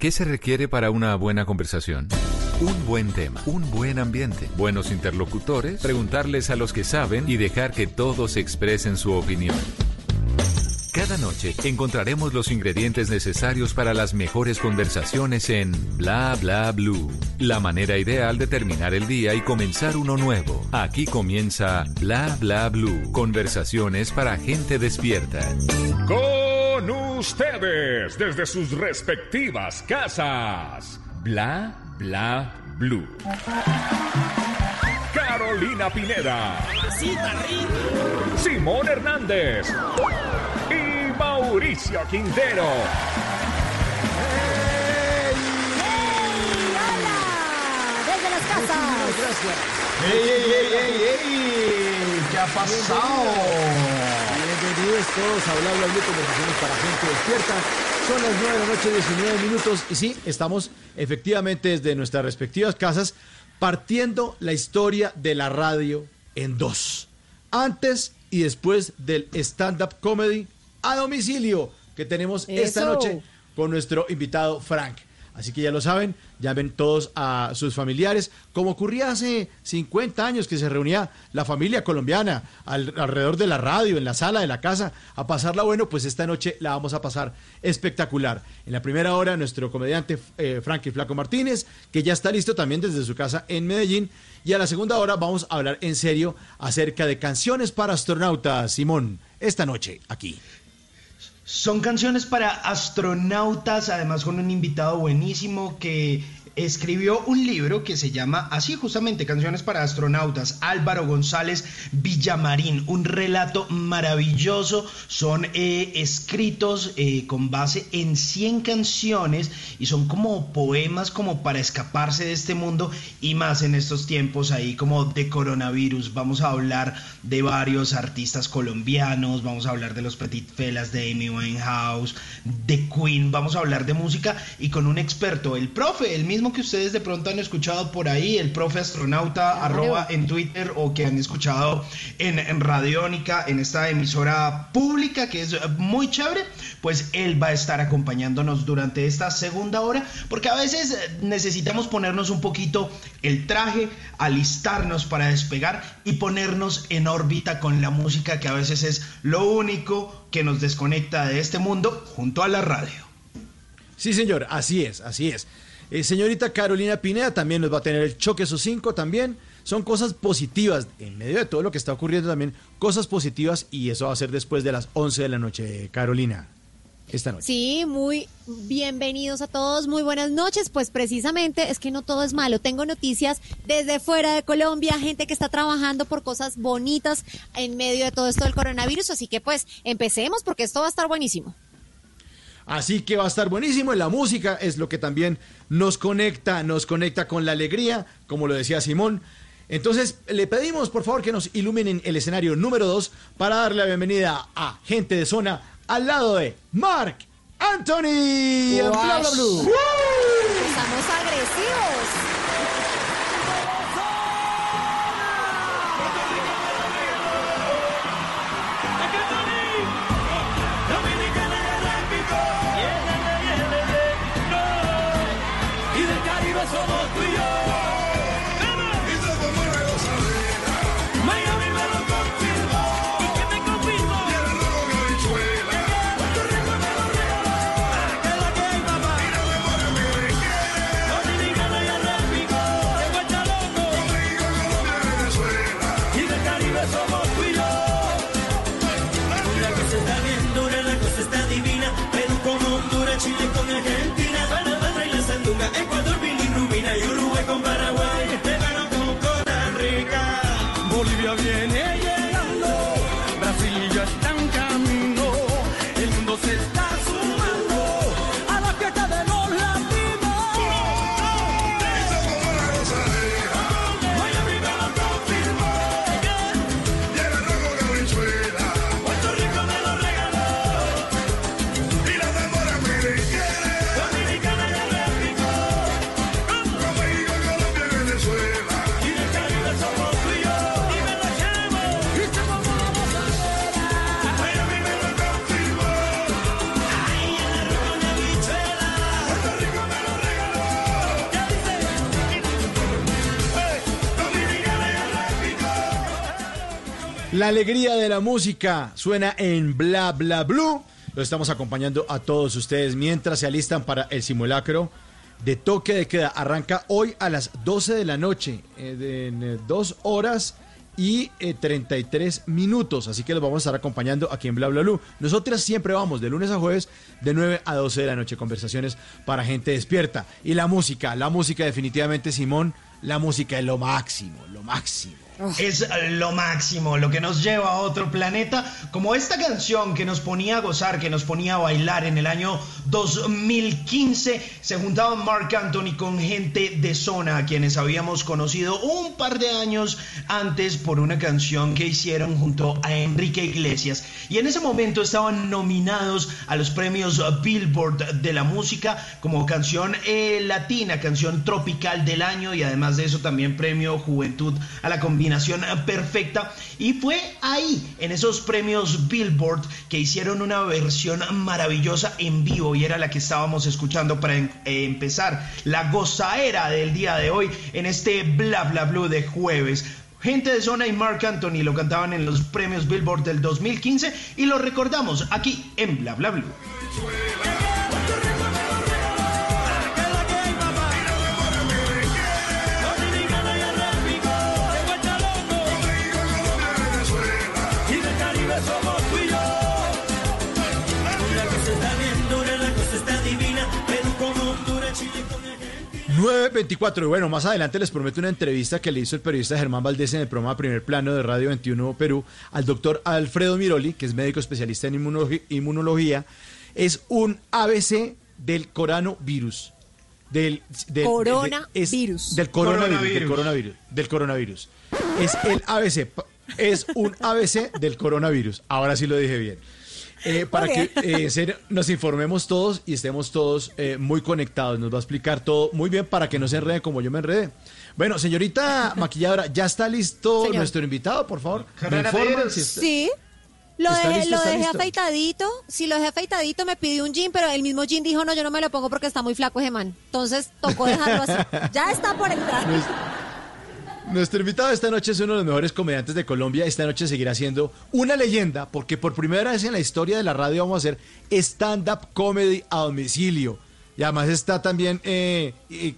¿Qué se requiere para una buena conversación? Un buen tema, un buen ambiente, buenos interlocutores, preguntarles a los que saben y dejar que todos expresen su opinión. Cada noche encontraremos los ingredientes necesarios para las mejores conversaciones en Bla Bla Blue. La manera ideal de terminar el día y comenzar uno nuevo. Aquí comienza Bla Bla Blue. Conversaciones para gente despierta. Con ustedes desde sus respectivas casas. Bla Bla Blue. Carolina Pineda. Simón Hernández. Y Mauricio Quintero. ¡Hola! Desde las casas. Gracias. ¡Ey, ey, ey, ey, ey! ¿Qué ha pasado? Bienvenidos todos a Bla Bla Blue, conversaciones para gente despierta. Son las 9 de la noche, 19 minutos. Y sí, estamos efectivamente desde nuestras respectivas casas partiendo la historia de la radio en dos. Antes y después del stand-up comedy a domicilio que tenemos esta noche con nuestro invitado Frank. Así que ya lo saben, llamen todos a sus familiares, como ocurría hace 50 años que se reunía la familia colombiana al- alrededor de la radio, en la sala de la casa, a pasarla bueno, pues esta noche la vamos a pasar espectacular. En la primera hora, nuestro comediante eh, Frankie Flaco Martínez, que ya está listo también desde su casa en Medellín, y a la segunda hora vamos a hablar en serio acerca de canciones para astronautas, Simón, esta noche aquí. Son canciones para astronautas, además con un invitado buenísimo que escribió un libro que se llama así justamente, Canciones para astronautas, Álvaro González Villamarín, un relato maravilloso, son eh, escritos eh, con base en 100 canciones y son como poemas como para escaparse de este mundo y más en estos tiempos ahí como de coronavirus. Vamos a hablar de varios artistas colombianos, vamos a hablar de los Petit Felas, de Amy Winehouse, de Queen, vamos a hablar de música y con un experto, el profe, el mismo que ustedes de pronto han escuchado por ahí, el profe astronauta, arroba en Twitter o que han escuchado en, en Radiónica, en esta emisora pública que es muy chévere, pues él va a estar acompañándonos durante esta segunda hora, porque a veces necesitamos ponernos un poquito el traje, alistarnos para despegar y ponernos en órbita con la música que a veces es lo único que nos desconecta de este mundo junto a la radio. Sí, señor, así es, así es. Eh, señorita Carolina Pineda también nos va a tener el choque esos cinco también. Son cosas positivas, en medio de todo lo que está ocurriendo también, cosas positivas y eso va a ser después de las 11 de la noche, Carolina. Esta noche. Sí, muy bienvenidos a todos, muy buenas noches. Pues precisamente es que no todo es malo. Tengo noticias desde fuera de Colombia, gente que está trabajando por cosas bonitas en medio de todo esto del coronavirus. Así que pues empecemos porque esto va a estar buenísimo. Así que va a estar buenísimo. La música es lo que también nos conecta, nos conecta con la alegría, como lo decía Simón. Entonces, le pedimos por favor que nos iluminen el escenario número 2 para darle la bienvenida a gente de zona al lado de Mark Anthony. en Bla, bla, blue. Estamos agresivos. La alegría de la música suena en Bla Bla Blue. Lo estamos acompañando a todos ustedes mientras se alistan para el simulacro de toque de queda. Arranca hoy a las 12 de la noche, eh, en eh, dos horas y eh, 33 minutos. Así que los vamos a estar acompañando aquí en Bla Bla Blue. Nosotras siempre vamos de lunes a jueves de 9 a 12 de la noche. Conversaciones para gente despierta. Y la música, la música definitivamente, Simón, la música es lo máximo, lo máximo. Es lo máximo, lo que nos lleva a otro planeta, como esta canción que nos ponía a gozar, que nos ponía a bailar en el año 2015. Se juntaban Mark Anthony con gente de zona, a quienes habíamos conocido un par de años antes por una canción que hicieron junto a Enrique Iglesias. Y en ese momento estaban nominados a los premios Billboard de la música como canción eh, latina, canción tropical del año y además de eso también premio Juventud a la combinación perfecta. Y fue ahí, en esos premios Billboard, que hicieron una versión maravillosa en vivo y era la que estábamos escuchando para em- eh, empezar la gozaera del día de hoy en este Bla Bla Blue de jueves. Gente de Zona y Mark Anthony lo cantaban en los premios Billboard del 2015 y lo recordamos aquí en Bla Bla Blue. 924. Y bueno, más adelante les prometo una entrevista que le hizo el periodista Germán Valdés en el programa Primer Plano de Radio 21 Perú al doctor Alfredo Miroli, que es médico especialista en inmunología. Es un ABC del coronavirus. Del, del- Coronavirus. es del coronavirus, del Coronavirus. coronavirus. Del coronavirus. Es el ABC. Es un ABC del coronavirus. Ahora sí lo dije bien. Eh, para que eh, nos informemos todos y estemos todos eh, muy conectados. Nos va a explicar todo muy bien para que no se enrede como yo me enredé. Bueno, señorita maquilladora, ¿ya está listo Señor. nuestro invitado, por favor? ¿Me informan Pérez. si está- Sí. Lo ¿Está dejé, listo? lo ¿Está dejé listo? afeitadito. Si lo dejé afeitadito, me pidió un jean, pero el mismo jean dijo, no, yo no me lo pongo porque está muy flaco ese man. Entonces tocó dejarlo así. Ya está por entrar. Nuestro invitado esta noche es uno de los mejores comediantes de Colombia. Esta noche seguirá siendo una leyenda porque por primera vez en la historia de la radio vamos a hacer stand-up comedy a domicilio. Y además está también eh,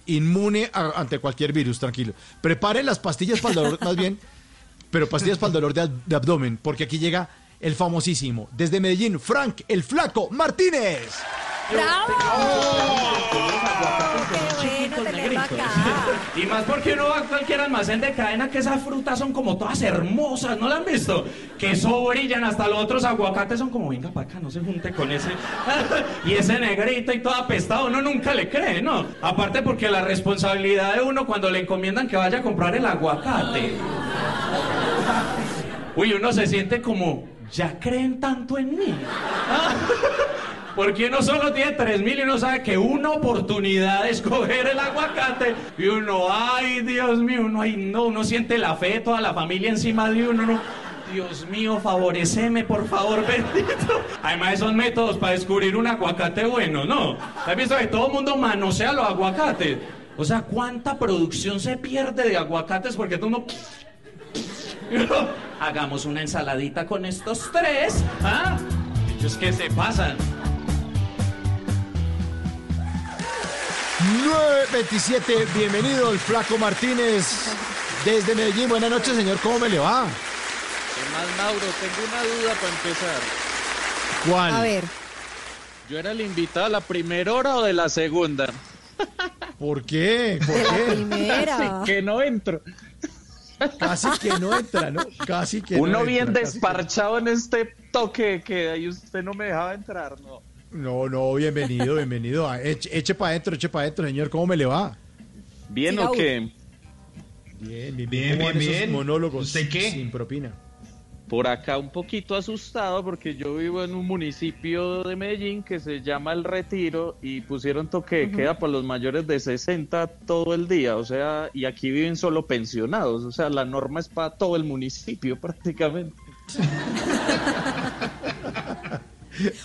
inmune ante cualquier virus, tranquilo. Preparen las pastillas para el dolor, más bien, pero pastillas para el dolor de, ab- de abdomen, porque aquí llega el famosísimo, desde Medellín, Frank el Flaco Martínez. Y más porque uno va a cualquier almacén de cadena que esas frutas son como todas hermosas, ¿no la han visto? Que eso brillan, hasta los otros aguacates son como, venga para acá, no se junte con ese. y ese negrito y todo apestado, uno nunca le cree, ¿no? Aparte porque la responsabilidad de uno cuando le encomiendan que vaya a comprar el aguacate. Uy, uno se siente como, ¿ya creen tanto en mí? Porque uno solo tiene tres mil y uno sabe que una oportunidad de escoger el aguacate y uno, ay Dios mío, uno, ay no, uno siente la fe toda la familia encima de uno, uno, Dios mío, favoreceme por favor, bendito. Además son métodos para descubrir un aguacate bueno, ¿no? ¿Has visto que todo el mundo manosea los aguacates? O sea, ¿cuánta producción se pierde de aguacates porque tú no... Hagamos una ensaladita con estos tres, ¿ah? Ellos que se pasan. 927, bienvenido el Flaco Martínez desde Medellín. Buenas noches, señor, ¿cómo me le va? ¿Qué más, Mauro? Tengo una duda para empezar. ¿Cuál? A ver, ¿Yo era el invitado de la primera hora o de la segunda? ¿Por qué? ¿Por de la qué? primera. Que no entro. Casi que no entra, ¿no? Casi que Uno no bien entra, casi que- desparchado en este toque que ahí usted no me dejaba entrar, ¿no? No, no, bienvenido, bienvenido. Ah, Eche, eche para adentro, eche para adentro, señor, ¿cómo me le va? ¿Bien o qué? Bien, bien, Bien, ¿Cómo van bien, bien. monólogos ¿Usted qué? sin propina. Por acá un poquito asustado porque yo vivo en un municipio de Medellín que se llama El Retiro y pusieron toque de queda para los mayores de 60 todo el día, o sea, y aquí viven solo pensionados, o sea, la norma es para todo el municipio prácticamente.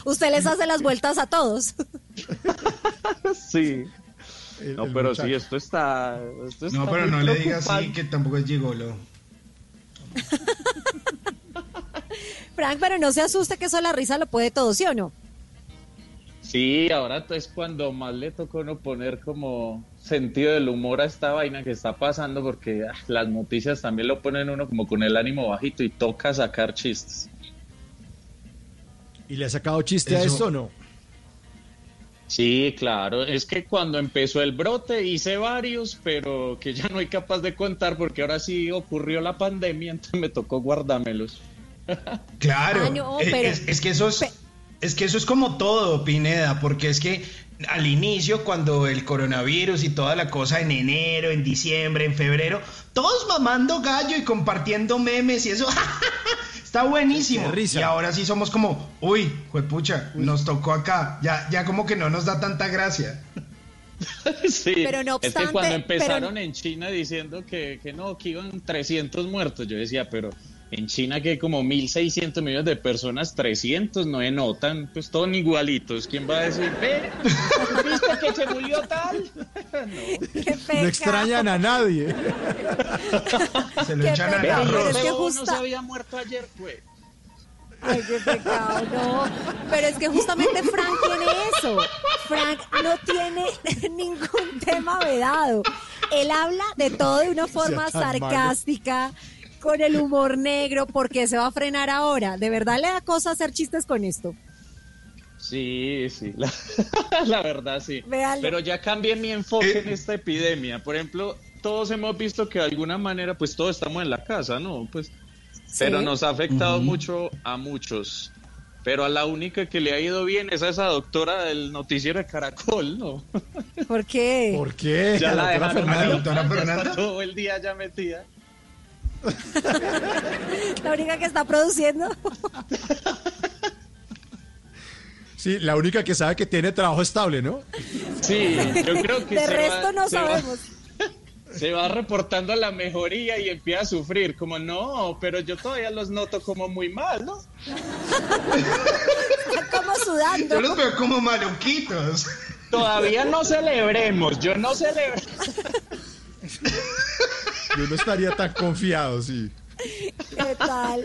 Usted les hace las vueltas a todos. Sí. El- No, el pero muchacho. sí, esto está... Esto está No, pero no le digas así que tampoco es gigolo. Frank, pero no se asuste que eso la risa lo puede todo, ¿sí o no? Sí, ahora es cuando más le tocó no poner como sentido del humor a esta vaina que está pasando porque ah, las noticias también lo ponen uno como con el ánimo bajito y toca sacar chistes. ¿Y le ha sacado chiste a Eso- esto o no? Sí, claro, es que cuando empezó el brote hice varios, pero que ya no hay capaz de contar porque ahora sí ocurrió la pandemia, entonces me tocó guardármelos. Claro, Ah, no, pero- es- es que eso es, es que eso es como todo, Pineda, porque es que al inicio, cuando el coronavirus y toda la cosa en enero, en diciembre, en febrero, todos mamando gallo y compartiendo memes y eso está buenísimo. Y ahora sí somos como, uy, juepucha, nos tocó acá, ya, ya como que no nos da tanta gracia. Sí, Pero no es que obstante, cuando pero- empezaron en China diciendo que, que no, que iban 300 muertos, yo decía, pero en China que hay como 1.600 millones de personas, 300 no denotan, pues todos igualitos. ¿Quién va a decir, ve, viste que se murió tal? No. Qué No extrañan a nadie. Se lo Qué echan a pecado, pero es que justa- no se había muerto ayer, pues. Ay, qué pecado, no. Pero es que justamente Frank tiene eso. Frank no tiene ningún tema vedado. Él habla de todo de una forma malo. Con el humor negro, porque se va a frenar ahora. ¿De verdad le da cosa hacer chistes con esto? Sí, sí, la, la verdad sí. Véalo. Pero ya cambié mi enfoque Eh. en esta epidemia. Por ejemplo, todos hemos visto que de alguna manera, pues todos estamos en la casa, ¿no? Pues, pero Sí. nos ha afectado mucho a muchos. Pero a la única que le ha ido bien es a esa doctora del noticiero de Caracol, ¿no? ¿Por qué? ¿Por qué? Ya la doctora dejaron Fernanda? ¿La doctora Fernanda? está todo el día ya metida. La única que está produciendo. Sí, la única que sabe que tiene trabajo estable, ¿no? Sí, yo creo que De se resto va- no se va- sabemos. se va reportando la mejoría y empieza a sufrir, como no, pero yo todavía los noto como muy mal, ¿no? Está como sudando. Yo los veo como maluquitos. Todavía no celebremos, yo no celebro. Yo no estaría tan confiado, sí. ¿Qué tal?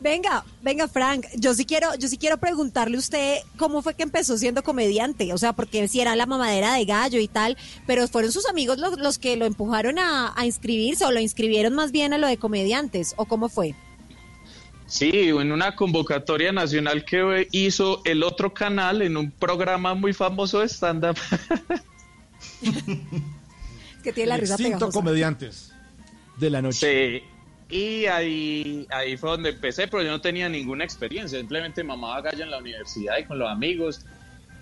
Venga, venga, Frank, yo sí quiero, yo sí quiero preguntarle a usted cómo fue que empezó siendo comediante, o sea, porque si era la mamadera de gallo y tal, pero fueron sus amigos los, los que lo empujaron a, a inscribirse o lo inscribieron más bien a lo de comediantes, o cómo fue. Sí, en una convocatoria nacional que hizo el otro canal en un programa muy famoso de stand-up. Que tiene la risa Extinto pegajosa. comediantes de la noche. Sí. Y ahí, ahí fue donde empecé, pero yo no tenía ninguna experiencia, simplemente mamaba gallo en la universidad y con los amigos.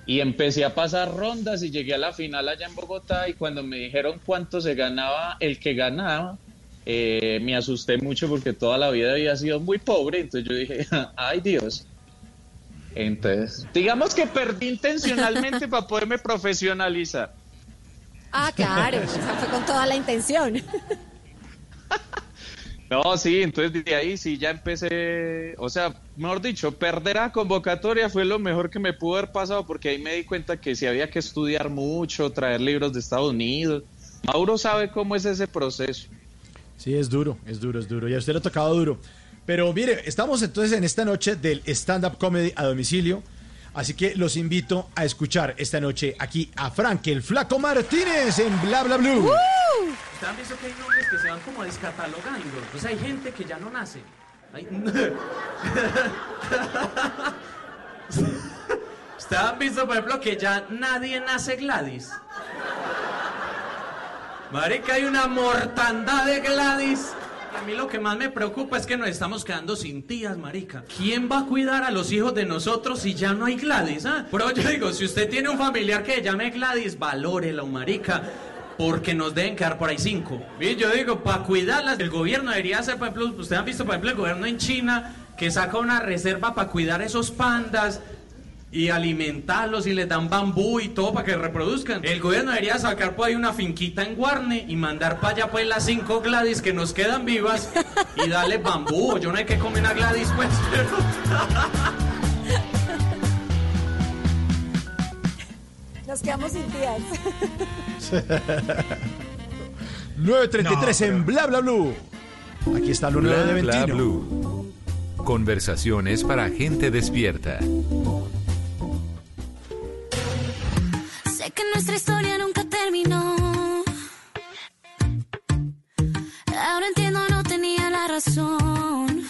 Y empecé a pasar rondas y llegué a la final allá en Bogotá y cuando me dijeron cuánto se ganaba el que ganaba, eh, me asusté mucho porque toda la vida había sido muy pobre, entonces yo dije, ay Dios. Entonces, digamos que perdí intencionalmente para poderme profesionalizar. Ah, claro, o sea, fue con toda la intención. No, sí, entonces de ahí sí ya empecé, o sea, mejor dicho, perder a convocatoria fue lo mejor que me pudo haber pasado porque ahí me di cuenta que sí había que estudiar mucho, traer libros de Estados Unidos. Mauro sabe cómo es ese proceso. Sí, es duro, es duro, es duro. Y a usted le ha tocado duro. Pero mire, estamos entonces en esta noche del stand-up comedy a domicilio. Así que los invito a escuchar esta noche aquí a Frank, el Flaco Martínez, en Bla Bla Blue. ¿Ustedes han visto que hay nombres que se van como descatalogando? Pues hay gente que ya no nace. Hay- ¿Ustedes han visto, por ejemplo, que ya nadie nace Gladys? Marica, hay una mortandad de Gladys. A mí lo que más me preocupa es que nos estamos quedando sin tías, marica. ¿Quién va a cuidar a los hijos de nosotros si ya no hay Gladys? ah? Pero yo digo, si usted tiene un familiar que llame Gladys, valórelo, marica. Porque nos deben quedar por ahí cinco. Y yo digo, para cuidarlas, el gobierno debería hacer, por ejemplo, ustedes han visto, por ejemplo, el gobierno en China que saca una reserva para cuidar esos pandas y alimentarlos y les dan bambú y todo para que reproduzcan. El gobierno debería sacar por ahí una finquita en Guarne y mandar para allá pues las cinco Gladys que nos quedan vivas y darle bambú. Yo no hay que comer a Gladys pues. Nos quedamos sin tías. 9.33 No, pero- en Bla Bla Blue. Aquí está lo nuevo de Bla, bla, Ventino. blue. Conversaciones para gente despierta. Nuestra historia nunca terminó. Ahora entiendo, no tenía la razón.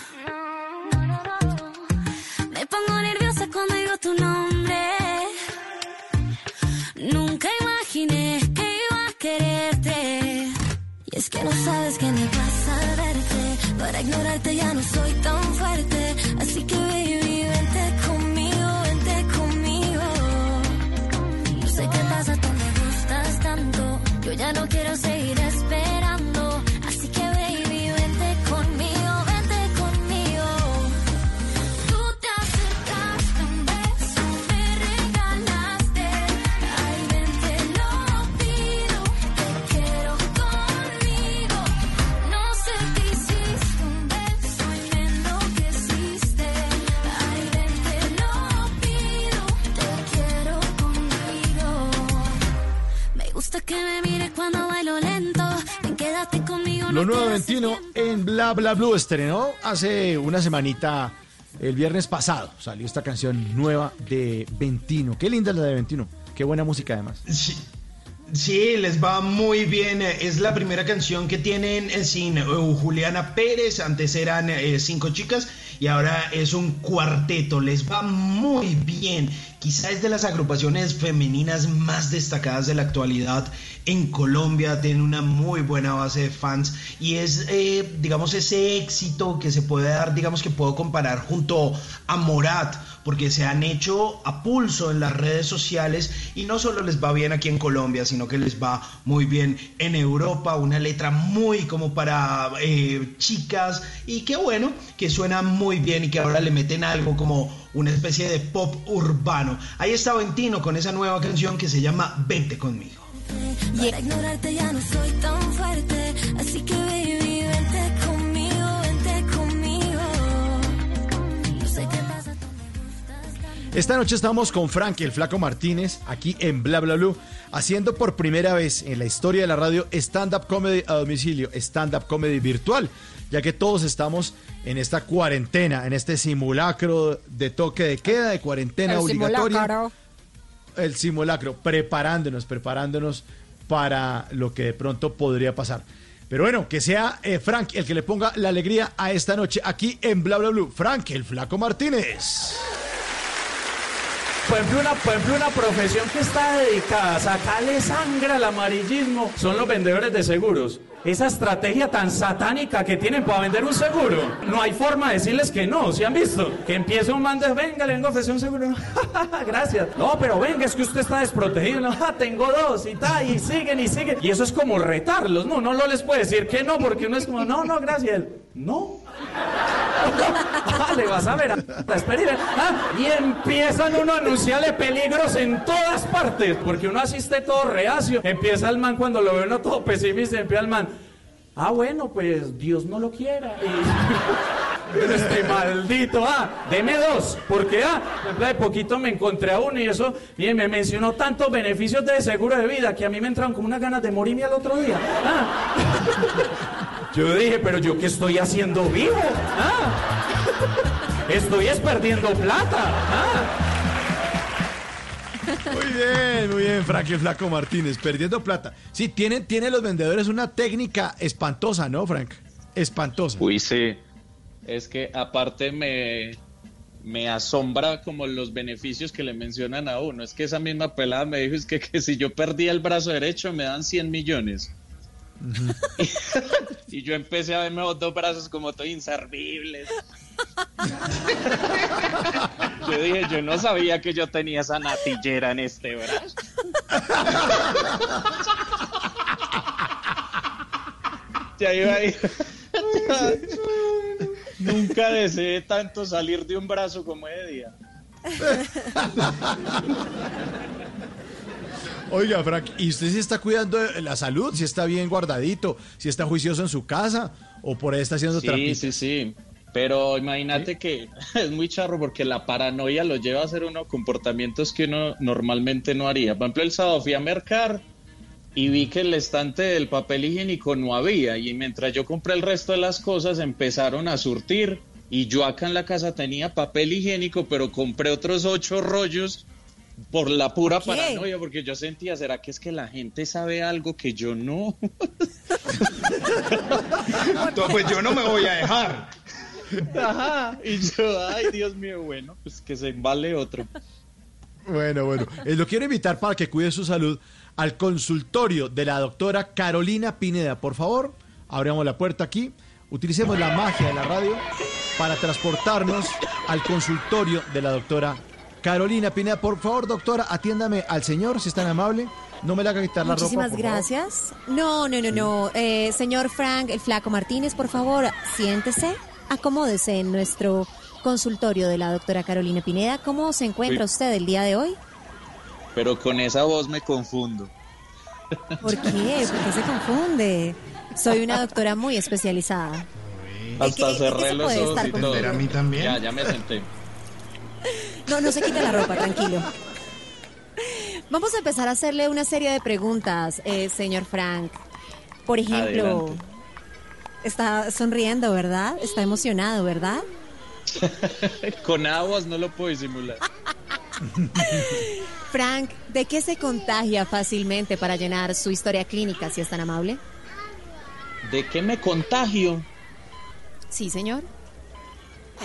Me pongo nerviosa cuando digo tu nombre. Nunca imaginé que iba a quererte. Y es que no sabes qué me pasa al verte. Para ignorarte ya no soy tan fuerte. Así que ya no quiero seguir Lo no nuevo te 21 en Bla Bla Blue estrenó hace una semanita, el viernes pasado. Salió esta canción nueva de Ventino. Qué linda la de Ventino. Qué buena música además. Sí, sí, les va muy bien. Es la primera canción que tienen eh, sin eh, Juliana Pérez. Antes eran eh, cinco chicas y ahora es un cuarteto. Les va muy bien. Quizá es de las agrupaciones femeninas más destacadas de la actualidad en Colombia. Tienen una muy buena base de fans y es, eh, digamos, ese éxito que se puede dar, digamos que puedo comparar junto a Morat, porque se han hecho a pulso en las redes sociales y no solo les va bien aquí en Colombia, sino que les va muy bien en Europa. Una letra muy como para eh, chicas y qué bueno que suena muy bien y que ahora le meten algo como una especie de pop urbano. Ahí está Ventino con esa nueva canción que se llama Vente conmigo. Para ignorarte ya no soy tan fuerte. Así que baby, Esta noche estamos con Frank, el flaco Martínez, aquí en Bla Bla Blue, haciendo por primera vez en la historia de la radio stand-up comedy a domicilio, stand-up comedy virtual, ya que todos estamos en esta cuarentena, en este simulacro de toque de queda, de cuarentena obligatoria. El simulacro, preparándonos, preparándonos para lo que de pronto podría pasar. Pero bueno, que sea eh, Frank el que le ponga la alegría a esta noche aquí en Bla Bla Blue. Frank, el flaco Martínez. Por ejemplo, una, por ejemplo, una profesión que está dedicada a sacarle sangre al amarillismo son los vendedores de seguros. Esa estrategia tan satánica que tienen para vender un seguro. No hay forma de decirles que no, ¿sí han visto? Que empieza un man de, venga, le vengo a ofrecer un seguro. Gracias. No, pero venga, es que usted está desprotegido. No, "Ah, tengo dos y tal, y siguen y siguen. Y eso es como retarlos, ¿no? No, no les puede decir que no, porque uno es como, no, no, gracias. No. Le vas a ver. a-. Ah, y empiezan uno a anunciarle peligros en todas partes, porque uno asiste todo reacio. Empieza el man cuando lo ve uno todo pesimista, empieza el man. Ah, bueno, pues Dios no lo quiera. Y- este maldito, ah, deme dos, porque ah, de poquito me encontré a uno y eso, y me mencionó tantos beneficios de seguro de vida que a mí me entraron como unas ganas de morirme al otro día. Ah. Yo dije, pero yo qué estoy haciendo vivo, ah. Estoy es perdiendo plata, ah. Muy bien, muy bien, Frank el Flaco Martínez, perdiendo plata. Sí, tienen, tienen los vendedores una técnica espantosa, ¿no, Frank? Espantosa. Uy, sí. Es que aparte me, me asombra como los beneficios que le mencionan a uno. Es que esa misma pelada me dijo es que, que si yo perdía el brazo derecho me dan 100 millones. y yo empecé a verme los dos brazos como todo inservibles. yo dije, yo no sabía que yo tenía esa natillera en este brazo. ya iba ahí. Nunca deseé tanto salir de un brazo como ese día. Oiga, Frank, ¿y usted sí está cuidando la salud? ¿Si está bien guardadito? ¿Si está juicioso en su casa? ¿O por ahí está haciendo Sí, trampitas? sí, sí. Pero imagínate que es muy charro porque la paranoia lo lleva a hacer unos comportamientos que uno normalmente no haría. Por ejemplo, el sábado fui a mercar y vi que el estante del papel higiénico no había y mientras yo compré el resto de las cosas empezaron a surtir Y yo acá en la casa tenía papel higiénico, pero compré otros ocho rollos por la pura paranoia, porque yo sentía, ¿será que es que la gente sabe algo que yo no? Entonces, pues yo no me voy a dejar. Ajá. Y yo, ay, Dios mío, bueno, pues que se vale otro. Bueno, bueno. Eh, lo quiero invitar para que cuide su salud al consultorio de la doctora Carolina Pineda. Por favor, abramos la puerta aquí. Utilicemos la magia de la radio para transportarnos al consultorio de la doctora Carolina Pineda. Por favor, doctora, atiéndame al señor, si es tan amable. No me le haga quitar la ropa. Muchísimas favor. gracias. No, no, no, no. Eh, señor Frank, el flaco Martínez, por favor, siéntese, acomódese en nuestro consultorio de la doctora Carolina Pineda. ¿Cómo se encuentra Sí. usted el día de hoy? Pero con esa voz me confundo. ¿Por qué? ¿Por qué se confunde? Soy una doctora muy especializada. Hasta ¿En qué- en qué cerré los puede ojos y todo. A mí también. Ya, ya me senté. No, no se quita la ropa, tranquilo. Vamos a empezar a hacerle una serie de preguntas, eh, señor Frank. Por ejemplo, Adelante. está sonriendo, ¿verdad? Está emocionado, ¿verdad? Con aguas no lo puedo disimular. Frank, ¿de qué se contagia fácilmente para llenar su historia clínica, si es tan amable? ¿De qué me contagio? Sí, señor.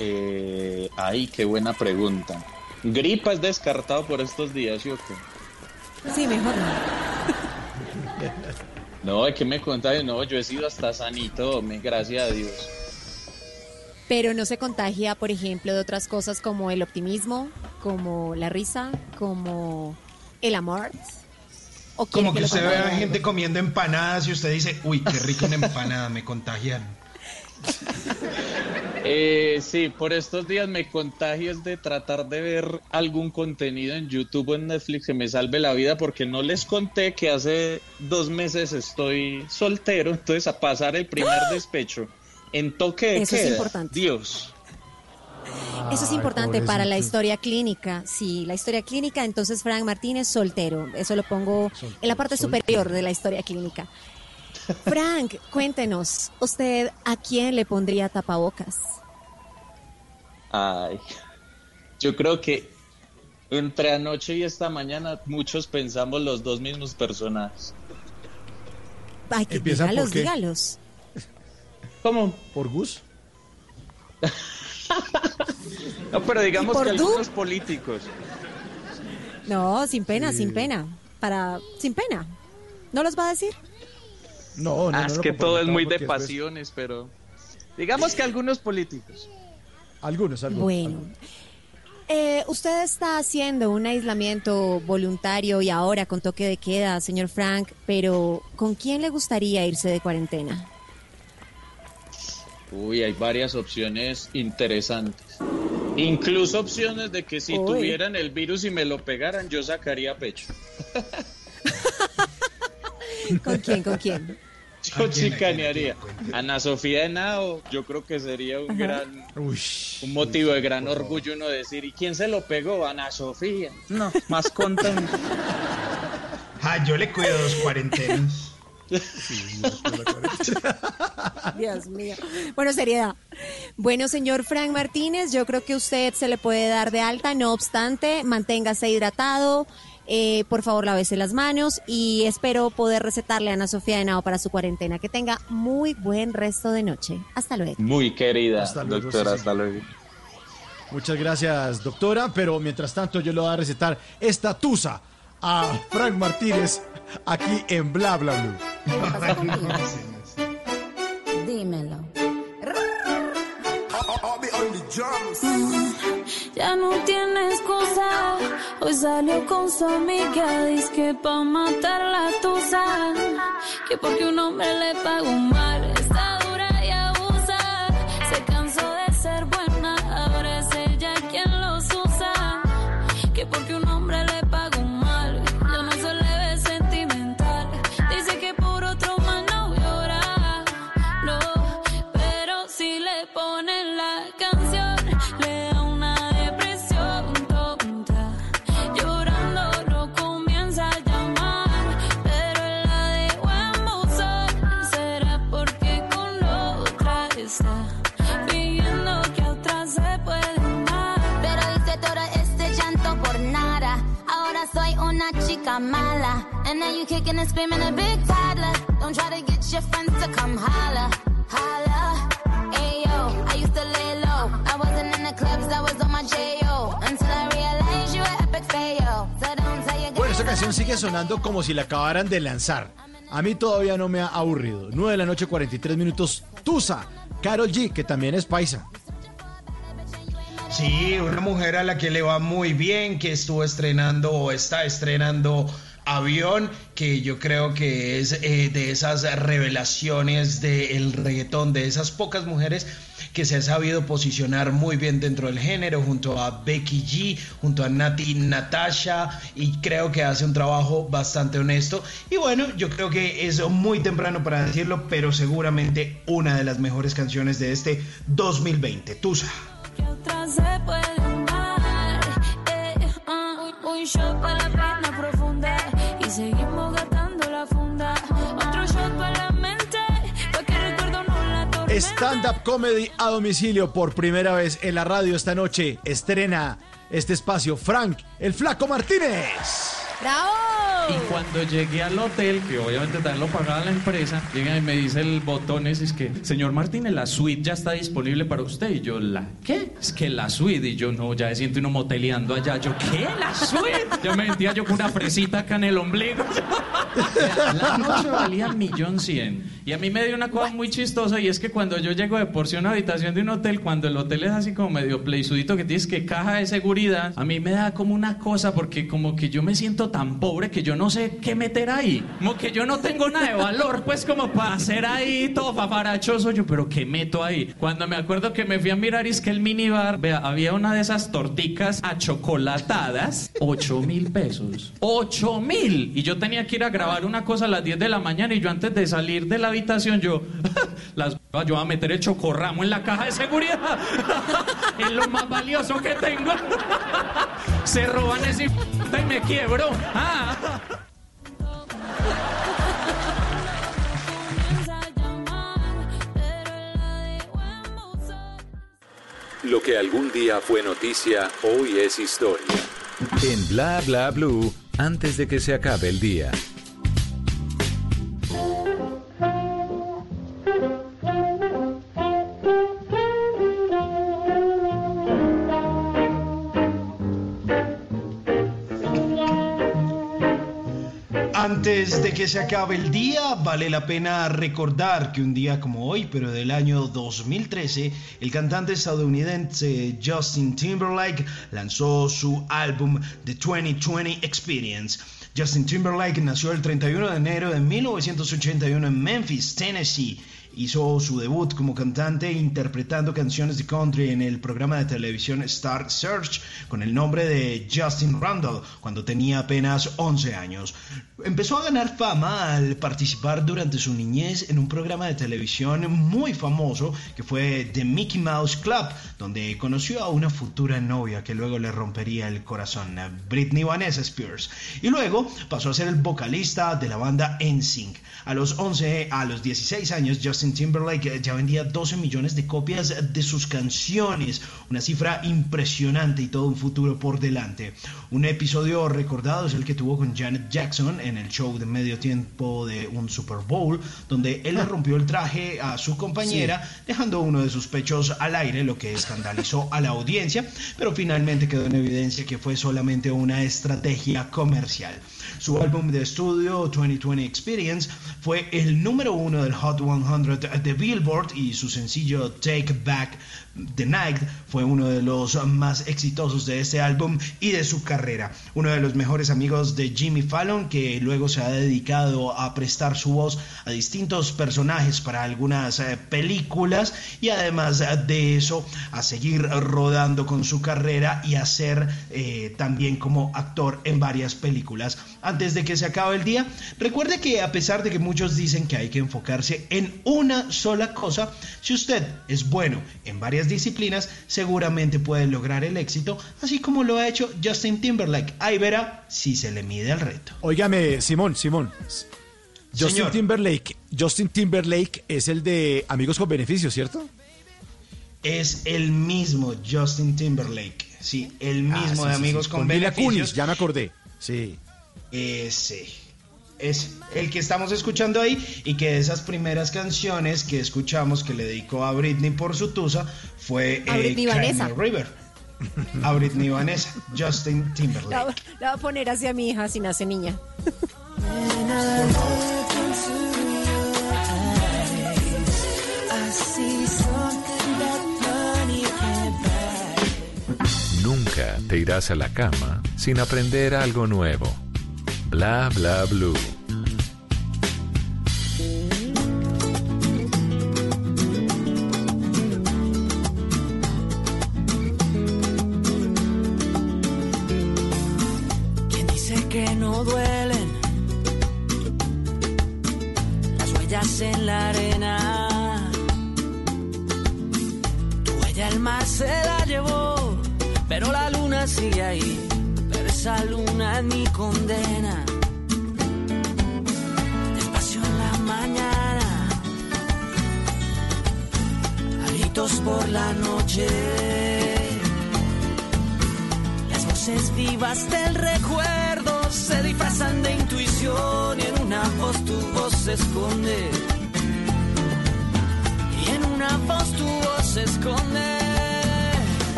Eh, ay, qué buena pregunta. Gripa es descartado por estos días, ¿sí o qué? Sí, mejor no. No, ¿de qué me contagio? No, yo he sido hasta sanito, me gracias a Dios. Pero no se contagia, por ejemplo, de otras cosas como el optimismo, como la risa, como el amor. ¿O quiere Como que le usted ve contagie a algo? gente comiendo empanadas y usted dice, uy, qué rico una empanada, me contagiaron. Eh, sí, por estos días me contagio es de tratar de ver algún contenido en YouTube o en Netflix que me salve la vida porque no les conté que hace dos meses estoy soltero, entonces a pasar el primer despecho en toque de Eso es queda. importante. Dios. Eso es Ay, importante para la historia clínica. Sí, la historia clínica, entonces Frank Martínez soltero. Eso lo pongo en la parte superior de la historia clínica. Frank, cuéntenos, ¿usted a quién le pondría tapabocas? Ay, yo creo que entre anoche y esta mañana muchos pensamos los dos mismos personajes. Ay, que Empieza por dígalos, qué. dígalos. ¿Cómo? ¿Por Gus? No, pero digamos ¿Y por que tú? algunos políticos. No, sin pena, sin pena. Para, sin pena. ¿No los va a decir? No, no, Ah, no es que todo es muy de después- pasiones, pero digamos que algunos políticos. Algunos, algunos. Bueno. algunos. Eh, usted está haciendo un aislamiento voluntario y ahora con toque de queda, señor Frank, pero ¿con quién le gustaría irse de cuarentena? Uy, hay varias opciones interesantes. Incluso opciones de que si Uy. tuvieran el virus y me lo pegaran, yo sacaría pecho. ¿Con quién? ¿Con quién? Yo chicanearía. Ana Sofía Henao, yo creo que sería un gran, Uy, un motivo de gran orgullo uno decir, ¿y quién se lo pegó? Ana Sofía. No, más contento. Ah, yo le cuido dos cuarentenas. Dios mío. Bueno, seriedad. Bueno, señor Frank Martínez, yo creo que usted se le puede dar de alta, no obstante, manténgase hidratado, eh, por favor lávese las manos y espero poder recetarle a Ana Sofía de Nao para su cuarentena. Que tenga muy buen resto de noche. Hasta luego. Muy querida, Hasta luego, doctora, sí, hasta luego. Muchas gracias, doctora. Pero mientras tanto, yo le voy a recetar esta tusa a Frank Martínez aquí en Bla Bla Blue. Dímelo. Ya no tiene excusa. Hoy salió con su amiga. Dice que pa' matar la tusa. Que porque un hombre le pagó mal. Está dura y abusa. Se cansó de ser buena. Ahora es ella quien los usa. Que porque un hombre le pagó mal. Yo no soy leve sentimental. Dice que por otro más no llora. No, pero si le ponen la canción, I'm mala. And now you kicking and screaming a big toddler. Don't try to get your friends to come holla, holla. Ayo, I used to lay low. I wasn't in the clubs, I was on my J.O. Until I realized you were epic fail. So don't tell your Bueno, esta canción sigue sonando como si la acabaran de lanzar. A mí todavía no me ha aburrido. 9 de la noche, 43 minutos. Tusa, Carol G, que también es paisa. Sí, una mujer a la que le va muy bien, que estuvo estrenando o está estrenando Avión, que yo creo que es eh, de esas revelaciones del reggaetón, de esas pocas mujeres que se ha sabido posicionar muy bien dentro del género, junto a Becky G, junto a Nati Natasha, y creo que hace un trabajo bastante honesto. Y bueno, yo creo que es muy temprano para decirlo, pero seguramente una de las mejores canciones de este 2020. Tusa. Eh, tormenta. Stand-up comedy a domicilio por primera vez en la radio esta noche. Estrena este espacio Frank, el Flaco Martínez. ¡Bravo! Y cuando llegué al hotel, que obviamente también lo pagaba la empresa, llega y me dice el botón ese, es que, señor Martínez, la suite ya está disponible para usted. Y yo, ¿la qué? Es que la suite. Y yo, no, ya me siento uno moteleando allá. Yo, ¿qué? ¿La suite? Ya me sentía yo con una fresita acá en el ombligo. La noche valía millón cien. Y a mí me dio una cosa muy chistosa y es que cuando yo llego de porción a habitación de un hotel, cuando el hotel es así como medio playsudito que tienes que caja de seguridad, a mí me da como una cosa porque como que yo me siento tan pobre que yo no sé qué meter ahí. Como que yo no tengo nada de valor, pues como para hacer ahí todo fafarachoso. Yo, pero ¿qué meto ahí? Cuando me acuerdo que me fui a mirar y es que el minibar, vea, había una de esas torticas achocolatadas, 8 mil pesos. 8 mil. Y yo tenía que ir a grabar una cosa a las 10 de la mañana y yo antes de salir de la habitación, yo, las, yo voy a meter el chocorramo en la caja de seguridad. es lo más valioso que tengo. Se roban ese y me quiebro. Ah. Lo que algún día fue noticia, hoy es historia. En Bla Bla Blue, antes de que se acabe el día. Antes de que se acabe el día, vale la pena recordar que un día como hoy, pero del año 2013, el cantante estadounidense Justin Timberlake lanzó su álbum The 2020 Experience. Justin Timberlake nació el 31 de enero de 1981 en Memphis, Tennessee. Hizo su debut como cantante interpretando canciones de country en el programa de televisión Star Search con el nombre de Justin Randall cuando tenía apenas 11 años. Empezó a ganar fama al participar durante su niñez en un programa de televisión muy famoso que fue The Mickey Mouse Club, donde conoció a una futura novia que luego le rompería el corazón, Britney Vanessa Spears. Y luego pasó a ser el vocalista de la banda NSYNC. A los 11, a los 16 años, Justin Timberlake ya vendía 12 millones de copias de sus canciones, una cifra impresionante y todo un futuro por delante. Un episodio recordado es el que tuvo con Janet Jackson en el show de medio tiempo de un Super Bowl, donde él le rompió el traje a su compañera, dejando uno de sus pechos al aire, lo que escandalizó a la audiencia, pero finalmente quedó en evidencia que fue solamente una estrategia comercial. Su álbum de estudio 2020 Experience fue el número uno del Hot 100 de Billboard y su sencillo Take Back The Night fue uno de los más exitosos de este álbum y de su carrera. Uno de los mejores amigos de Jimmy Fallon que luego se ha dedicado a prestar su voz a distintos personajes para algunas eh, películas y además de eso a seguir rodando con su carrera y a ser eh, también como actor en varias películas. Antes de que se acabe el día, recuerde que a pesar de que muchos dicen que hay que enfocarse en una sola cosa, si usted es bueno en varias disciplinas, seguramente puede lograr el éxito, así como lo ha hecho Justin Timberlake. Ahí verá si se le mide el reto. Óigame, Simón, Simón. Justin Señor. Timberlake, Justin Timberlake es el de Amigos con Beneficios, ¿cierto? Es el mismo Justin Timberlake, sí, el mismo Ah, sí, de sí, Amigos sí, con, Mila Beneficios. Kunis, ya me acordé. Sí. Ese. Es el que estamos escuchando ahí y que de esas primeras canciones que escuchamos que le dedicó a Britney por su tusa fue A Britney Vanessa. a River. A Britney Vanessa, Justin La, Timberlake. la voy a poner hacia mi hija si nace niña. Nunca te irás a la cama sin aprender algo nuevo. Bla bla blue.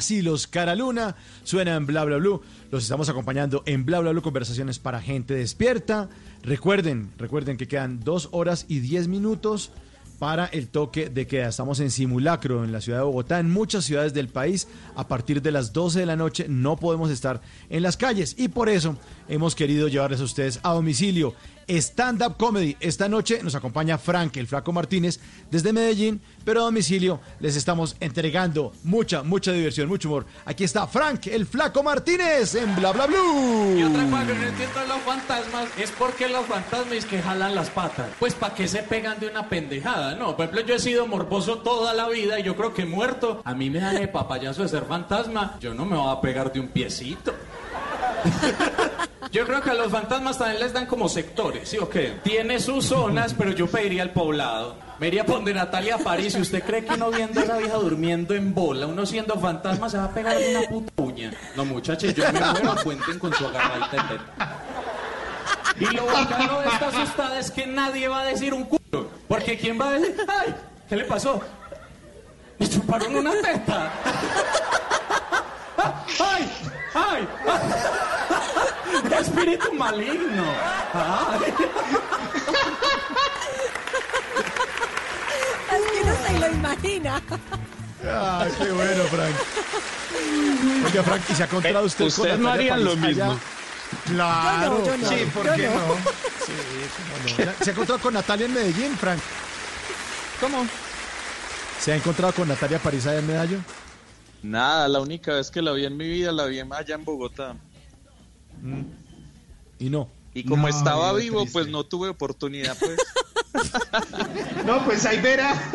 Vacilos, cara luna. Suena en Bla Bla Blue. Los estamos acompañando en Bla Bla Blue, conversaciones para gente despierta. Recuerden, recuerden que quedan 2 horas y 10 minutos para el toque de queda. Estamos en simulacro en la ciudad de Bogotá, en muchas ciudades del país. A partir de las 12 de la noche no podemos estar en las calles y por eso hemos querido llevarles a ustedes a domicilio stand-up comedy. Esta noche nos acompaña Frank, el flaco Martínez, desde Medellín, pero a domicilio les estamos entregando mucha, mucha diversión, mucho humor. Aquí está Frank, el flaco Martínez, en Bla Bla Blue. Y otra cosa que no entiendo los fantasmas es por qué los fantasmas que jalan las patas. Pues para qué se pegan de una pendejada, ¿no? Por ejemplo, yo he sido morboso toda la vida y yo creo que muerto, a mí me dan el papayazo de ser fantasma, yo no me voy a pegar de un piecito. Yo creo que a los fantasmas también les dan como sectores, ¿sí o qué? Tiene sus zonas, pero yo pediría el poblado. Me iría a Natalia París. Usted cree que uno viendo a esa vieja durmiendo en bola, uno siendo fantasma, se va a pegar una puta uña. No, muchachos, yo me muero, cuenten con su agarradita de teta. Y lo bacano de esta asustada es que nadie va a decir un culo. Porque ¿quién va a decir? ¡Ay! ¿Qué le pasó? Me chuparon una teta. ¡Ay! ¡Ay! ¡Espíritu maligno! ¡Ay! Es que no se lo imagina. Ah, qué bueno, Frank. Oiga, Frank, ¿y se ha encontrado usted con Ustedes no Natalia harían lo allá? mismo. Claro. Yo no, yo no. Sí, ¿por Yo qué no. no? Sí, cómo no. ¿Se ha encontrado con Natalia en Medellín, Frank? ¿Cómo? ¿Se ha encontrado con Natalia París allá en Medallo? Nada, la única vez que la vi en mi vida la vi allá en Bogotá. Y no. Y como No, estaba vivo, triste. pues no tuve oportunidad, pues. No, pues ahí verá.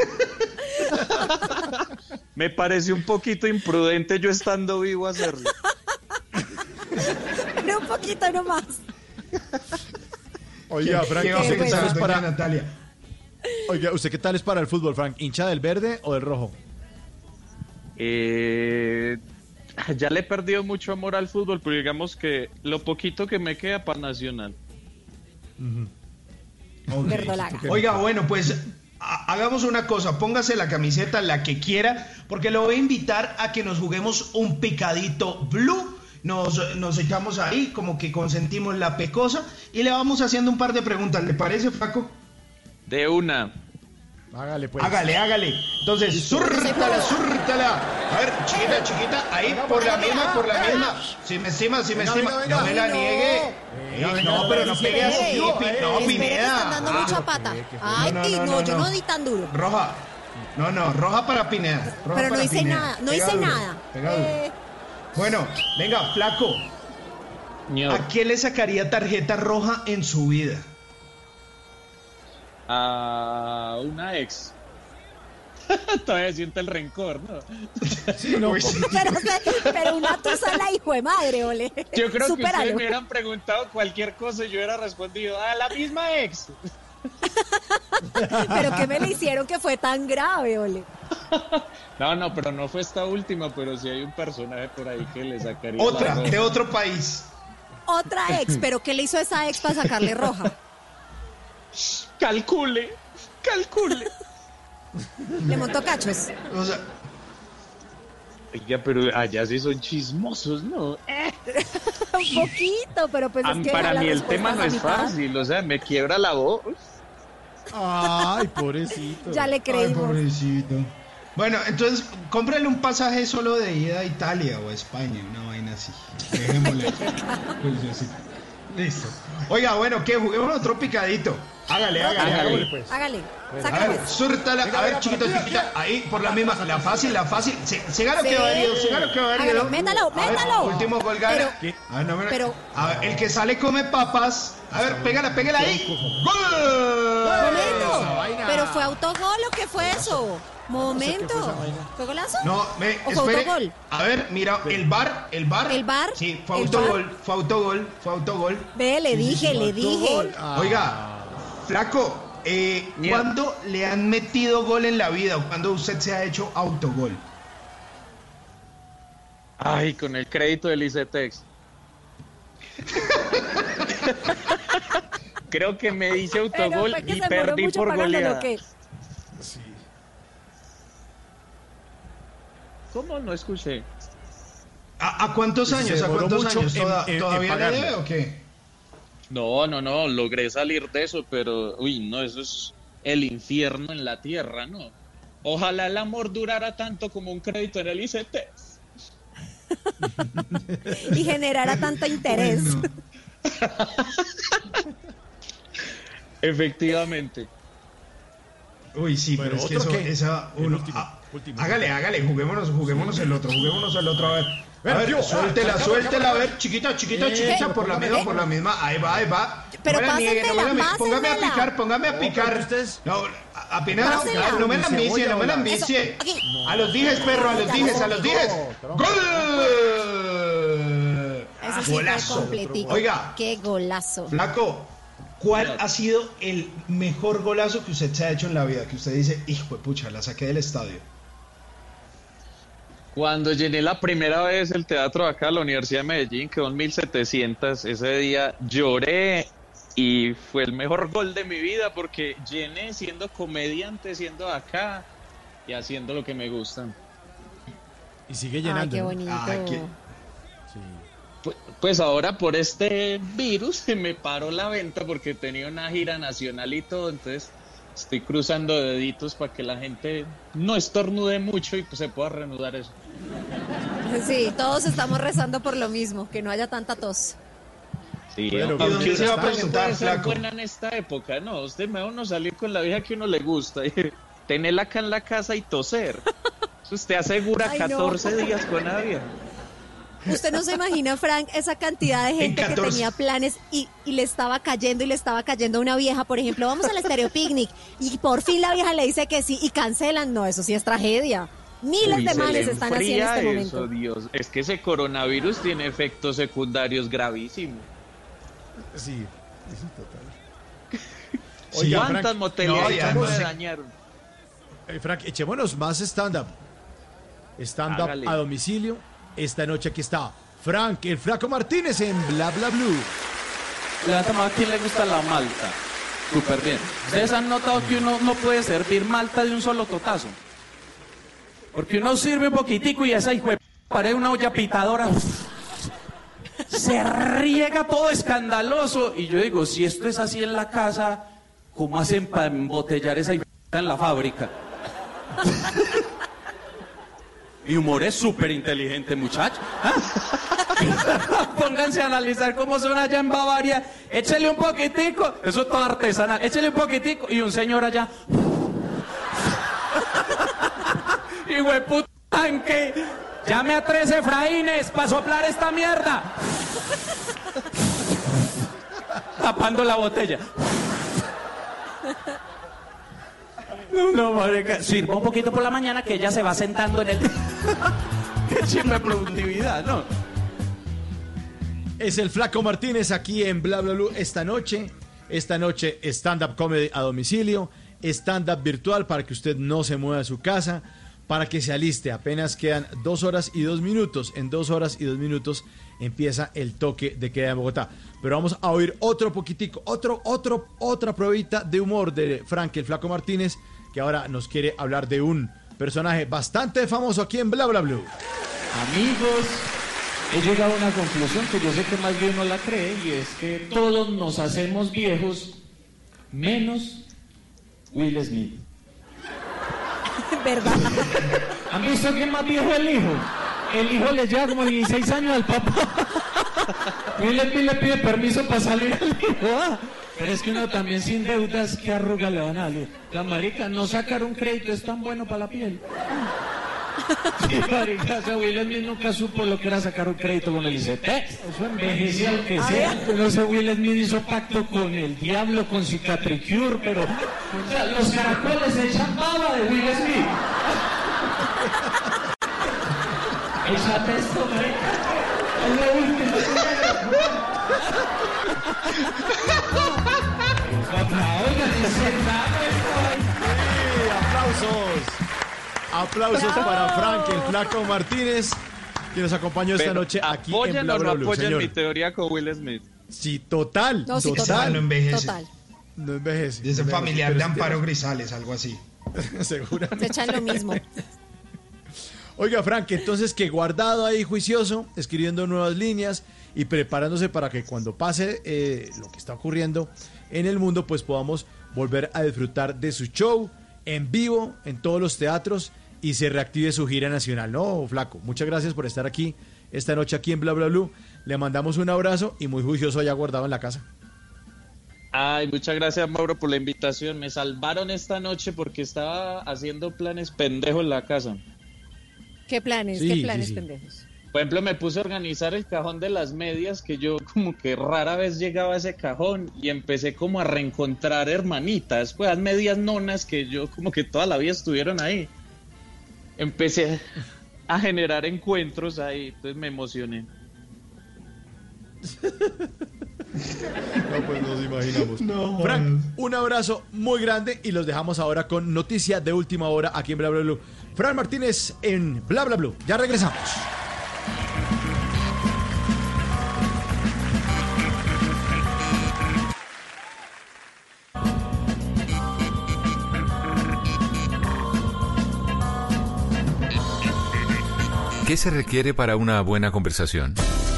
Me parece un poquito imprudente yo estando vivo hacerlo. Pero un poquito nomás. Oiga, Frank, ¿Qué va a ¿usted qué tal es para, Natalia? oiga, ¿usted qué tal es para el fútbol, Frank? ¿Hincha del verde o del rojo? Eh, ya le he perdido mucho amor al fútbol, pero digamos que lo poquito que me queda para Nacional. Oiga, bueno, pues ha- hagamos una cosa, póngase la camiseta la que quiera, porque lo voy a invitar a que nos juguemos un picadito blue. Nos, nos echamos ahí, como que consentimos la pecosa, y le vamos haciendo un par de preguntas. ¿Le parece, Paco? De una. Hágale, pues. Hágale, hágale. Entonces, súrtala, súrtala. A ver, chiquita, chiquita, ahí por la misma, por la misma. Si me estima, si me Venga, estima. venga, No me la niegue. Venga, Eh, venga, no, pero no pegue así, no, que están Pineda. dando Ah, mucha pata. Ay, no, ti- no, no, no, yo no. di tan duro. Roja, No, no, roja para Pineda. roja Pero no hice Pineda. nada, no Pega hice duro, nada. pega duro. Eh, Bueno, venga, flaco. ¿A quién le sacaría tarjeta roja en su vida? A una ex. Todavía siente el rencor, ¿no? pero, pero una tusa la hijo de madre, ole. Yo creo que ustedes me hubieran preguntado cualquier cosa y yo hubiera respondido a la misma ex. Pero ¿qué me le hicieron que fue tan grave, ole? No, no, pero no fue esta última, pero sí hay un personaje por ahí que le sacaría. Otra, de otro país. Otra ex, pero ¿qué le hizo esa ex para sacarle roja? Calcule, calcule. Le montó cachos. O sea, Oiga, pero allá sí son chismosos, ¿no? Un poquito, pero pues es que para mí el tema no es fácil, o sea, me quiebra la voz. Ay, pobrecito. Ya le ay, creímos. pobrecito. Bueno, entonces cómprale un pasaje solo de ida a Italia o a España, una vaina así. Dejémosle. Pues así. Listo. Oiga, bueno, ¿qué? Juguemos otro picadito. Hágale, hágale, Hágale. hágale. pues. Hágale, A ver, pues. súrtala. A ver, chiquito, chiquita. Ahí, por la misma. La fácil, la fácil. Se, se gana que va herido, se gana que va métalo, métalo. último gol gana. A ver, no me- pero- A ver, el que sale come papas. A ver, pégala, pégala ahí. ¡Gol! Momento. Pero fue autogol o qué fue eso? Momento. ¿Fue golazo? No, me, ¿O fue espere. autogol? A ver, mira, el bar, el bar. ¿El bar? Sí, fue ¿El autogol, fue autogol, fue autogol. Ve, le dije, le dije. Ah. Oiga, flaco, eh. ¿cuándo le han metido gol en la vida o cuándo usted se ha hecho autogol? Ay, con el crédito del ICETEX. Creo que me hice autogol y perdí por goleada. ¿qué? ¿Cómo? No escuché. ¿A, a cuántos años? ¿A cuántos años? en- ¿Toda- en- en ¿Todavía le debe o qué? No, no, no, logré salir de eso, pero, uy, no, eso es el infierno en la tierra, ¿no? Ojalá el amor durara tanto como un crédito en el ICETEX. Y generara tanto interés. Bueno. Efectivamente. Uy, sí, Bueno, pero es que ¿otro eso, qué? esa, uno- último, ah, último. hágale, hágale, juguémonos, juguémonos el otro, juguémonos el otro, a ver. A Ver, yo, suéltela, ah, suéltela, a ver, chiquita, chiquita, Eh, chiquita, por la misma, eh. por la misma, ahí va, ahí va. Pero no me la niegue, no me la pásenmela, mi- póngame a picar, póngame a picar. ustedes- No, a- apenas, no me la ambicie, no me la ambicie. A los dijes, perro, a los dijes, a los dijes. ¡Gol! Eso sí fue Golazo. Oiga, Qué golazo. Flaco, ¿cuál ha sido el mejor golazo que usted se ha hecho en la vida? Que usted dice, hijo de pucha, la saqué del estadio. Cuando llené la primera vez el teatro acá a la Universidad de Medellín, quedó en 1700, ese día lloré y fue el mejor gol de mi vida porque llené siendo comediante, siendo acá y haciendo lo que me gusta. Y sigue Ay, llenando. bonito. Ay, qué-. Pu- Pues ahora por este virus se me paró la venta porque tenía una gira nacional y todo, entonces estoy cruzando deditos para que la gente no estornude mucho y pues se pueda reanudar eso. Sí, todos estamos rezando por lo mismo, que no haya tanta tos. Sí, Bueno, aunque ¿y dónde usted se va a presentar, puede ser flaco? buena en esta época, ¿no? Usted me va a uno salir con la vieja que uno le gusta y tenerla acá en la casa y toser. Eso Usted asegura Ay, no. 14 días con la vieja. Usted no se imagina, Frank, esa cantidad de gente que 14. tenía planes y, y le estaba cayendo y le estaba cayendo a una vieja, por ejemplo, vamos al Stereo Picnic y por fin la vieja le dice que sí y cancelan. No, eso sí es tragedia. Miles Uy, de males están así en este eso, momento. Dios. Es que ese coronavirus tiene efectos secundarios gravísimos. Sí, sí, total. Sí, Oiga, ¿Cuántas Frank, no, se- dañaron? eh, Frank, echémonos más stand-up. Stand-up a domicilio. Esta noche aquí está Frank, el Flaco Martínez en Bla Bla Blue. Levanta mano, ¿a quién le gusta la malta? Súper bien. ¿Ustedes han notado que uno no puede servir malta de un solo totazo? Porque uno sirve un poquitico y esa hijo de una olla pitadora. Se riega todo escandaloso. Y yo digo, si esto es así en la casa, ¿cómo hacen para embotellar esa hijo en la fábrica? Mi humor es súper inteligente, muchacho. ¿Ah? Pónganse a analizar cómo son allá en Bavaria. Échele un poquitico. Eso es todo artesanal. Échele un poquitico. Y un señor allá. hijo de puta tanque. Llame a tres Efraínes para soplar esta mierda. Tapando la botella. No, no, marica. Sirva un poquito por la mañana que ella se va sentando en el... Qué chimba de productividad, ¿no? Es el Flaco Martínez aquí en Bla Bla Blue esta noche. Esta noche stand-up comedy a domicilio, stand-up virtual para que usted no se mueva de su casa, para que se aliste. Apenas quedan dos horas y dos minutos. En dos horas y dos minutos empieza el toque de queda en Bogotá. Pero vamos a oír otro poquitico, otro, otro, otra pruebita de humor de Frank el Flaco Martínez, que ahora nos quiere hablar de un personaje bastante famoso aquí en Bla Bla Blue. Amigos, he llegado a una conclusión que yo sé que más bien no la cree y es que todos nos hacemos viejos menos Will Smith. ¿Verdad? ¿Han visto quién más viejo el hijo? El hijo le lleva como 16 años al papá. Will Smith le pide permiso para salir al hijo. Pero es que uno también sin deudas, ¿qué arruga le van a dar? La marica, no sacar un crédito es tan bueno para la piel. Sí, marica, o sea, Will Smith nunca supo lo que era sacar un crédito con el ICT. Eso envejece al que sea. No sé, Will Smith hizo pacto con el diablo, con Cicatricure, pero... O sea, los caracoles se echan baba de Will Smith. Échate esto, marica. Es lo último. Sí, aplausos. Aplausos para Frank el Flaco Martínez, que nos acompañó esta Pero noche aquí en Bla Bla no Blue, apoyen señor. mi teoría con Will Smith. Sí, total, No, sí, total. total. No envejece. Total. No envejece. Dice no familiar de Amparo Grisales, algo así. Seguramente. Se echan lo mismo. Oiga, Frank, entonces que guardado ahí juicioso, escribiendo nuevas líneas y preparándose para que cuando pase eh, lo que está ocurriendo en el mundo, pues podamos volver a disfrutar de su show en vivo en todos los teatros y se reactive su gira nacional. No, Flaco, muchas gracias por estar aquí esta noche aquí en Bla Bla Blue. Le mandamos un abrazo y muy juicioso allá guardado en la casa. Ay, muchas gracias Mauro por la invitación. Me salvaron esta noche porque estaba haciendo planes pendejos en la casa. ¿Qué planes? Sí, ¿Qué sí, planes, sí. pendejos? Por ejemplo, me puse a organizar el cajón de las medias, que yo como que rara vez llegaba a ese cajón y empecé como a reencontrar hermanitas, pues las medias nonas que yo como que toda la vida estuvieron ahí. Empecé a generar encuentros ahí, entonces me emocioné. No, pues nos imaginamos. No, Frank, un abrazo muy grande y los dejamos ahora con noticia de última hora aquí en Bla Bla Blue. Fran Martínez en Bla Bla Blue. Ya regresamos. ¿Qué se requiere para una buena conversación?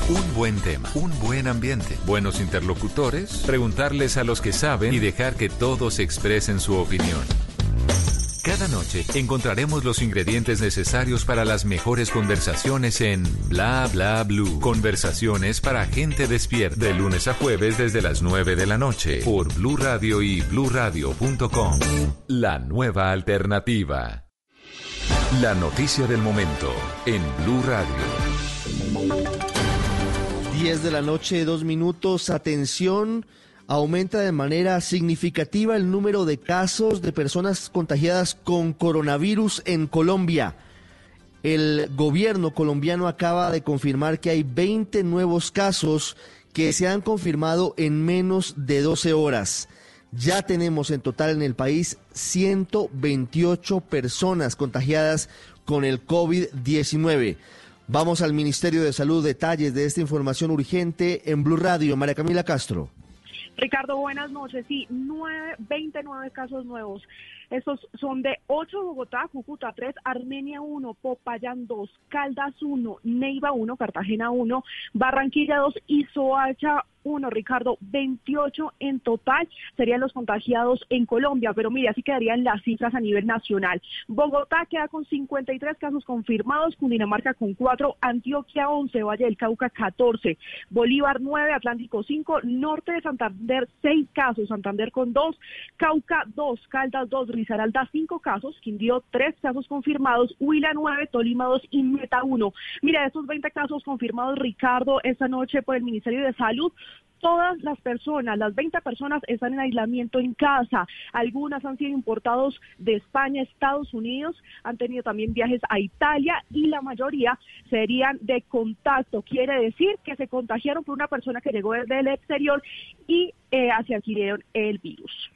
Un buen tema, un buen ambiente, buenos interlocutores, preguntarles a los que saben y dejar que todos expresen su opinión. Cada noche encontraremos los ingredientes necesarios para las mejores conversaciones en Bla Bla Blue. Conversaciones para gente despierta. De lunes a jueves desde las 9 de la noche por Blue Radio y bluradio.com. La nueva alternativa. La noticia del momento en Blue Radio. 10 de la noche, dos minutos. Atención, aumenta de manera significativa el número de casos de personas contagiadas con coronavirus en Colombia. El gobierno colombiano acaba de confirmar que hay 20 nuevos casos que se han confirmado en menos de 12 horas. Ya tenemos en total en el país 128 personas contagiadas con el COVID-19. Vamos al Ministerio de Salud, detalles de esta información urgente en Blue Radio. María Camila Castro. Ricardo, buenas noches. Sí, nueve, 29 casos nuevos. Estos son de 8 Bogotá, Cúcuta 3, Armenia 1, Popayán 2, Caldas 1, Neiva 1, Cartagena 1, Barranquilla 2 y Soacha uno, Ricardo, 28 en total serían los contagiados en Colombia, pero mire, así quedarían las cifras a nivel nacional. Bogotá queda con 53 casos confirmados, Cundinamarca con 4, Antioquia 11, Valle del Cauca 14, Bolívar 9, Atlántico 5, Norte de Santander 6 casos, Santander con 2, Cauca 2, Caldas 2, Risaralda 5 casos, Quindío 3 casos confirmados, Huila 9, Tolima 2 y Meta 1. Mira, estos 20 casos confirmados, Ricardo, esta noche por el Ministerio de Salud, todas las personas, las 20 personas están en aislamiento en casa. Algunas han sido importados de España, Estados Unidos, han tenido también viajes a Italia y la mayoría serían de contacto. Quiere decir que se contagiaron por una persona que llegó desde el exterior y eh, adquirieron el virus.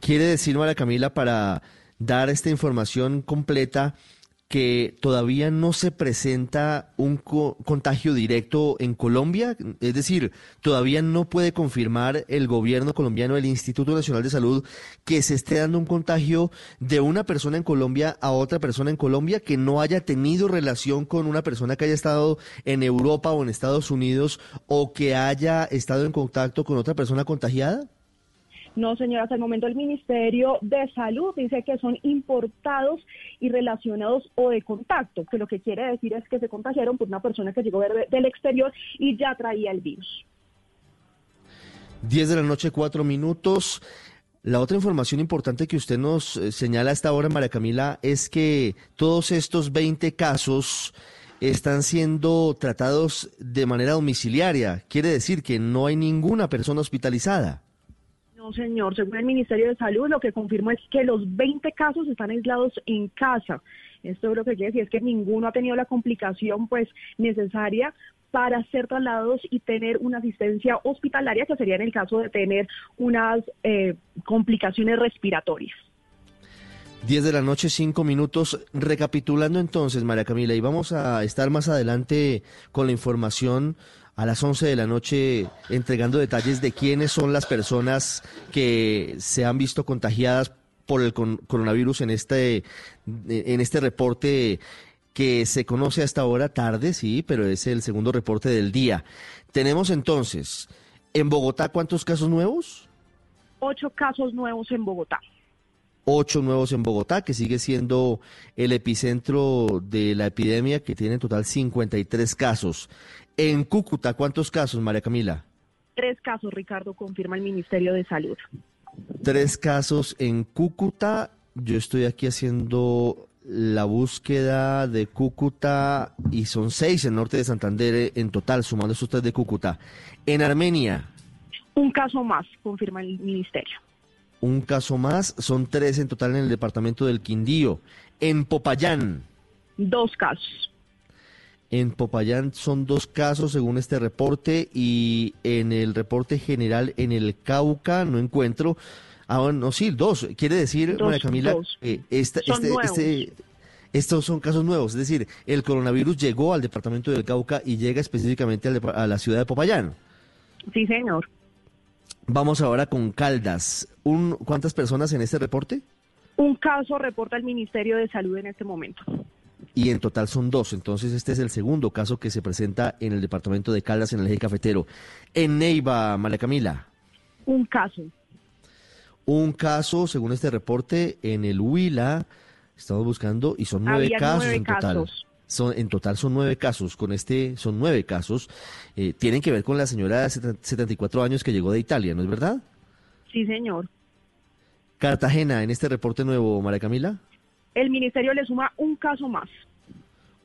Quiere decir, María Camila, para dar esta información completa, que todavía no se presenta un co- contagio directo en Colombia? Es decir, todavía no puede confirmar el gobierno colombiano, el Instituto Nacional de Salud, que se esté dando un contagio de una persona en Colombia a otra persona en Colombia que no haya tenido relación con una persona que haya estado en Europa o en Estados Unidos o que haya estado en contacto con otra persona contagiada? No, señora, hasta el momento el Ministerio de Salud dice que son importados y relacionados o de contacto, que lo que quiere decir es que se contagiaron por una persona que llegó de- del exterior y ya traía el virus. 10 de la noche, 4 minutos. La otra información importante que usted nos eh, señala a esta hora, María Camila, es que todos estos 20 casos están siendo tratados de manera domiciliaria. Quiere decir que no hay ninguna persona hospitalizada. Señor. Según el Ministerio de Salud, lo que confirmó es que los 20 casos están aislados en casa. Esto lo que quiere decir es que ninguno ha tenido la complicación pues necesaria para ser trasladados y tener una asistencia hospitalaria, que sería en el caso de tener unas eh, complicaciones respiratorias. 10 de la noche, 5 minutos. Recapitulando entonces, María Camila, y vamos a estar más adelante con la información a las 11 de la noche entregando detalles de quiénes son las personas que se han visto contagiadas por el coronavirus en este, en este reporte que se conoce hasta ahora tarde, sí, pero es el segundo reporte del día. Tenemos entonces, en Bogotá, ¿cuántos casos nuevos? Ocho casos nuevos en Bogotá. ocho nuevos en Bogotá, que sigue siendo el epicentro de la epidemia, que tiene en total 53 casos. En Cúcuta, ¿cuántos casos, María Camila? Tres casos, Ricardo, confirma el Ministerio de Salud. Tres casos en Cúcuta. Yo estoy aquí haciendo la búsqueda de Cúcuta y son seis en norte de Santander eh, en total, sumando estos tres de Cúcuta. En Armenia, Un caso más, confirma el Ministerio. un caso más, son tres en total en el departamento del Quindío. En Popayán, Dos casos. En Popayán son dos casos según este reporte y en el reporte general en el Cauca no encuentro. Ah, bueno, no, sí, dos. Quiere decir, Dos, María Camila, esta- Son este, este- estos son casos nuevos. Es decir, el coronavirus llegó al departamento del Cauca y llega específicamente al a la ciudad de Popayán. Sí, señor. Vamos ahora con Caldas. Un, ¿Cuántas personas en este reporte? Un caso reporta el Ministerio de Salud en este momento. Y en total son dos. Entonces este es el segundo caso que se presenta en el departamento de Caldas, en el eje cafetero. En Neiva, María Camila, Un caso. un caso, según este reporte, en el Huila, estamos buscando, y son nueve Había casos nueve en total. casos. Son, en total son nueve casos, con este son nueve casos. Eh, tienen que ver con la señora de 70 74 años que llegó de Italia, ¿no es verdad? Sí, señor. Cartagena, en este reporte nuevo, María Camila. El Ministerio le suma un caso más.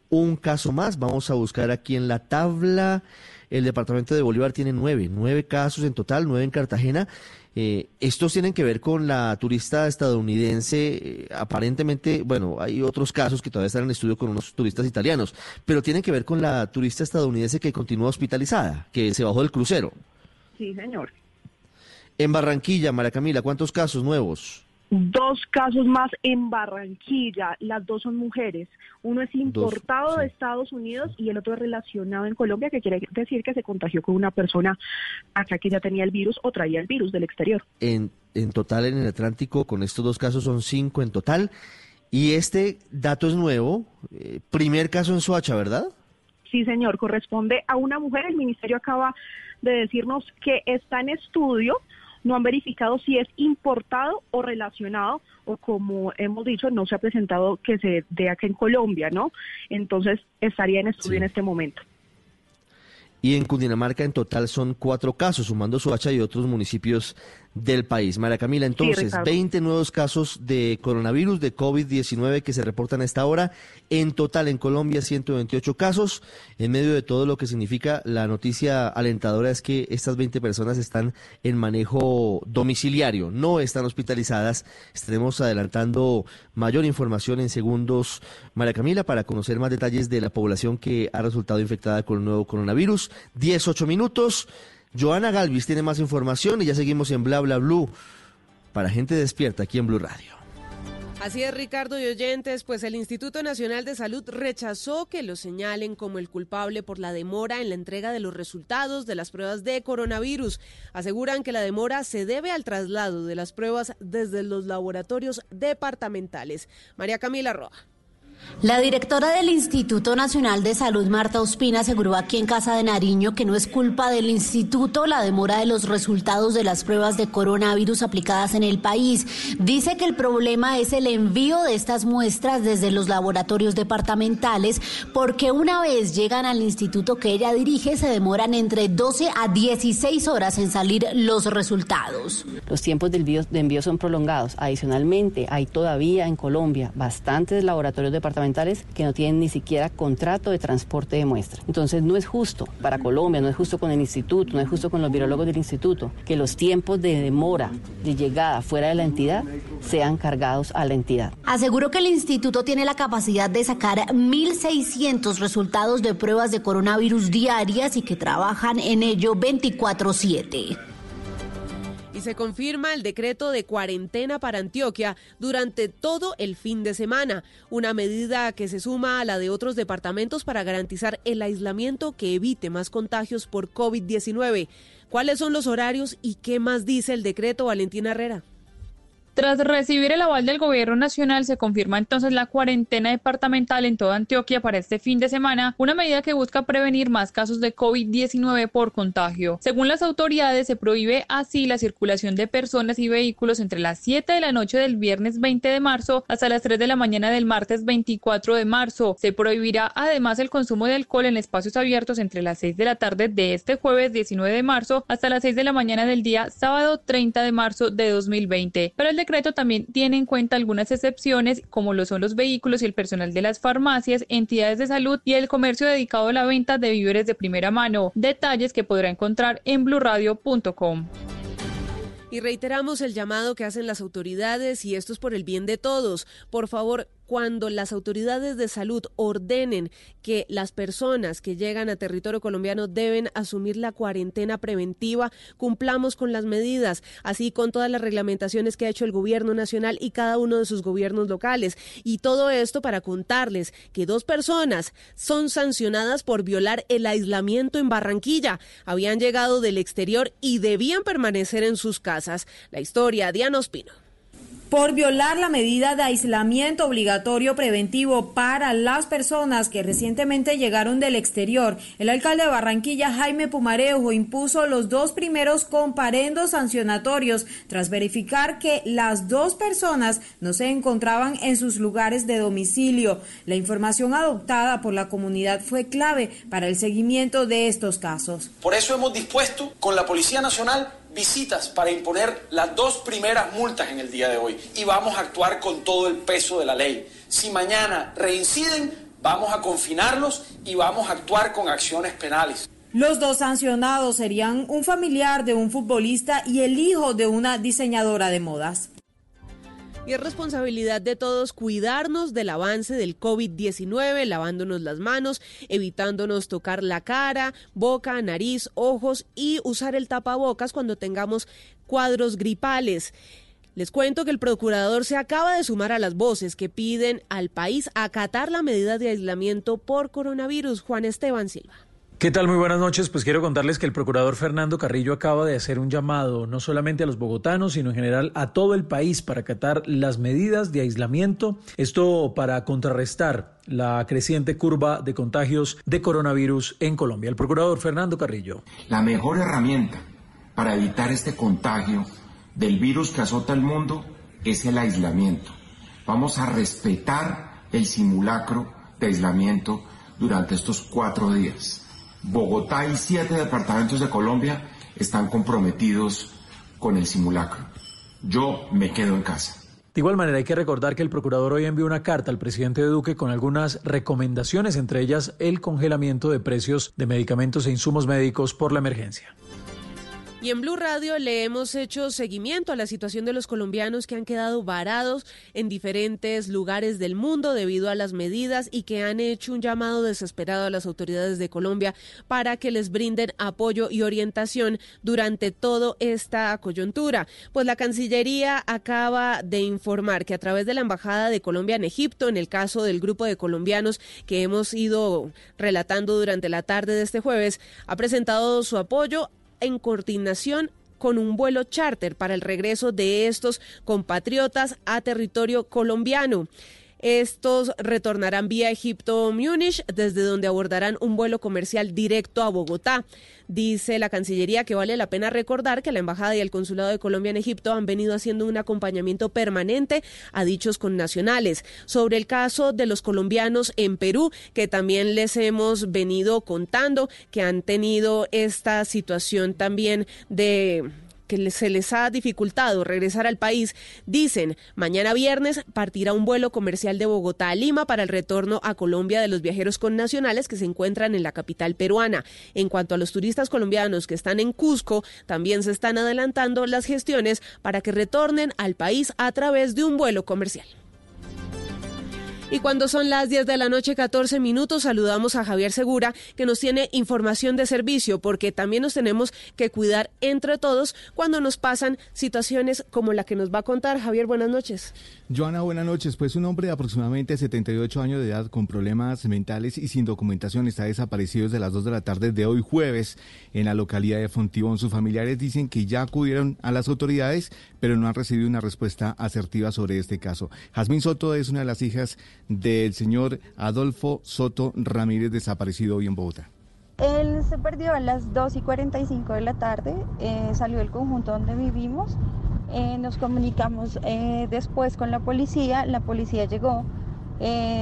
un caso más. Vamos a buscar aquí en la tabla. El departamento de Bolívar tiene nueve, nueve casos en total, nueve en Cartagena. Eh, estos tienen que ver con la turista estadounidense. eh, aparentemente, bueno, hay otros casos que todavía están en estudio con unos turistas italianos, pero tienen que ver con la turista estadounidense que continúa hospitalizada, que se bajó del crucero. Sí, señor. En Barranquilla, María Camila, ¿cuántos casos nuevos? Dos casos más en Barranquilla. Las dos son mujeres. Uno es importado de Estados Unidos y el otro es relacionado en Colombia, que quiere decir que se contagió con una persona acá que ya tenía el virus o traía el virus del exterior. En, en total en el Atlántico, con estos dos casos son cinco en total. Y este dato es nuevo. eh, primer caso en Soacha, ¿verdad? Sí, señor, corresponde a una mujer. El ministerio acaba de decirnos que está en estudio. No han verificado si es importado o relacionado o como hemos dicho, no se ha presentado que se dé acá en Colombia, ¿no? Entonces estaría en estudio en este momento. Y en Cundinamarca en total son cuatro casos, sumando Soacha y otros municipios del país. María Camila, entonces, Ricardo. 20 nuevos casos de coronavirus, de COVID-19 que se reportan a esta hora. En total en Colombia 128 casos. En medio de todo lo que significa la noticia alentadora es que estas 20 personas están en manejo domiciliario, no están hospitalizadas. Estaremos adelantando mayor información en segundos, María Camila, para conocer más detalles de la población que ha resultado infectada con el nuevo coronavirus. 18 minutos. Joana Galvis tiene más información y ya seguimos en Bla Bla Blue para gente despierta aquí en Blue Radio. Así es, Ricardo y oyentes, pues el Instituto Nacional de Salud rechazó que lo señalen como el culpable por la demora en la entrega de los resultados de las pruebas de coronavirus. Aseguran que la demora se debe al traslado de las pruebas desde los laboratorios departamentales. María Camila Roa. La directora del Instituto Nacional de Salud, Marta Ospina, aseguró aquí en Casa de Nariño que no es culpa del instituto la demora de los resultados de las pruebas de coronavirus aplicadas en el país. Dice que el problema es el envío de estas muestras desde los laboratorios departamentales porque una vez llegan al instituto que ella dirige se demoran entre 12 a 16 horas en salir los resultados. Los tiempos de envío, son prolongados. Adicionalmente, hay todavía en Colombia bastantes laboratorios departamentales que no tienen ni siquiera contrato de transporte de muestras. Entonces, no es justo para Colombia, no es justo con el instituto, no es justo con los virólogos del instituto que los tiempos de demora de llegada fuera de la entidad sean cargados a la entidad. Aseguró que el instituto tiene la capacidad de sacar 1.600 resultados de pruebas de coronavirus diarias y que trabajan en ello 24/7. Y se confirma el decreto de cuarentena para Antioquia durante todo el fin de semana, una medida que se suma a la de otros departamentos para garantizar el aislamiento que evite más contagios por COVID-19. ¿Cuáles son los horarios y qué más dice el decreto Valentina Herrera? Tras recibir el aval del gobierno nacional, se confirma entonces la cuarentena departamental en toda Antioquia para este fin de semana, una medida que busca prevenir más casos de COVID-19 por contagio. Según las autoridades, se prohíbe así la circulación de personas y vehículos entre las 7 de la noche del viernes 20 de marzo hasta las 3 de la mañana del martes 24 de marzo. Se prohibirá además el consumo de alcohol en espacios abiertos entre las 6 de la tarde de este jueves 19 de marzo hasta las 6 de la mañana del día sábado 30 de marzo de 2020. Pero el decreto también tiene en cuenta algunas excepciones, como lo son los vehículos y el personal de las farmacias, entidades de salud y el comercio dedicado a la venta de víveres de primera mano. Detalles que podrá encontrar en blurradio.com. Y reiteramos el llamado que hacen las autoridades y esto es por el bien de todos. Por favor, cuando las autoridades de salud ordenen que las personas que llegan a territorio colombiano deben asumir la cuarentena preventiva, cumplamos con las medidas, así con todas las reglamentaciones que ha hecho el gobierno nacional y cada uno de sus gobiernos locales. Y todo esto para contarles que dos personas son sancionadas por violar el aislamiento en Barranquilla. Habían llegado del exterior y debían permanecer en sus casas. La historia, Diana Ospino por violar la medida de aislamiento obligatorio preventivo para las personas que recientemente llegaron del exterior. El alcalde de Barranquilla, Jaime Pumarejo, impuso los dos primeros comparendos sancionatorios tras verificar que las dos personas no se encontraban en sus lugares de domicilio. La información adoptada por la comunidad fue clave para el seguimiento de estos casos. Por eso hemos dispuesto con la Policía Nacional visitas para imponer las dos primeras multas en el día de hoy y vamos a actuar con todo el peso de la ley. Si mañana reinciden, vamos a confinarlos y vamos a actuar con acciones penales. Los dos sancionados serían un familiar de un futbolista y el hijo de una diseñadora de modas. Y es responsabilidad de todos cuidarnos del avance del COVID-19, lavándonos las manos, evitándonos tocar la cara, boca, nariz, ojos y usar el tapabocas cuando tengamos cuadros gripales. Les cuento que el procurador se acaba de sumar a las voces que piden al país acatar la medida de aislamiento por coronavirus. Juan Esteban Silva. ¿Qué tal? Muy buenas noches. Pues quiero contarles que el procurador Fernando Carrillo acaba de hacer un llamado no solamente a los bogotanos, sino en general a todo el país para acatar las medidas de aislamiento. Esto para contrarrestar la creciente curva de contagios de coronavirus en Colombia. El procurador Fernando Carrillo. La mejor herramienta para evitar este contagio del virus que azota el mundo es el aislamiento. Vamos a respetar el simulacro de aislamiento durante estos cuatro días. Bogotá y siete departamentos de Colombia están comprometidos con el simulacro. Yo me quedo en casa. De igual manera, hay que recordar que el procurador hoy envió una carta al presidente de Duque con algunas recomendaciones, entre ellas el congelamiento de precios de medicamentos e insumos médicos por la emergencia. Y en Blue Radio le hemos hecho seguimiento a la situación de los colombianos que han quedado varados en diferentes lugares del mundo debido a las medidas y que han hecho un llamado desesperado a las autoridades de Colombia para que les brinden apoyo y orientación durante toda esta coyuntura. Pues la Cancillería acaba de informar que a través de la Embajada de Colombia en Egipto, en el caso del grupo de colombianos que hemos ido relatando durante la tarde de este jueves, ha presentado su apoyo en coordinación con un vuelo charter para el regreso de estos compatriotas a territorio colombiano. Estos retornarán vía Egipto-Múnich, desde donde abordarán un vuelo comercial directo a Bogotá. Dice la Cancillería que vale la pena recordar que la Embajada y el Consulado de Colombia en Egipto han venido haciendo un acompañamiento permanente a dichos connacionales. Sobre el caso de los colombianos en Perú, que también les hemos venido contando que han tenido esta situación también de que se les ha dificultado regresar al país, dicen, mañana viernes partirá un vuelo comercial de Bogotá a Lima para el retorno a Colombia de los viajeros connacionales que se encuentran en la capital peruana. En cuanto a los turistas colombianos que están en Cusco, también se están adelantando las gestiones para que retornen al país a través de un vuelo comercial. Y cuando son las 10 de la noche, 14 minutos, saludamos a Javier Segura, que nos tiene información de servicio, porque también nos tenemos que cuidar entre todos cuando nos pasan situaciones como la que nos va a contar. Javier, buenas noches. Joana, buenas noches. Pues un hombre de aproximadamente 78 años de edad con problemas mentales y sin documentación está desaparecido desde las 2 de la tarde de hoy jueves en la localidad de Fontibón. Sus familiares dicen que ya acudieron a las autoridades, pero no han recibido una respuesta asertiva sobre este caso. Jazmín Soto es una de las hijas del señor Adolfo Soto Ramírez, desaparecido hoy en Bogotá. Él se perdió a las 2 y 45 de la tarde, eh, salió del conjunto donde vivimos, eh, nos comunicamos eh, después con la policía, la policía llegó,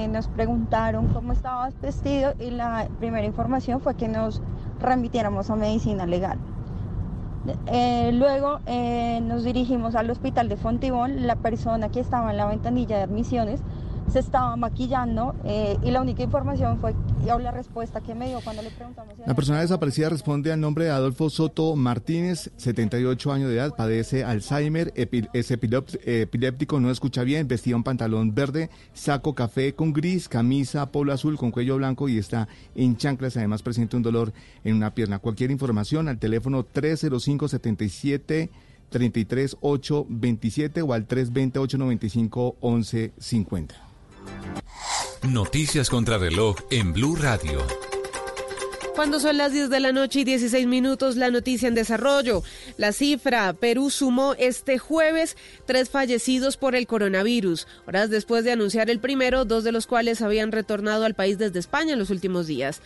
nos preguntaron cómo estabas vestido y la primera información fue que nos remitiéramos a medicina legal. luego nos dirigimos al hospital de Fontibón, la persona que estaba en la ventanilla de admisiones se estaba maquillando eh, y la única información fue o la respuesta que me dio cuando le preguntamos. la persona desaparecida responde al nombre de Adolfo Soto Martínez, 78 años de edad, padece Alzheimer, es epiléptico, no escucha bien, vestía un pantalón verde, saco café con gris, camisa polo azul con cuello blanco y está en chanclas, además presenta un dolor en una pierna. Cualquier información al teléfono 305 77 33827 o al 320 895 1150. Noticias contra reloj en Blue Radio. Cuando son las 10 de la noche y 16 minutos, la noticia en desarrollo. La cifra, Perú sumó este jueves tres fallecidos por el coronavirus, horas después de anunciar el primero, dos de los cuales habían retornado al país desde España en los últimos días.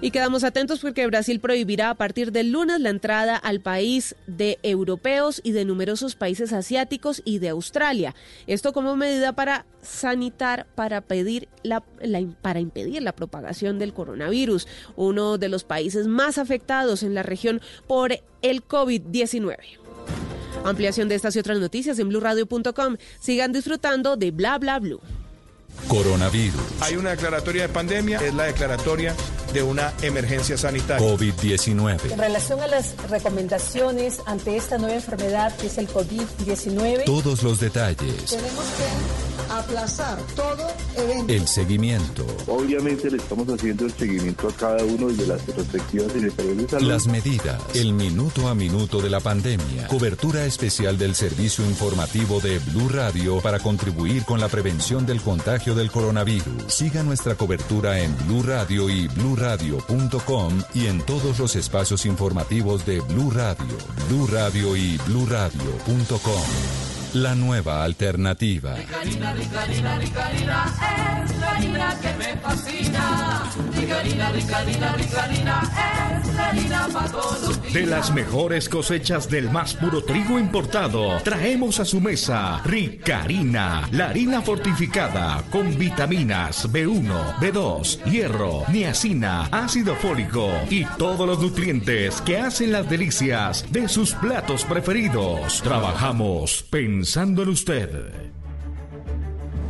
Y quedamos atentos porque Brasil prohibirá a partir del lunes la entrada al país de europeos y de numerosos países asiáticos y de Australia. Esto como medida para sanitar, para, pedir la, para impedir la propagación del coronavirus, uno de los países más afectados en la región por el COVID-19. Ampliación de estas y otras noticias en blurradio.com. Sigan disfrutando de Bla Bla Blue. Coronavirus. Hay una declaratoria de pandemia, es la declaratoria de una emergencia sanitaria. COVID-19. En relación a las recomendaciones ante esta nueva enfermedad que es el COVID-19. Todos los detalles. Tenemos que aplazar todo evento. El seguimiento. Obviamente le estamos haciendo el seguimiento a cada uno de las respectivas secretarías de salud. Las medidas. El minuto a minuto de la pandemia. Cobertura especial del servicio informativo de Blue Radio para contribuir con la prevención del contagio del coronavirus. Siga nuestra cobertura en Blue Radio y bluradio.com y en todos los espacios informativos de Blue Radio, Blue Radio y bluradio.com. La nueva alternativa. Ricarina, ricarina, ricarina, es la harina que me fascina. Ricarina, ricarina, ricarina, es la harina para todos los días. De las mejores cosechas del más puro trigo importado, traemos a su mesa Ricarina, la harina fortificada con vitaminas B1, B2, hierro, niacina, ácido fólico y todos los nutrientes que hacen las delicias de sus platos preferidos. Trabajamos pensando en usted.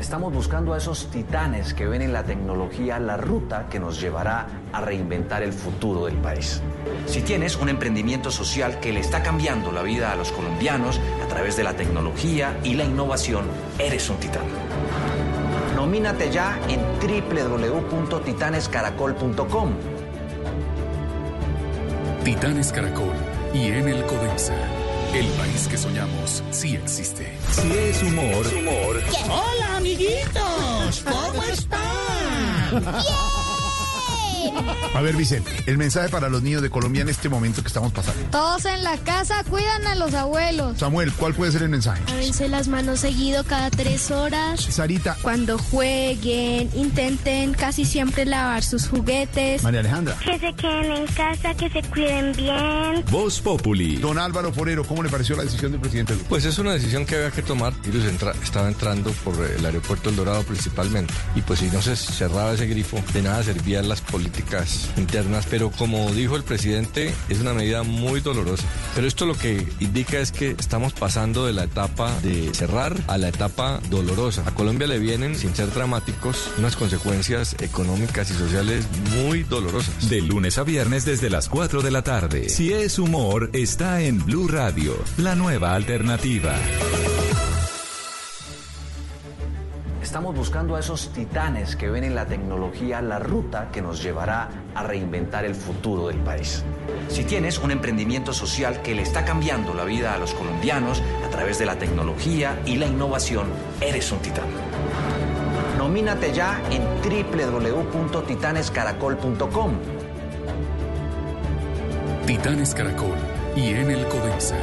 Estamos buscando a esos titanes que ven en la tecnología la ruta que nos llevará a reinventar el futuro del país. Si tienes un emprendimiento social que le está cambiando la vida a los colombianos a través de la tecnología y la innovación, eres un titán. Nomínate ya en www.titanescaracol.com. Titanes Caracol y en el Codensa. El país que soñamos sí existe. Si es humor, humor. Hola, amiguitos. ¿Cómo están? A ver, Vicente, el mensaje para los niños de Colombia en este momento que estamos pasando. Todos en la casa cuidan a los abuelos. Samuel, ¿cuál puede ser el mensaje? Lávense las manos seguido cada tres horas. Sarita. Cuando jueguen, intenten casi siempre lavar sus juguetes. María Alejandra. Que se queden en casa, que se cuiden bien. Voz Populi. Don Álvaro Forero, ¿cómo le pareció la decisión del presidente? Pues es una decisión que había que tomar. El virus entra- estaba entrando por el aeropuerto El Dorado principalmente. Y pues si no se cerraba ese grifo, de nada servían las políticas internas. Pero como dijo el presidente, es una medida muy dolorosa. Pero esto lo que indica es que estamos pasando de la etapa de cerrar a la etapa dolorosa. A Colombia le vienen, sin ser dramáticos, unas consecuencias económicas y sociales muy dolorosas. De lunes a viernes desde las 4 de la tarde. Si es humor, está en Blue Radio, la nueva alternativa. Estamos buscando a esos titanes que ven en la tecnología la ruta que nos llevará a reinventar el futuro del país. Si tienes un emprendimiento social que le está cambiando la vida a los colombianos a través de la tecnología y la innovación, eres un titán. Nomínate ya en www.titanescaracol.com. Titanes Caracol y en el Codensa.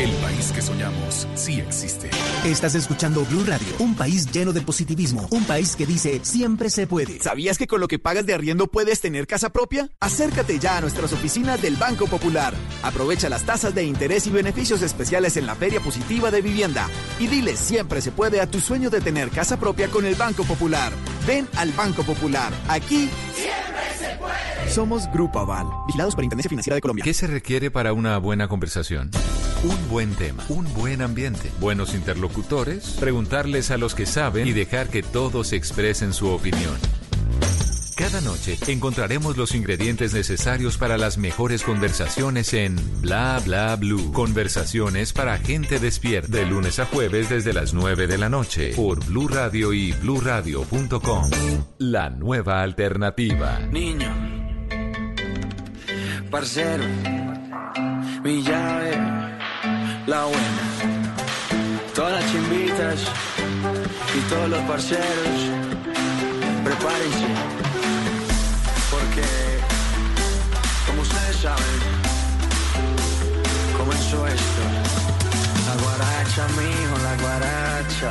El país que soñamos sí existe. Estás escuchando Blue Radio, un país lleno de positivismo, un país que dice siempre se puede. ¿Sabías que con lo que pagas de arriendo puedes tener casa propia? Acércate ya a nuestras oficinas del Banco Popular. Aprovecha las tasas de interés y beneficios especiales en la Feria Positiva de Vivienda y dile siempre se puede a tu sueño de tener casa propia con el Banco Popular. Ven al Banco Popular. Aquí Siempre se puede. somos Grupo Aval, vigilados por Intendencia Financiera de Colombia. ¿Qué se requiere para una buena conversación? Un buen tema, un buen ambiente, buenos interlocutores, preguntarles a los que saben y dejar que todos expresen su opinión. Cada noche encontraremos los ingredientes necesarios para las mejores conversaciones en Bla Bla Blue. Conversaciones para gente despierta. De lunes a jueves desde las 9 de la noche por Blue Radio y bluradio.com. La nueva alternativa. Niño, parcero, mi llave, la buena. Todas las chimbitas y todos los parceros, prepárense. Porque, como ustedes saben, comenzó esto. La guaracha, mijo, la guaracha.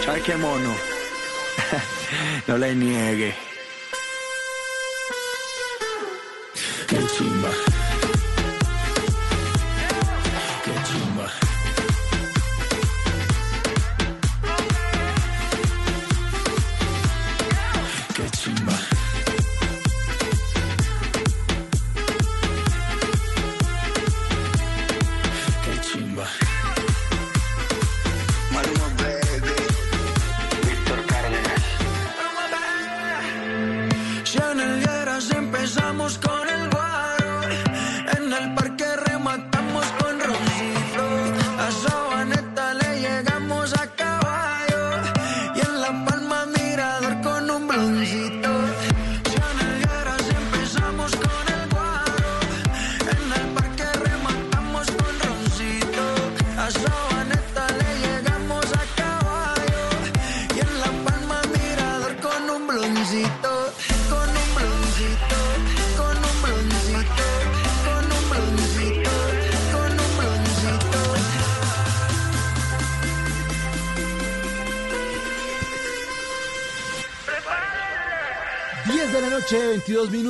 ¿Sabes qué mono? no le niegue.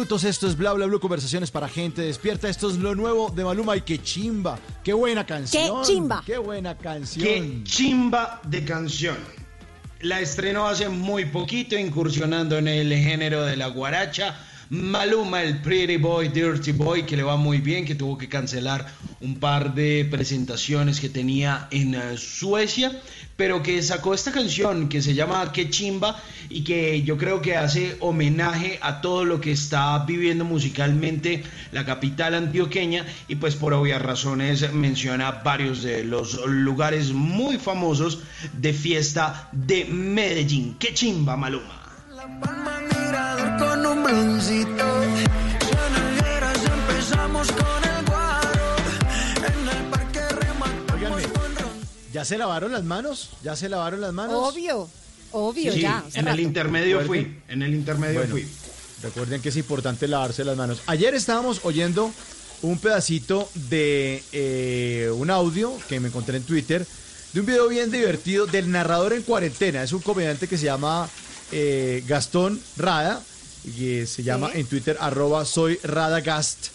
Minutos. Esto es Bla Bla Blue, conversaciones para gente despierta. Esto es lo nuevo de Maluma y qué chimba. Qué buena canción. Qué chimba. Qué buena canción. Qué chimba de canción. La estrenó hace muy poquito, incursionando en el género de la guaracha. Maluma, el Pretty Boy, Dirty Boy, que le va muy bien, que tuvo que cancelar un par de presentaciones que tenía en eh, Suecia, pero que sacó esta canción que se llama Qué chimba y que yo creo que hace homenaje a todo lo que está viviendo musicalmente la capital antioqueña y pues por obvias razones menciona varios de los lugares muy famosos de fiesta de Medellín. Qué chimba, Maluma. Con un bloncito. Sonalieras empezamos con el guaro. En el parque rematamos con ron. ¿Ya se lavaron las manos? ¿Ya se lavaron las manos? Obvio, obvio, Sí, ya. en el intermedio fui, en el intermedio Bueno, fui. Recuerden que es importante lavarse las manos. Ayer estábamos oyendo un pedacito de eh, un audio que me encontré en Twitter de un video bien divertido del narrador en cuarentena. Es un comediante que se llama eh, Gastón Rada y eh, se llama en Twitter arroba soy Radagast.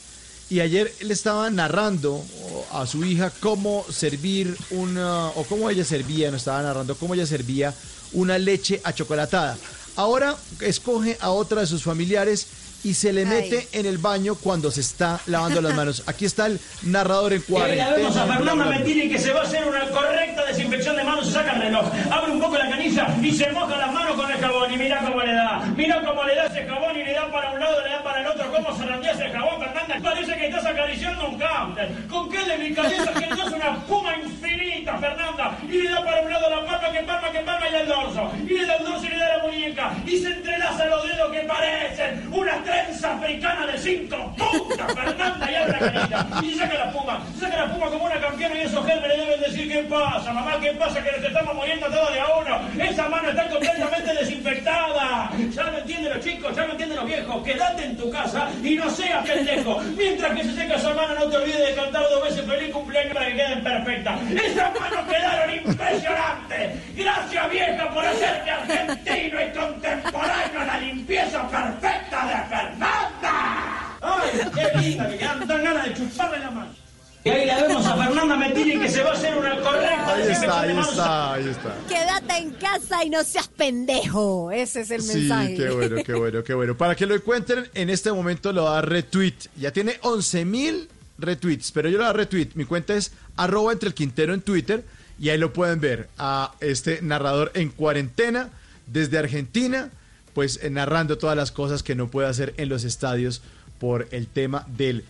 Y ayer le estaba narrando a su hija cómo servir una, o cómo ella servía, no estaba narrando cómo ella servía una leche achocolatada. Ahora escoge a otra de sus familiares y se le mete en el baño cuando se está lavando las manos. Aquí está el narrador en la vemos a cuarentena. Fernanda Metini que se va a hacer una correcta desinfección de manos, se saca el reloj, abre un poco la canilla y se moja las manos con el jabón y mira cómo le da, mira cómo le da ese jabón y le da para un lado, le da para el otro, cómo se randea ese jabón, Fernanda, parece que estás acariciando un counter, con qué delicadeza que es una espuma infinita, Fernanda, y le da para un lado la palma, que palma, que palma y el dorso, y le da el dorso y le da la muñeca, y se entrelaza los dedos que parecen una trenza africana de cinco. Puntas, Fernanda, y abre la canilla, y saca la espuma, saca la espuma como una campeona y esos gérmenes deben decir qué pasa, mamá, qué pasa, que nos estamos muriendo todos de a uno, esa mano está completamente desinfectada, ya lo entienden los chicos, ya lo entienden los viejos, quédate en tu casa y no seas pendejo, mientras que se seca esa mano no te olvides de cantar dos veces feliz cumpleaños para que queden perfectas, esas manos quedaron impresionantes, gracias vieja por hacerte argentino y contemporáneo a la limpieza perfecta de Fernanda. ¡Ay, qué linda! Que quedan dan ganas de chuparle la mano. Y ahí la vemos a Fernanda Metini que se va a hacer una correcta Ahí está, ahí está, ahí está. Quédate en casa y no seas pendejo. Ese es el Sí, mensaje. qué bueno, qué bueno, qué bueno. Para que lo encuentren, en este momento lo da retweet. Ya tiene 11 mil retweets, pero yo lo da retweet. Mi cuenta es arroba entre el Quintero en Twitter y ahí lo pueden ver a este narrador en cuarentena desde Argentina, pues eh, narrando todas las cosas que no puede hacer en los estadios por el tema del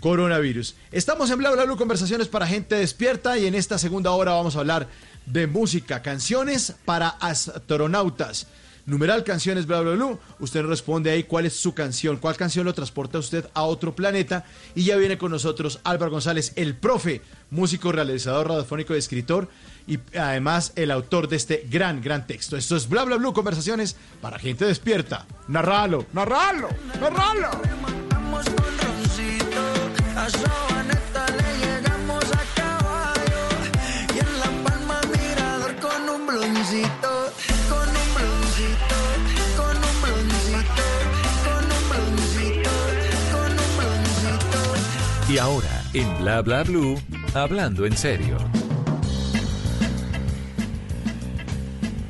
coronavirus. Estamos en Bla Bla Blue, conversaciones para gente despierta y en esta segunda hora vamos a hablar de música, canciones para astronautas. Numeral canciones bla bla bla. Usted responde ahí cuál es su canción, cuál canción lo transporta usted a otro planeta. Y ya viene con nosotros Álvaro González, el profe, músico, realizador radiofónico y escritor. Y además el autor de este gran, gran texto. Esto es Bla Bla Blue, conversaciones para gente despierta. Narralo, narralo, narralo. Y ahora, en Bla Bla Blue, hablando en serio.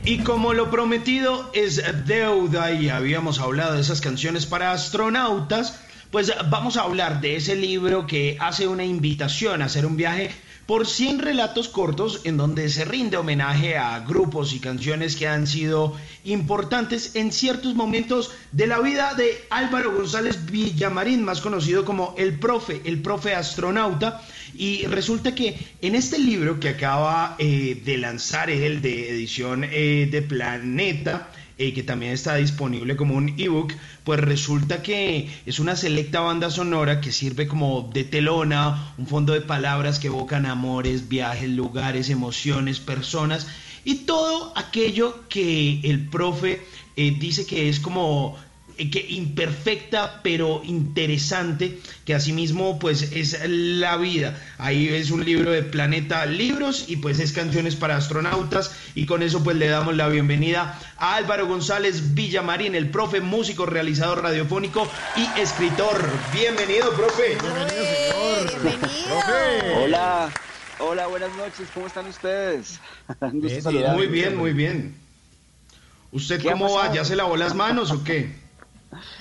Y como lo prometido es deuda y habíamos hablado de esas canciones para astronautas, pues vamos a hablar de ese libro que hace una invitación a hacer un viaje por 100 relatos cortos en donde se rinde homenaje a grupos y canciones que han sido importantes en ciertos momentos de la vida de Álvaro González Villamarín, más conocido como el profe, el profe astronauta. Y resulta que en este libro que acaba eh, de lanzar él de edición eh, de Planeta, eh, que también está disponible como un ebook, pues resulta que es una selecta banda sonora que sirve como de telona, un fondo de palabras que evocan amores, viajes, lugares, emociones, personas y todo aquello que el profe dice que es como que imperfecta pero interesante que asimismo pues es la vida. Ahí es un libro de Planeta Libros y pues es canciones para astronautas y con eso pues le damos la bienvenida a Álvaro González Villamarín el profe músico realizador radiofónico y escritor. Bienvenido profe. Bienvenido señor. hola hola buenas noches. Cómo están ustedes muy bien muy bien. ¿Usted cómo va? ¿Ya se lavó las manos o qué?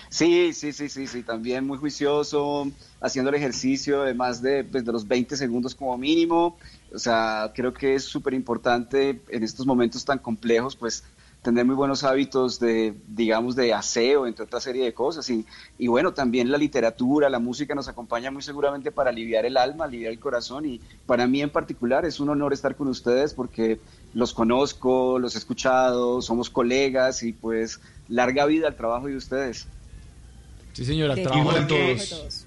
Sí, sí, sí, sí, sí, también muy juicioso, haciendo el ejercicio de más de, pues, de los 20 segundos como mínimo. O sea, creo que es súper importante en estos momentos tan complejos, pues tener muy buenos hábitos de, digamos, de aseo, entre otra serie de cosas. Y, y bueno, también la literatura, la música nos acompaña muy seguramente para aliviar el alma, aliviar el corazón. Y para mí en particular es un honor estar con ustedes porque los conozco, los he escuchado, somos colegas y pues larga vida al trabajo de ustedes. Sí, señora, trabajo de todos.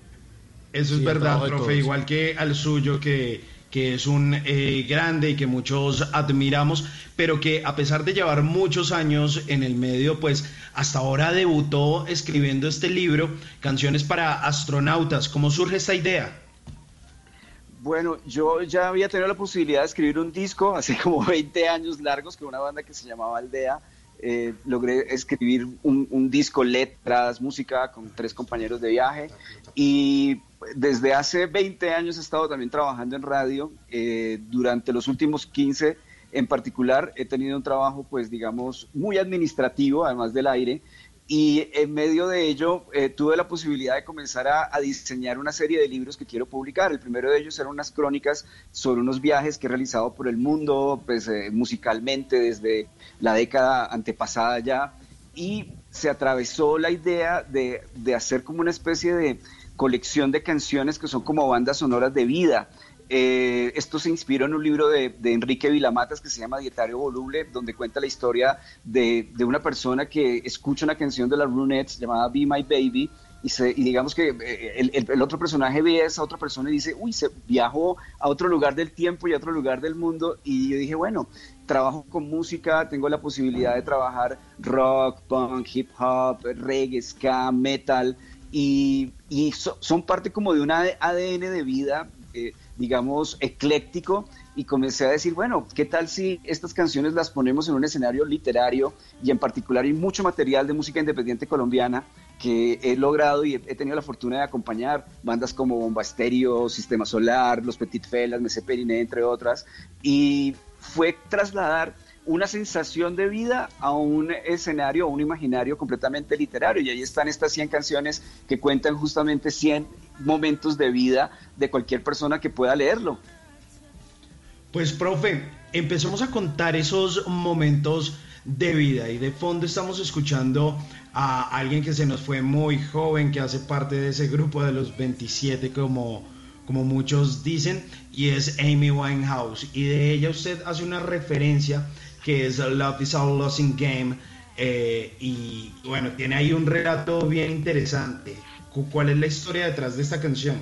Eso es verdad, profe, igual que al suyo, que, que es un eh, grande y que muchos admiramos, pero que a pesar de llevar muchos años en el medio, pues hasta ahora debutó escribiendo este libro, Canciones para Astronautas. ¿Cómo surge esta idea? Bueno, yo ya había tenido la posibilidad de escribir un disco hace como 20 años largos con una banda que se llamaba Aldea. Eh, logré escribir un, disco, letras, música con tres compañeros de viaje y desde hace 20 años he estado también trabajando en radio. Eh, durante los últimos 15 en particular he tenido un trabajo pues digamos muy administrativo además del aire y en medio de ello eh, tuve la posibilidad de comenzar a, diseñar una serie de libros que quiero publicar. El primero de ellos eran unas crónicas sobre unos viajes que he realizado por el mundo, pues eh, musicalmente desde la década antepasada ya, y se atravesó la idea de, de hacer como una especie de colección de canciones que son como bandas sonoras de vida. Eh, esto se inspiró en un libro de, Enrique Vilamatas que se llama Dietario Voluble, donde cuenta la historia de, una persona que escucha una canción de la Runettes llamada Be My Baby y, se, digamos que eh, el, otro personaje ve a esa otra persona y dice, uy, se viajó a otro lugar del tiempo y a otro lugar del mundo. Y yo dije, bueno, trabajo con música, tengo la posibilidad de trabajar rock, punk, hip hop, reggae, ska, metal. Y, son parte como de un ADN de vida. Eh, digamos, ecléctico y comencé a decir, bueno, ¿qué tal si estas canciones las ponemos en un escenario literario y en particular hay mucho material de música independiente colombiana que he logrado y he, tenido la fortuna de acompañar bandas como Bomba Estéreo, Sistema Solar, Los Petit Felas, Mese Periné, entre otras, y fue trasladar una sensación de vida a un escenario, a un imaginario completamente literario. Y ahí están estas 100 canciones que cuentan justamente 100 momentos de vida de cualquier persona que pueda leerlo. Pues, profe, empecemos a contar esos momentos de vida y de fondo estamos escuchando a alguien que se nos fue muy joven, que hace parte de ese grupo de los 27 como, como muchos dicen, y es Amy Winehouse. Y de ella usted hace una referencia que es Love is a Losing Game. Eh, y bueno, tiene ahí un relato bien interesante. ¿Cuál es la historia detrás de esta canción?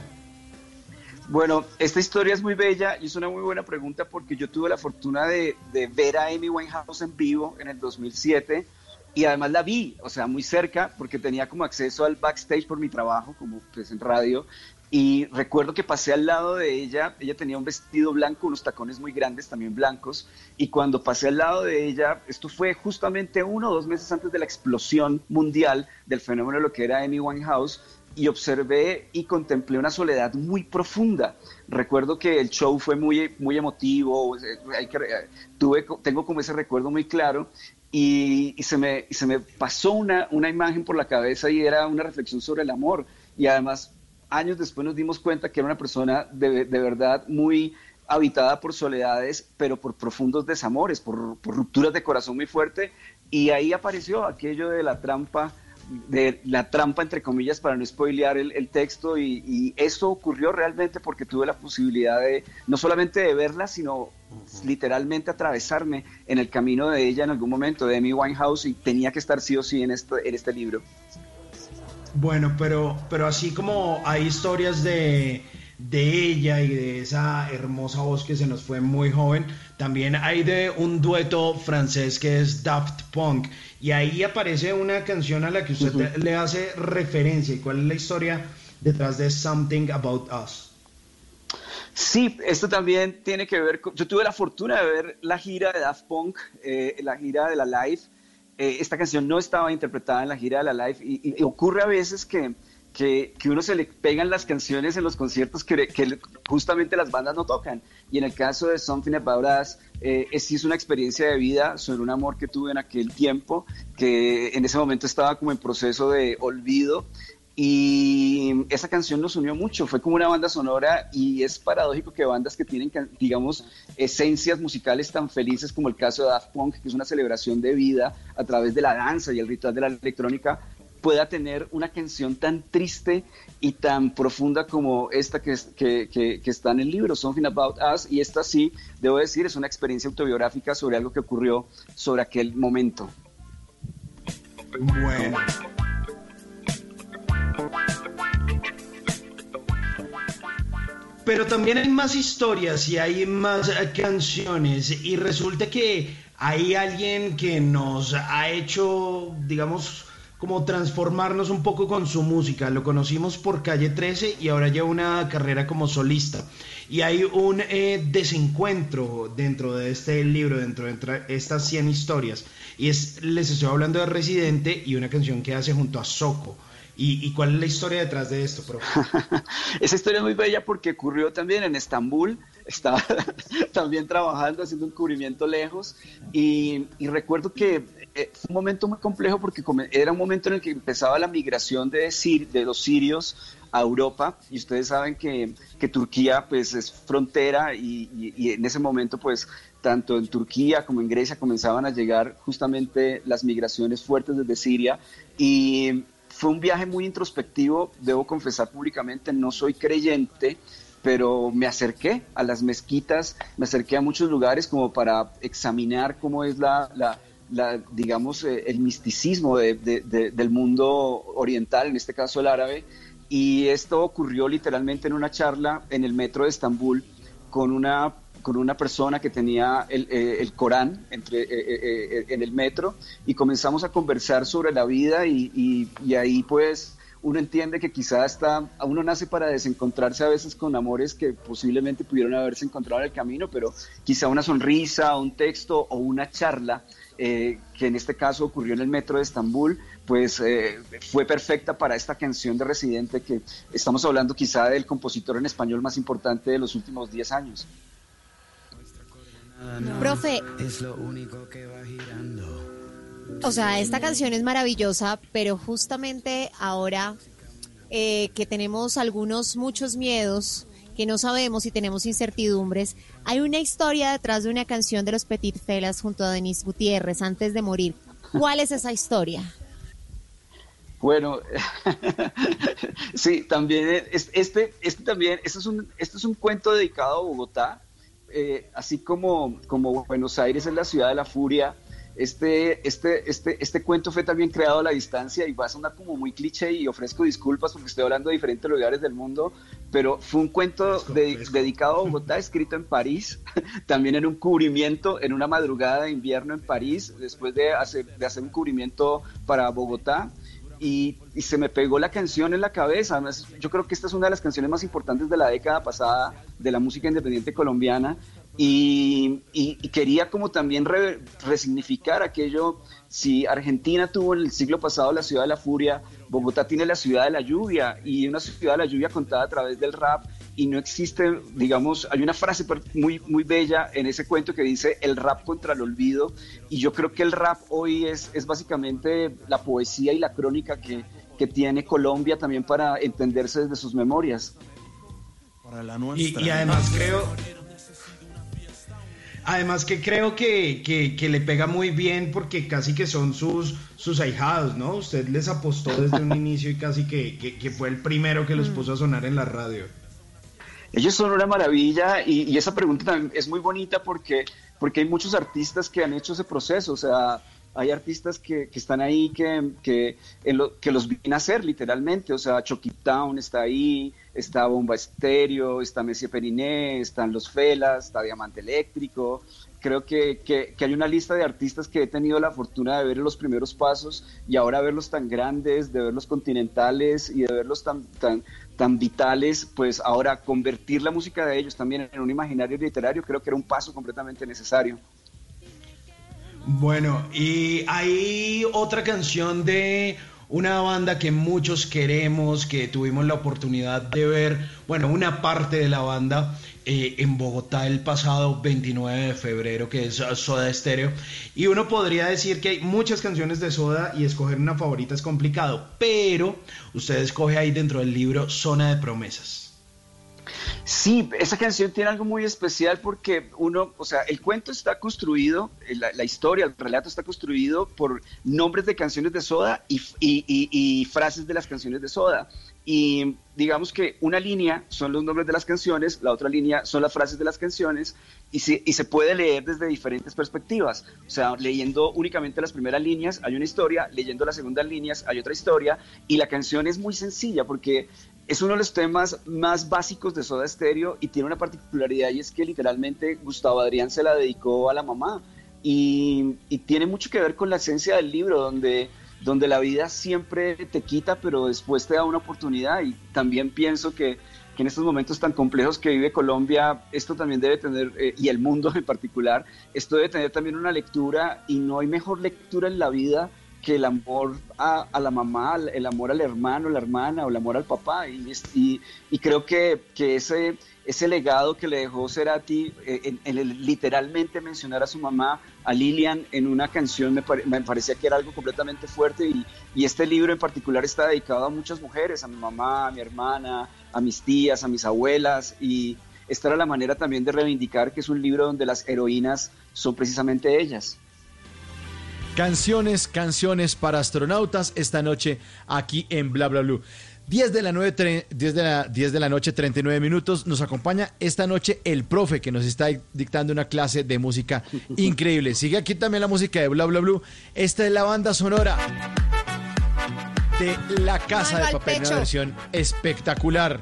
Bueno, esta historia es muy bella y es una muy buena pregunta porque yo tuve la fortuna de, ver a Amy Winehouse en vivo en el 2007 y además la vi, o sea, muy cerca porque tenía como acceso al backstage por mi trabajo, como pues en radio, y recuerdo que pasé al lado de ella, ella tenía un vestido blanco, unos tacones muy grandes también blancos, y cuando pasé al lado de ella, esto fue justamente uno o dos meses antes de la explosión mundial del fenómeno de lo que era Amy Winehouse, y observé y contemplé una soledad muy profunda. Recuerdo que el show fue muy, muy emotivo, eh, hay que, eh, tuve, tengo como ese recuerdo muy claro y, se, me, se me pasó una, una imagen por la cabeza y era una reflexión sobre el amor. Y además, años después nos dimos cuenta que era una persona de, de verdad muy habitada por soledades, pero por profundos desamores, por, por rupturas de corazón muy fuerte. Y ahí apareció aquello de la trampa de la trampa, entre comillas, para no spoilear el, texto y, eso ocurrió realmente porque tuve la posibilidad de, no solamente de verla, sino literalmente atravesarme en el camino de ella en algún momento, de Amy Winehouse, y tenía que estar sí o sí en este, en este libro. Bueno, pero, pero así como hay historias de, de ella y de esa hermosa voz que se nos fue muy joven, también hay de un dueto francés que es Daft Punk. Y ahí aparece una canción a la que usted le hace referencia. ¿Y cuál es la historia detrás de Something About Us? Sí, esto también tiene que ver con... Yo tuve la fortuna de ver la gira de Daft Punk, eh, la gira de la Live. Eh, esta canción no estaba interpretada en la gira de la Live y, y ocurre a veces que, que, que, uno se le pegan las canciones en los conciertos que, justamente las bandas no tocan. Y en el caso de Something About Us, eh, es, es una experiencia de vida sobre un amor que tuve en aquel tiempo, que en ese momento estaba como en proceso de olvido y esa canción nos unió mucho, fue como una banda sonora y es paradójico que bandas que tienen, digamos, esencias musicales tan felices como el caso de Daft Punk, que es una celebración de vida a través de la danza y el ritual de la electrónica, pueda tener una canción tan triste y tan profunda como esta que, que, que, está en el libro, Something About Us, y esta sí, debo decir, es una experiencia autobiográfica sobre algo que ocurrió sobre aquel momento. Bueno. Pero también hay más historias y hay más canciones y resulta que hay alguien que nos ha hecho, digamos, como transformarnos un poco con su música. Lo conocimos por Calle 13 y ahora lleva una carrera como solista. Y hay un eh, desencuentro dentro de este libro, dentro de estas 100 historias. Y es, les estoy hablando de Residente y una canción que hace junto a Soco. ¿Y, ¿Y, cuál es la historia detrás de esto, Esa historia es muy bella porque ocurrió también en Estambul. Estaba también trabajando, haciendo un cubrimiento lejos. Y, y recuerdo que eh, fue un momento muy complejo porque era un momento en el que empezaba la migración de, de los sirios a Europa y ustedes saben que, que Turquía pues es frontera y, y, en ese momento pues tanto en Turquía como en Grecia comenzaban a llegar justamente las migraciones fuertes desde Siria y fue un viaje muy introspectivo, debo confesar públicamente, no soy creyente, pero me acerqué a las mezquitas, me acerqué a muchos lugares como para examinar cómo es la, la la, digamos, eh, el misticismo del mundo oriental, en este caso el árabe, y esto ocurrió literalmente en una charla en el metro de Estambul con una, con una persona que tenía el, eh, Corán entre, eh, en el metro y comenzamos a conversar sobre la vida y, y, ahí pues uno entiende que quizá está, uno nace para desencontrarse a veces con amores que posiblemente pudieron haberse encontrado en el camino, pero quizá una sonrisa, un texto o una charla eh, que en este caso ocurrió en el metro de Estambul, pues eh, fue perfecta para esta canción de Residente que estamos hablando quizá del compositor en español más importante de los últimos 10 años. Profe, o sea, esta canción es maravillosa, pero justamente ahora eh, que tenemos algunos, muchos miedos, que no sabemos y tenemos incertidumbres, hay una historia detrás de una canción de los Petit Felas junto a Denis Gutiérrez antes de morir. ¿Cuál es esa historia? Bueno, sí, también este, este también, este es un, este es un cuento dedicado a Bogotá, eh, así como, como Buenos Aires es la ciudad de la furia, este, este, este, este cuento fue también creado a la distancia y va a sonar como muy cliché y ofrezco disculpas porque estoy hablando de diferentes lugares del mundo, pero fue un cuento dedicado a Bogotá, escrito en París, también en un cubrimiento, en una madrugada de invierno en París, después de hacer, de hacer un cubrimiento para Bogotá. Y, y, se me pegó la canción en la cabeza. Además, yo creo que esta es una de las canciones más importantes de la década pasada de la música independiente colombiana y, quería como también resignificar aquello, si Argentina tuvo en el siglo pasado la ciudad de la furia, Bogotá tiene la ciudad de la lluvia y una ciudad de la lluvia contada a través del rap y no existe, digamos, hay una frase muy, muy bella en ese cuento que dice el rap contra el olvido y yo creo que el rap hoy es, es básicamente la poesía y la crónica que, que tiene Colombia también para entenderse desde sus memorias. Para la nuestra. y además creo Además que creo que, que, le pega muy bien porque casi que son sus, sus ahijados, ¿no? Usted les apostó desde un inicio y casi que, que, fue el primero que los mm. puso a sonar en la radio. Ellos son una maravilla y, y, esa pregunta también es muy bonita porque, porque hay muchos artistas que han hecho ese proceso. O sea, hay artistas que, que están ahí que, que, los vienen a hacer literalmente, o sea, Chucky Town está ahí, está Bomba Estéreo, está Messi Periné, están Los Felas, está Diamante Eléctrico, creo que, que, que hay una lista de artistas que he tenido la fortuna de ver los primeros pasos y ahora verlos tan grandes, de verlos continentales y de verlos tan, tan, tan vitales, pues ahora convertir la música de ellos también en un imaginario literario creo que era un paso completamente necesario. Bueno, y hay otra canción de una banda que muchos queremos, que tuvimos la oportunidad de ver, bueno, una parte de la banda eh, en Bogotá el pasado 29 de febrero, que es uh, Soda Stereo. Y uno podría decir que hay muchas canciones de Soda y escoger una favorita es complicado, pero usted escoge ahí dentro del libro Zona de Promesas. Sí, esa canción tiene algo muy especial porque uno, o sea, el cuento está construido, eh, la, historia, el relato está construido por nombres de canciones de Soda y frases de las canciones de Soda. Y digamos que una línea son los nombres de las canciones, la otra línea son las frases de las canciones y se, y se puede leer desde diferentes perspectivas. O sea, leyendo únicamente las primeras líneas hay una historia, leyendo las segundas líneas hay otra historia y la canción es muy sencilla porque es uno de los temas más básicos de Soda Stereo y tiene una particularidad y es que literalmente Gustavo Adrián se la dedicó a la mamá y, tiene mucho que ver con la esencia del libro donde, donde la vida siempre te quita pero después te da una oportunidad. Y también pienso que, que en estos momentos tan complejos que vive Colombia esto también debe tener eh, y el mundo en particular esto debe tener también una lectura y no hay mejor lectura en la vida que el amor a, la mamá, el amor al hermano, la hermana o el amor al papá. Y, creo que, ese, legado que le dejó Cerati, eh, en, el literalmente mencionar a su mamá, a Lilian, en una canción, me, me parecía que era algo completamente fuerte. Y, y este libro en particular está dedicado a muchas mujeres, a mi mamá, a mi hermana, a mis tías, a mis abuelas. Y esta era la manera también de reivindicar que es un libro donde las heroínas son precisamente ellas. Canciones, canciones para astronautas esta noche aquí en Bla Bla Blue. 10 de la, 9, tre- 10 de la 10 de la noche, 39 minutos. Nos acompaña esta noche el profe que nos está dictando una clase de música increíble. Sigue aquí también la música de Bla Bla Blue. Esta es la banda sonora de La Casa Mano de Papel, una versión espectacular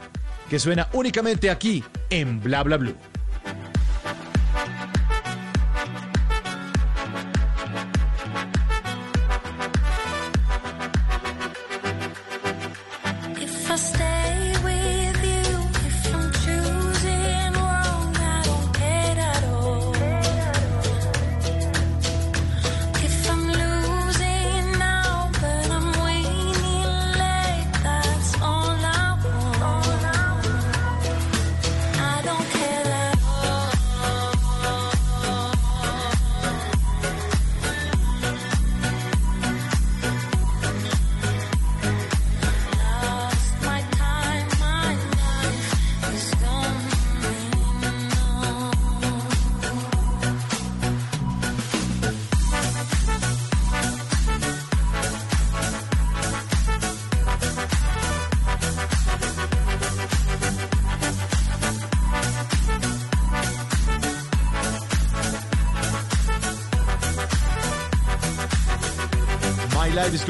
que suena únicamente aquí en Bla Bla Blue.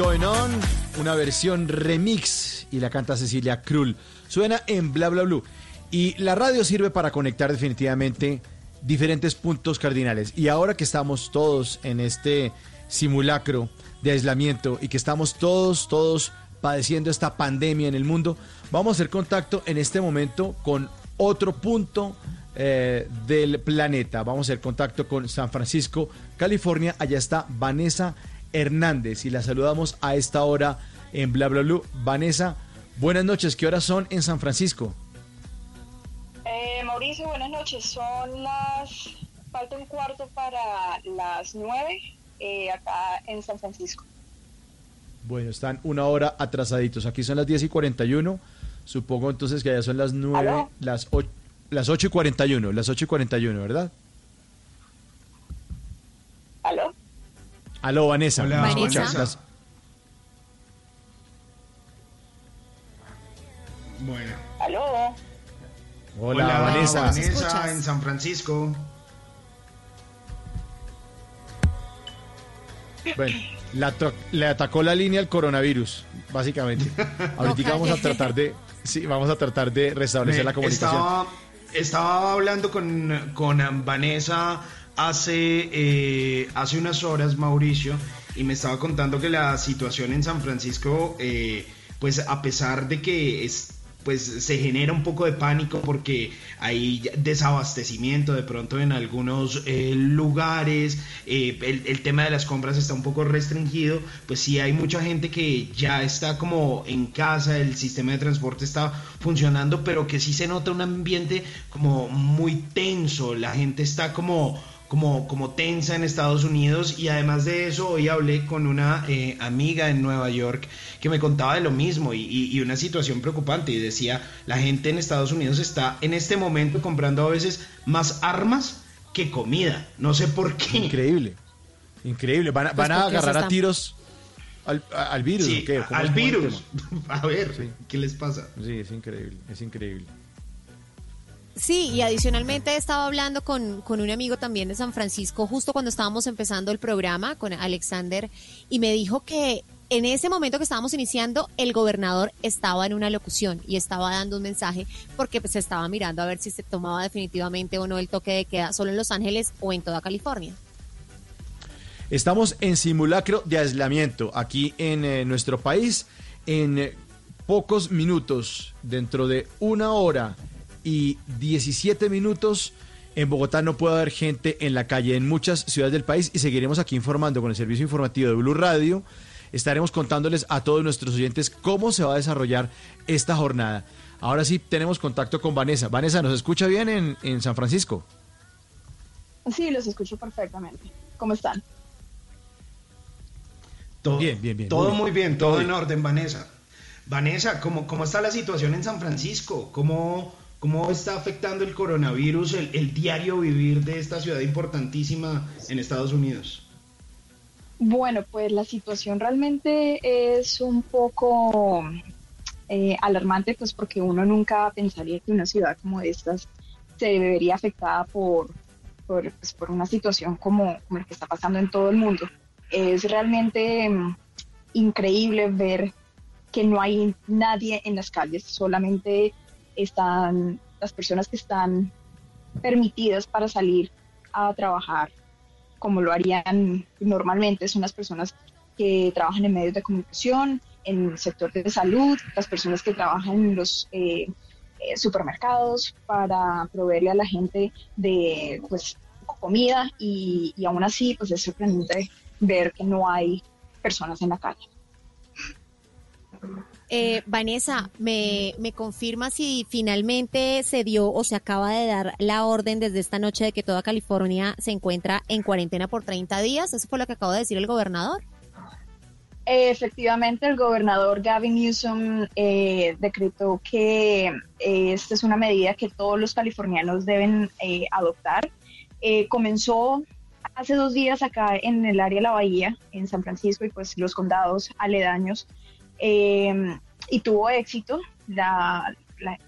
Going On, una versión remix y la canta Cecilia Krull. Suena en Bla Bla Blue. Y la radio sirve para conectar definitivamente diferentes puntos cardinales. Y ahora que estamos todos en este simulacro de aislamiento y que estamos todos, todos padeciendo esta pandemia en el mundo, vamos a hacer contacto en este momento con otro punto eh, del planeta. Vamos a hacer contacto con San Francisco, California. Allá está Vanessa Hernández y la saludamos a esta hora en Bla Bla Blue. Vanessa, buenas noches. ¿Qué horas son en San Francisco? Eh, Mauricio, buenas noches. Son las. Falta un cuarto para las nueve eh, acá en San Francisco. Bueno, están una hora atrasaditos. Aquí son las 10 y 41. Supongo entonces que allá son las 9, ¿Aló? las 8, las 8 y 41, las 8 y 41, ¿verdad? ¿Aló? Aló, Vanessa. Hola, ¿me Vanessa. escuchas? Bueno. ¿Aló? Hola, Vanessa. Vanessa en San Francisco. Bueno, la le atacó la línea al coronavirus, básicamente. Ahorita vamos a tratar de, sí, vamos a tratar de restablecer la comunicación. Estaba, estaba hablando con, con Vanessa hace, eh, hace unas horas, Mauricio, y me estaba contando que la situación en San Francisco, eh, pues a pesar de que es, pues se genera un poco de pánico porque hay desabastecimiento de pronto en algunos eh, lugares, el, el tema de las compras está un poco restringido, pues sí hay mucha gente que ya está como en casa, el sistema de transporte está funcionando, pero que sí se nota un ambiente como muy tenso, la gente está como como, como tensa en Estados Unidos y además de eso hoy hablé con una eh, amiga en Nueva York que me contaba de lo mismo y, y- y una situación preocupante y decía la gente en Estados Unidos está en este momento comprando a veces más armas que comida, no sé por qué. Increíble, increíble. Van a, Pues van a agarrar a tiros al, al virus. Sí, ¿o qué? ¿Cómo al virus. A ver, ¿qué les pasa? Sí, es increíble, es increíble. Sí, y adicionalmente estaba hablando con, con un amigo también de San Francisco justo cuando estábamos empezando el programa con Alexander y me dijo que en ese momento que estábamos iniciando el gobernador estaba en una locución y estaba dando un mensaje porque pues, se estaba mirando a ver si se tomaba definitivamente o no el toque de queda solo en Los Ángeles o en toda California. Estamos en simulacro de aislamiento aquí en eh, nuestro país. En pocos minutos, dentro de una hora y 17 minutos, en Bogotá no puede haber gente en la calle en muchas ciudades del país y seguiremos aquí informando con el servicio informativo de Blue Radio. Estaremos contándoles a todos nuestros oyentes cómo se va a desarrollar esta jornada. Ahora sí tenemos contacto con Vanessa. Vanessa, ¿nos escucha bien en, en San Francisco? Sí, los escucho perfectamente. ¿Cómo están? Todo, Bien, bien, bien, Todo muy muy bien. bien, Todo todo, bien. en orden, Vanessa. Vanessa, ¿cómo, ¿cómo está la situación en San Francisco? ¿Cómo, cómo está afectando el coronavirus el, diario vivir de esta ciudad importantísima en Estados Unidos? Bueno, pues la situación realmente es un poco eh, alarmante, pues porque uno nunca pensaría que una ciudad como estas se vería afectada por, por, pues, una situación como, como la que está pasando en todo el mundo. Es realmente mm, increíble ver que no hay nadie en las calles, solamente están las personas que están permitidas para salir a trabajar como lo harían normalmente, son las personas que trabajan en medios de comunicación, en el sector de salud, las personas que trabajan en los eh, eh, supermercados para proveerle a la gente de pues comida y, y aún así pues es sorprendente ver que no hay personas en la calle. Eh, Vanessa, ¿me, ¿me confirma si finalmente se dio o se acaba de dar la orden desde esta noche de que toda California se encuentra en cuarentena por 30 días? Eso fue lo que acaba de decir el gobernador. Eh, Efectivamente, el gobernador Gavin Newsom eh, decretó que eh, esta es una medida que todos los californianos deben eh, adoptar. Eh, comenzó hace dos días acá en el área de la Bahía, en San Francisco y pues los condados aledaños, eh, y tuvo éxito. La,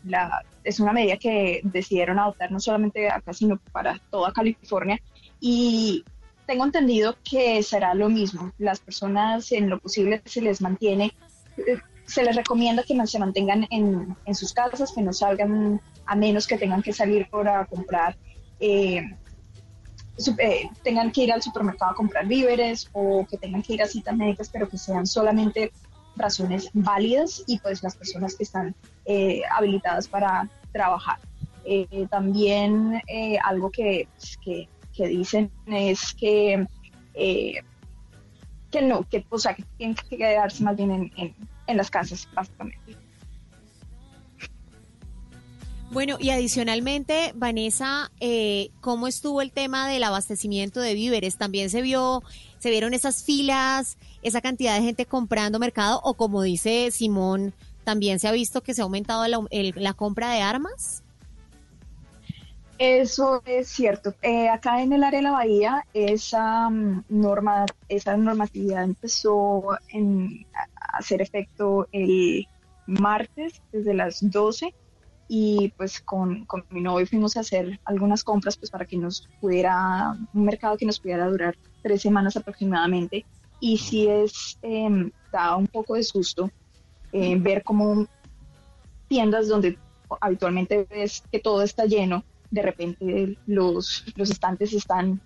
la- es una medida que decidieron adoptar no solamente acá, sino para toda California. Y tengo entendido que será lo mismo. Las personas en lo posible se les mantiene, eh, se les recomienda que se mantengan en, sus casas, que no salgan a menos que tengan que salir para comprar, eh, eh, tengan que ir al supermercado a comprar víveres o que tengan que ir a citas médicas, pero que sean solamente razones válidas y pues las personas que están eh, habilitadas para trabajar. Eh, también eh, algo que, pues, que, que dicen es que, que no, que, o sea, que tienen que quedarse más bien en, en, las casas, básicamente. Bueno, y adicionalmente, Vanessa, ¿cómo estuvo el tema del abastecimiento de víveres? ¿También se vio, se vieron esas filas, esa cantidad de gente comprando mercado? O como dice Simón, ¿también se ha visto que se ha aumentado la, compra de armas? Eso es cierto. Eh, acá en el área de la bahía, esa mm, norma, esa normatividad empezó a hacer efecto el martes desde las 12 y pues con, con mi novio fuimos a hacer algunas compras pues para que nos pudiera, un mercado que nos pudiera durar tres semanas aproximadamente y sí es, eh, da un poco de susto eh, ver como tiendas donde habitualmente ves que todo está lleno, de repente los, los estantes están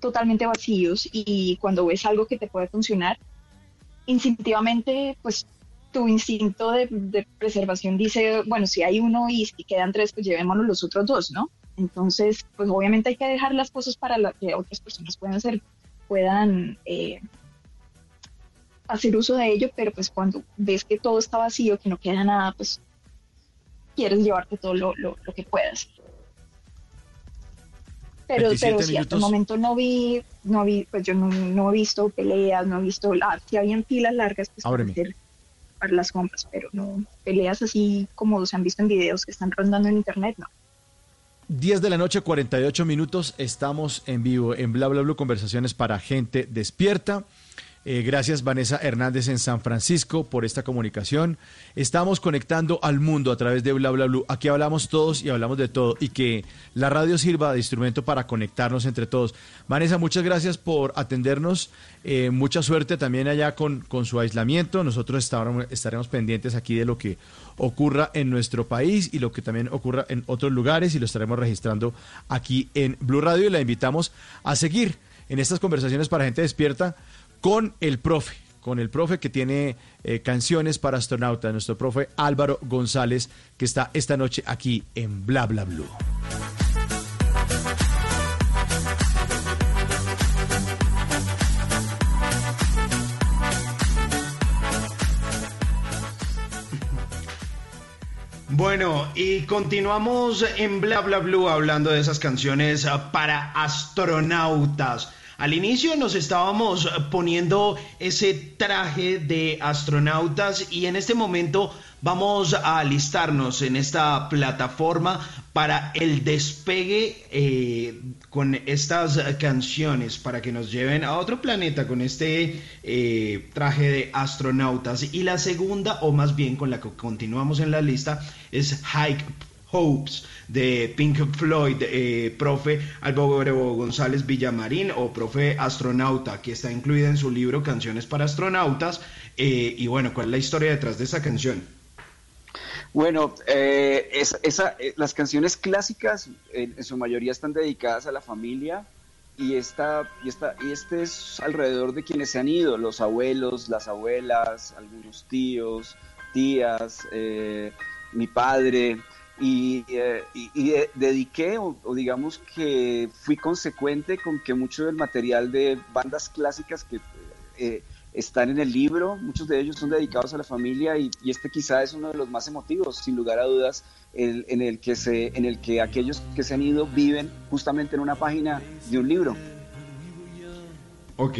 totalmente vacíos y cuando ves algo que te puede funcionar, instintivamente, pues tu instinto de, de preservación dice, bueno, si hay uno y, y quedan tres, pues llevémonos los otros dos, ¿no? Entonces, pues obviamente hay que dejar las cosas para la que otras personas puedan hacer, puedan eh, hacer uso de ello, pero pues cuando ves que todo está vacío, que no queda nada, pues quieres llevarte todo lo, lo- lo que puedas. Pero, 27 pero sí, hasta el momento no vi, no vi, pues yo no, no he visto peleas, no he visto, ah, si habían filas largas pues, para, hacer- para las compras, pero no peleas así como se han visto en videos que están rondando en internet, no. 10 de la noche, 48 minutos. Estamos en vivo en Bla Bla Blue, conversaciones para gente despierta. Eh, gracias Vanessa Hernández en San Francisco por esta comunicación. Estamos conectando al mundo a través de Bla Bla Blue. Aquí hablamos todos y hablamos de todo y que la radio sirva de instrumento para conectarnos entre todos. Vanessa, muchas gracias por atendernos. Eh, mucha suerte también allá con, con su aislamiento. Nosotros estaremos, estaremos pendientes aquí de lo que ocurra en nuestro país y lo que también ocurra en otros lugares y lo estaremos registrando aquí en Blue Radio y la invitamos a seguir en estas conversaciones para gente despierta con el profe, con el profe que tiene eh, canciones para astronautas, nuestro profe Álvaro González, que está esta noche aquí en Bla Bla Blue. Bueno, y continuamos en Bla Bla Blue hablando de esas canciones ah, para astronautas. Al inicio nos estábamos poniendo ese traje de astronautas y en este momento vamos a alistarnos en esta plataforma para el despegue eh, con estas canciones para que nos lleven a otro planeta con este eh, traje de astronautas. Y la segunda, o más bien con la que continuamos en la lista, es Hike Hopes de Pink Floyd, eh, profe Álvaro González Villamarín o profe astronauta, que está incluida en su libro Canciones para astronautas. Eh, y bueno, ¿cuál es la historia detrás de esa canción? Bueno, eh, es- esa, las canciones clásicas en, su mayoría están dedicadas a la familia y, esta, y, esta, y este es alrededor de quienes se han ido, los abuelos, las abuelas, algunos tíos, tías, mi padre. Y, eh, y- y, eh, dediqué, o, o digamos que fui consecuente con que mucho del material de bandas clásicas que eh, están en el libro, muchos de ellos son dedicados a la familia y, y este quizá es uno de los más emotivos, sin lugar a dudas, el- en, el que se, en el que aquellos que se han ido viven justamente en una página de un libro. Ok,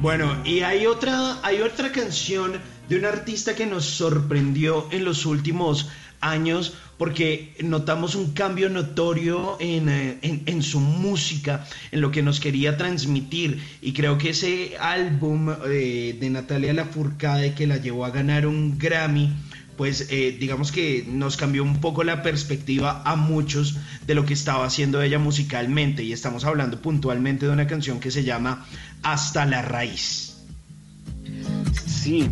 bueno, y hay otra, hay otra canción de un artista que nos sorprendió en los últimos años porque notamos un cambio notorio en, eh, en- en su música, en lo que nos quería transmitir. Y creo que ese álbum eh, de Natalia Lafourcade que la llevó a ganar un Grammy, pues eh, digamos que nos cambió un poco la perspectiva a muchos de lo que estaba haciendo ella musicalmente. Y estamos hablando puntualmente de una canción que se llama Hasta la raíz. Sí,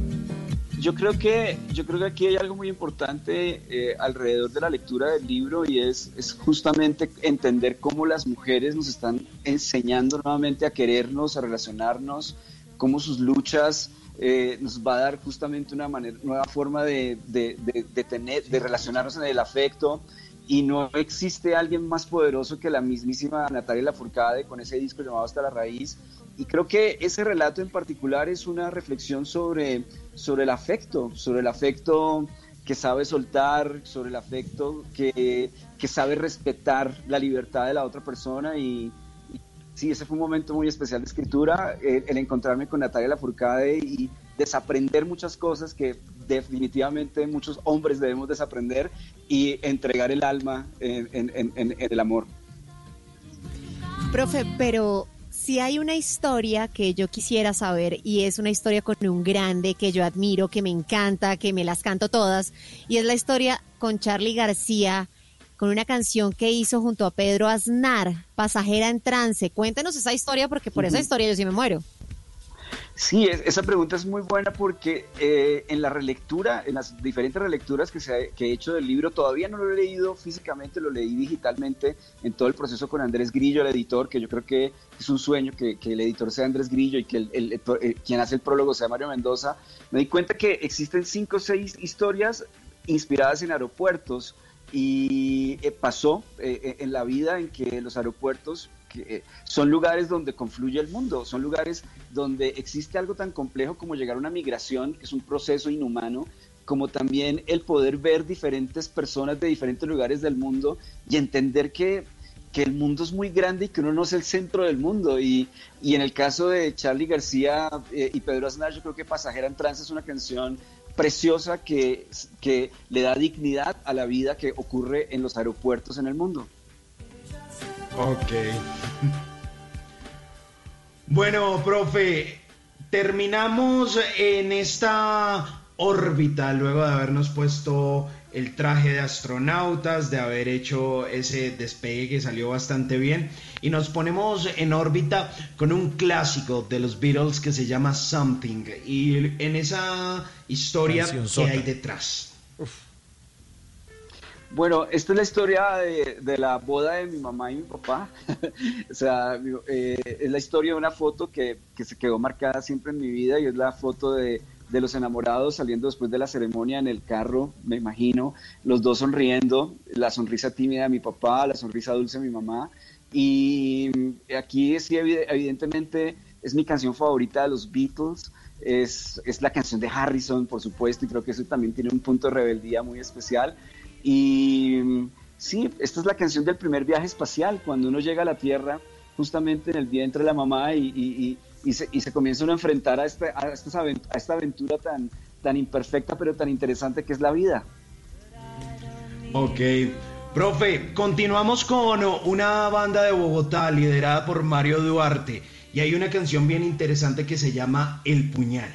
yo creo que, yo creo que aquí hay algo muy importante eh, alrededor de la lectura del libro y es, es justamente entender cómo las mujeres nos están enseñando nuevamente a querernos, a relacionarnos, cómo sus luchas eh, nos va a dar justamente una manera, nueva forma de, de- de- de tener, de relacionarnos en el afecto. Y no existe alguien más poderoso que la mismísima Natalia Lafourcade con ese disco llamado Hasta la Raíz. Y creo que ese relato en particular es una reflexión sobre, sobre el afecto, sobre el afecto que sabe soltar, sobre el afecto que, que sabe respetar la libertad de la otra persona. Y, sí, ese fue un momento muy especial de escritura, el, encontrarme con Natalia Lafourcade y desaprender muchas cosas que definitivamente muchos hombres debemos desaprender y entregar el alma en- en el amor. Profe, pero si hay una historia que yo quisiera saber y es una historia con un grande que yo admiro, que me encanta, que me las canto todas, y es la historia con Charlie García, con una canción que hizo junto a Pedro Aznar, Pasajera en Trance. Cuéntenos esa historia porque por esa historia yo sí me muero. Sí, es- esa pregunta es muy buena porque eh, en la relectura, en las diferentes relecturas que, se ha- he hecho del libro, todavía no lo he leído físicamente, lo leí digitalmente en todo el proceso con Andrés Grillo, el editor, que yo creo que es un sueño que, el editor sea Andrés Grillo y que el, quien hace el prólogo sea Mario Mendoza. Me di cuenta que existen cinco o seis historias inspiradas en aeropuertos y eh, pasó eh, en la vida en que los aeropuertos que, eh, son lugares donde confluye el mundo, son lugares donde existe algo tan complejo como llegar a una migración, que es un proceso inhumano, como también el poder ver diferentes personas de diferentes lugares del mundo y entender que, que el mundo es muy grande y que uno no es el centro del mundo. Y, y en el caso de Charlie García eh, y Pedro Aznar, yo creo que Pasajera en Trance es una canción preciosa que, que le da dignidad a la vida que ocurre en los aeropuertos en el mundo. Ok. Bueno, profe, terminamos en esta órbita luego de habernos puesto el traje de astronautas, de haber hecho ese despegue que salió bastante bien y nos ponemos en órbita con un clásico de los Beatles que se llama Something y en esa historia que hay detrás. Bueno, esta es la historia de, la boda de mi mamá y mi papá. o sea, eh, es la historia de una foto que, que se quedó marcada siempre en mi vida y es la foto de, de los enamorados saliendo después de la ceremonia en el carro, me imagino, los dos sonriendo, la sonrisa tímida de mi papá, la sonrisa dulce de mi mamá. Y aquí sí, evi- evidentemente, es mi canción favorita de los Beatles. Es, es la canción de Harrison, por supuesto, y creo que eso también tiene un punto de rebeldía muy especial. Y sí, esta es la canción del primer viaje espacial, cuando uno llega a la Tierra, justamente en el vientre de la mamá y, y- se, y se comienza uno a enfrentar a, este- a esta aventura tan, tan imperfecta pero tan interesante que es la vida. Ok. Profe, continuamos con una banda de Bogotá liderada por Mario Duarte y hay una canción bien interesante que se llama El Puñal.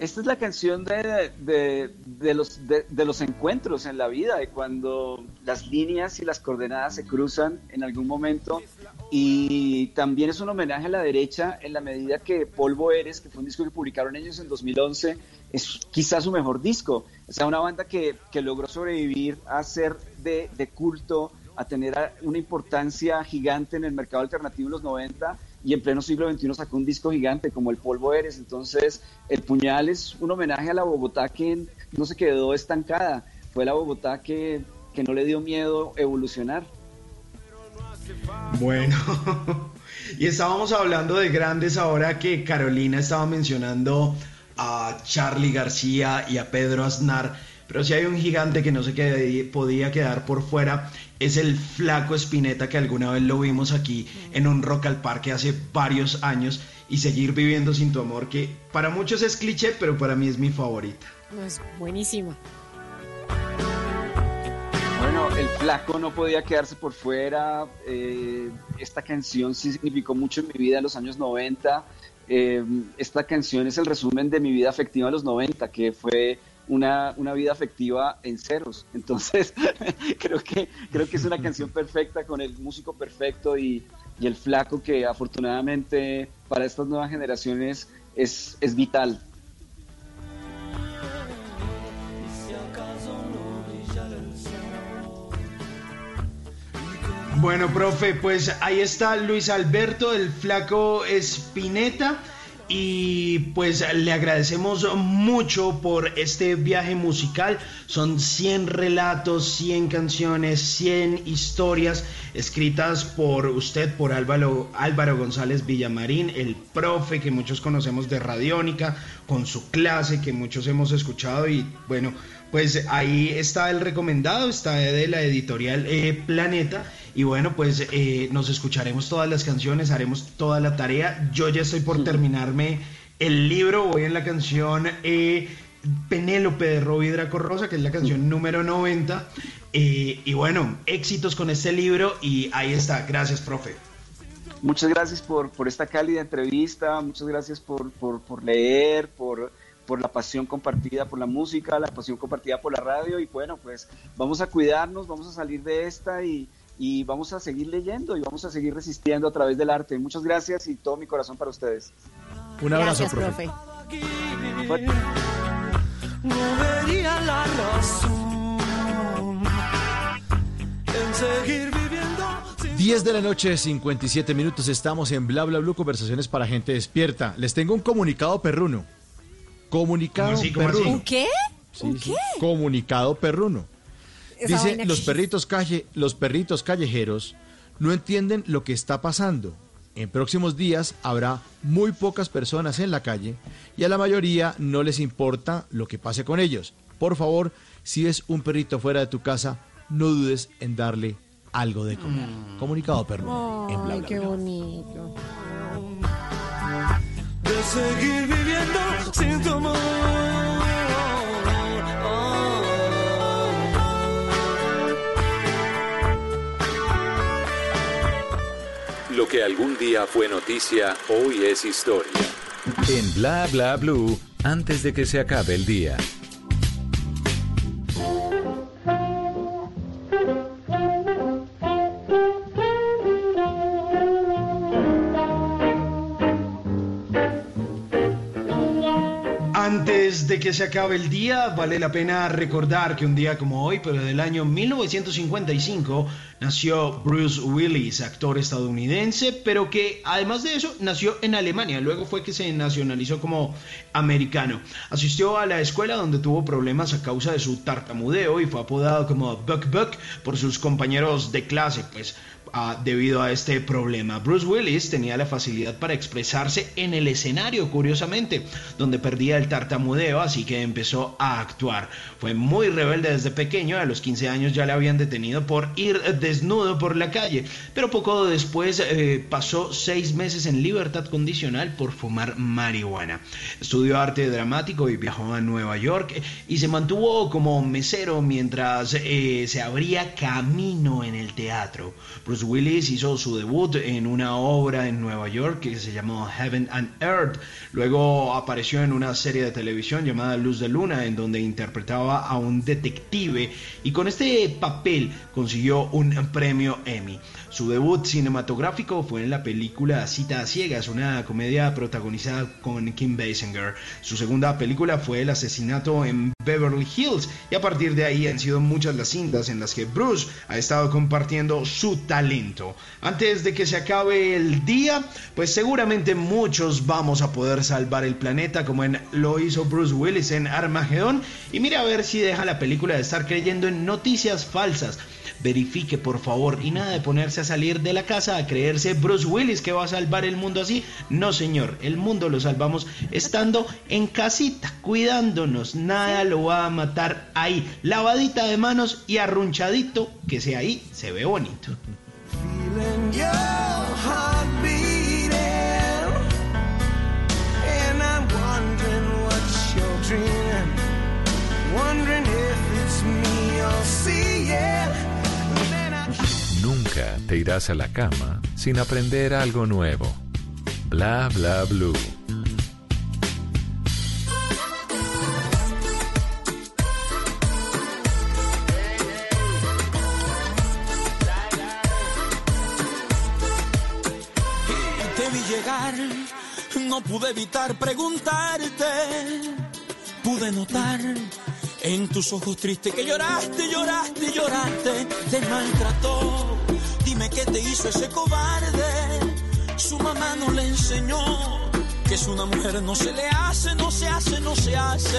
Esta es la canción de, de- los, de, los encuentros en la vida, de cuando las líneas y las coordenadas se cruzan en algún momento. Y también es un homenaje a la derecha en la medida que Polvo Eres, que fue un disco que publicaron ellos en 2011, es quizás su mejor disco. O sea, una banda que, que logró sobrevivir a ser de, culto, a tener una importancia gigante en el mercado alternativo en los 90 y en pleno siglo XXI sacó un disco gigante como El Polvo Eres. Entonces, El Puñal es un homenaje a la Bogotá que no se quedó estancada. Fue la Bogotá que, que no le dio miedo evolucionar. Bueno, y estábamos hablando de grandes ahora que Carolina estaba mencionando a Charlie García y a Pedro Aznar, pero si hay un gigante que no se quede- podía quedar por fuera, es el flaco Espineta que alguna vez lo vimos aquí en un Rock al Parque hace varios años y seguir viviendo sin tu amor, que para muchos es cliché, pero para mí es mi favorita. No, es buenísima. Bueno, el flaco no podía quedarse por fuera. eh, esta canción sí significó mucho en mi vida en los años 90. eh, esta canción es el resumen de mi vida afectiva en los 90, que fue una, una vida afectiva en ceros. Entonces, creo, que, creo que es una canción perfecta con el músico perfecto y, y el flaco que afortunadamente para estas nuevas generaciones es, es vital. Bueno, profe, pues ahí está Luis Alberto, el flaco Espineta. Y pues le agradecemos mucho por este viaje musical. Son 100 relatos, 100 canciones, 100 historias escritas por usted, por Álvaro, Álvaro González Villamarín, el profe que muchos conocemos de Radiónica, con su clase que muchos hemos escuchado. Y bueno, pues ahí está el recomendado, está de la editorial eh, Planeta. Y bueno, pues eh, nos escucharemos todas las canciones, haremos toda la tarea. Yo ya estoy por terminarme el libro, voy en la canción eh, Penélope de Robbie Draco Rosa, que es la canción número 90. Eh, y bueno, éxitos con este libro y ahí está. Gracias, profe. Muchas gracias por, por esta cálida entrevista, muchas gracias por, por, por leer, por, por la pasión compartida por la música, la pasión compartida por la radio y bueno, pues vamos a cuidarnos, vamos a salir de esta y, y vamos a seguir leyendo y vamos a seguir resistiendo a través del arte. Muchas gracias y todo mi corazón para ustedes. Un abrazo, Gracias, profe. Vería la razón en seguir viviendo. sin 10 de la noche, 57 minutos. Estamos en Bla Bla Blue, conversaciones para gente despierta. Les tengo un comunicado perruno. Comunicado ¿Cómo así, cómo así? perruno. ¿Un qué? Sí, ¿Un sí. qué? Comunicado perruno. Esa Dice, los perritos, calle, los perritos callejeros no entienden lo que está pasando. En próximos días habrá muy pocas personas en la calle y a la mayoría no les importa lo que pase con ellos. Por favor, si ves un perrito fuera de tu casa, no dudes en darle algo de comer. Comunicado perruno. en Bla Ay, Bla qué bonito. de seguir viviendo sin tu amor. Lo que algún día fue noticia, hoy es historia. En Bla Bla Blue, antes de que se acabe el día. Antes de que se acabe el día, vale la pena recordar que un día como hoy, pero del año 1955, nació Bruce Willis, actor estadounidense, pero que además de eso nació en Alemania. Luego fue que se nacionalizó como americano. Asistió a la escuela donde tuvo problemas a causa de su tartamudeo y fue apodado como Buck Buck por sus compañeros de clase, pues debido a este problema. Bruce Willis tenía la facilidad para expresarse en el escenario, curiosamente, donde perdía el tartamudeo, así que empezó a actuar. Fue muy rebelde desde pequeño, a los 15 años ya le habían detenido por ir desnudo por la calle, pero poco después eh, pasó seis meses en libertad condicional por fumar marihuana. Estudió arte dramático y viajó a Nueva York y se mantuvo como mesero mientras eh, se abría camino en el teatro. Willis hizo su debut en una obra en Nueva York que se llamó Heaven and Earth. Luego apareció en una serie de televisión llamada Luz de Luna, en donde interpretaba a un detective y con este papel consiguió un premio Emmy. Su debut cinematográfico fue en la película Cita a Ciegas, una comedia protagonizada con Kim Basinger. Su segunda película fue El asesinato en Beverly Hills y a partir de ahí han sido muchas las cintas en las que Bruce ha estado compartiendo su talento. Antes de que se acabe el día, pues seguramente muchos vamos a poder salvar el planeta como en lo hizo Bruce Willis en Armageddon y mire a ver si deja la película de estar creyendo en noticias falsas verifique por favor y nada de ponerse a salir de la casa a creerse Bruce Willis que va a salvar el mundo así. No señor, el mundo lo salvamos estando en casita, cuidándonos, nada lo va a matar ahí, lavadita de manos y arrunchadito, que sea ahí, se ve bonito. Wondering if it's me you're seeing. Nunca te irás a la cama sin aprender algo nuevo. Bla Bla Blue. Te vi llegar, no pude evitar preguntarte. Pude notar en tus ojos tristes que lloraste, lloraste, lloraste. Te maltrató. Dime qué te hizo ese cobarde. Su mamá no le enseñó que es una mujer no se le hace, no se hace, no se hace.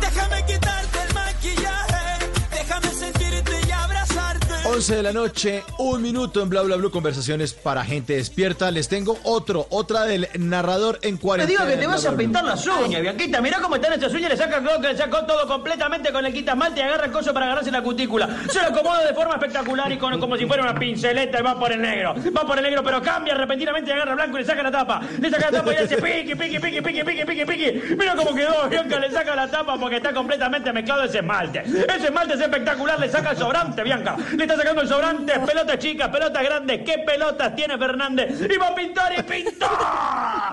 Déjame quitarte el maquillaje, déjame abrazarte. 11 de la noche, un minuto en Bla Bla Blue, conversaciones para gente despierta. Les tengo otro, otra del narrador en Te cuarentena. digo que te vas a pintar las uñas, Bianquita. Mirá cómo están esas uñas, le saca todo, que le sacó todo completamente con el quita esmalte y agarra el coso para agarrarse la cutícula. Se lo acomoda de forma espectacular y con, como si fuera una pinceleta y va por el negro. Va por el negro, pero cambia repentinamente y agarra blanco y le saca la tapa. Le saca la tapa y hace piqui, piqui, piqui, piqui, piqui, piqui, piqui. Mira cómo quedó, Bianca, le saca la tapa porque está completamente mezclado ese esmalte. Ese esmalte es espectacular, le saca el sobrante, Bianca. Le está sacando sobrantes, pelotas chicas, pelotas grandes. ¿Qué pelotas tiene Fernández? Y va a pintar y pintó.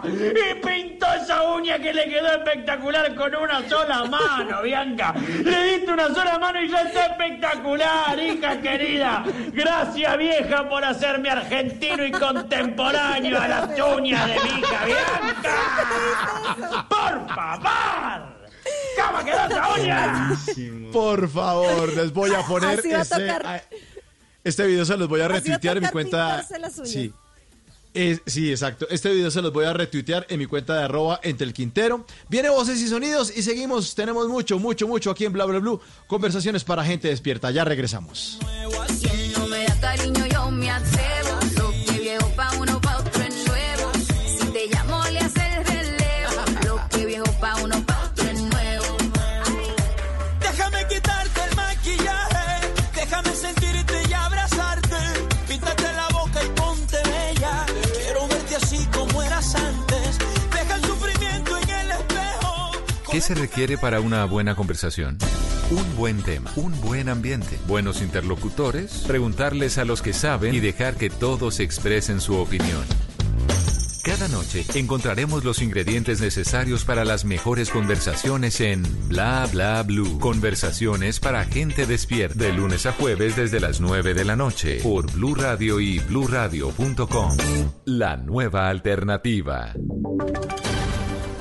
Y pintó esa uña que le quedó espectacular con una sola mano, Bianca. Le diste una sola mano y ya está espectacular, hija querida. Gracias, vieja, por hacerme argentino y contemporáneo a las uñas de mi hija, Bianca. ¡Por favor! ¿Cómo quedó esa uña? Por favor, les voy a poner Así va a ese- tocar. a- este video se los voy a Así retuitear en mi cuenta. Sí. Es- sí, exacto. Este video se los voy a retuitear en mi cuenta de arroba entre el Quintero. Viene voces y sonidos y seguimos. Tenemos mucho, mucho, mucho aquí en Bla Bla Blue. Conversaciones para gente despierta. Ya regresamos. Si no me da cariño, yo me ¿Qué se requiere para una buena conversación? Un buen tema, un buen ambiente, buenos interlocutores, preguntarles a los que saben y dejar que todos expresen su opinión. Cada noche encontraremos los ingredientes necesarios para las mejores conversaciones en Bla Bla Blue. Conversaciones para gente despierta. De lunes a jueves desde las 9 de la noche por Blue Radio y bluradio.com. La nueva alternativa.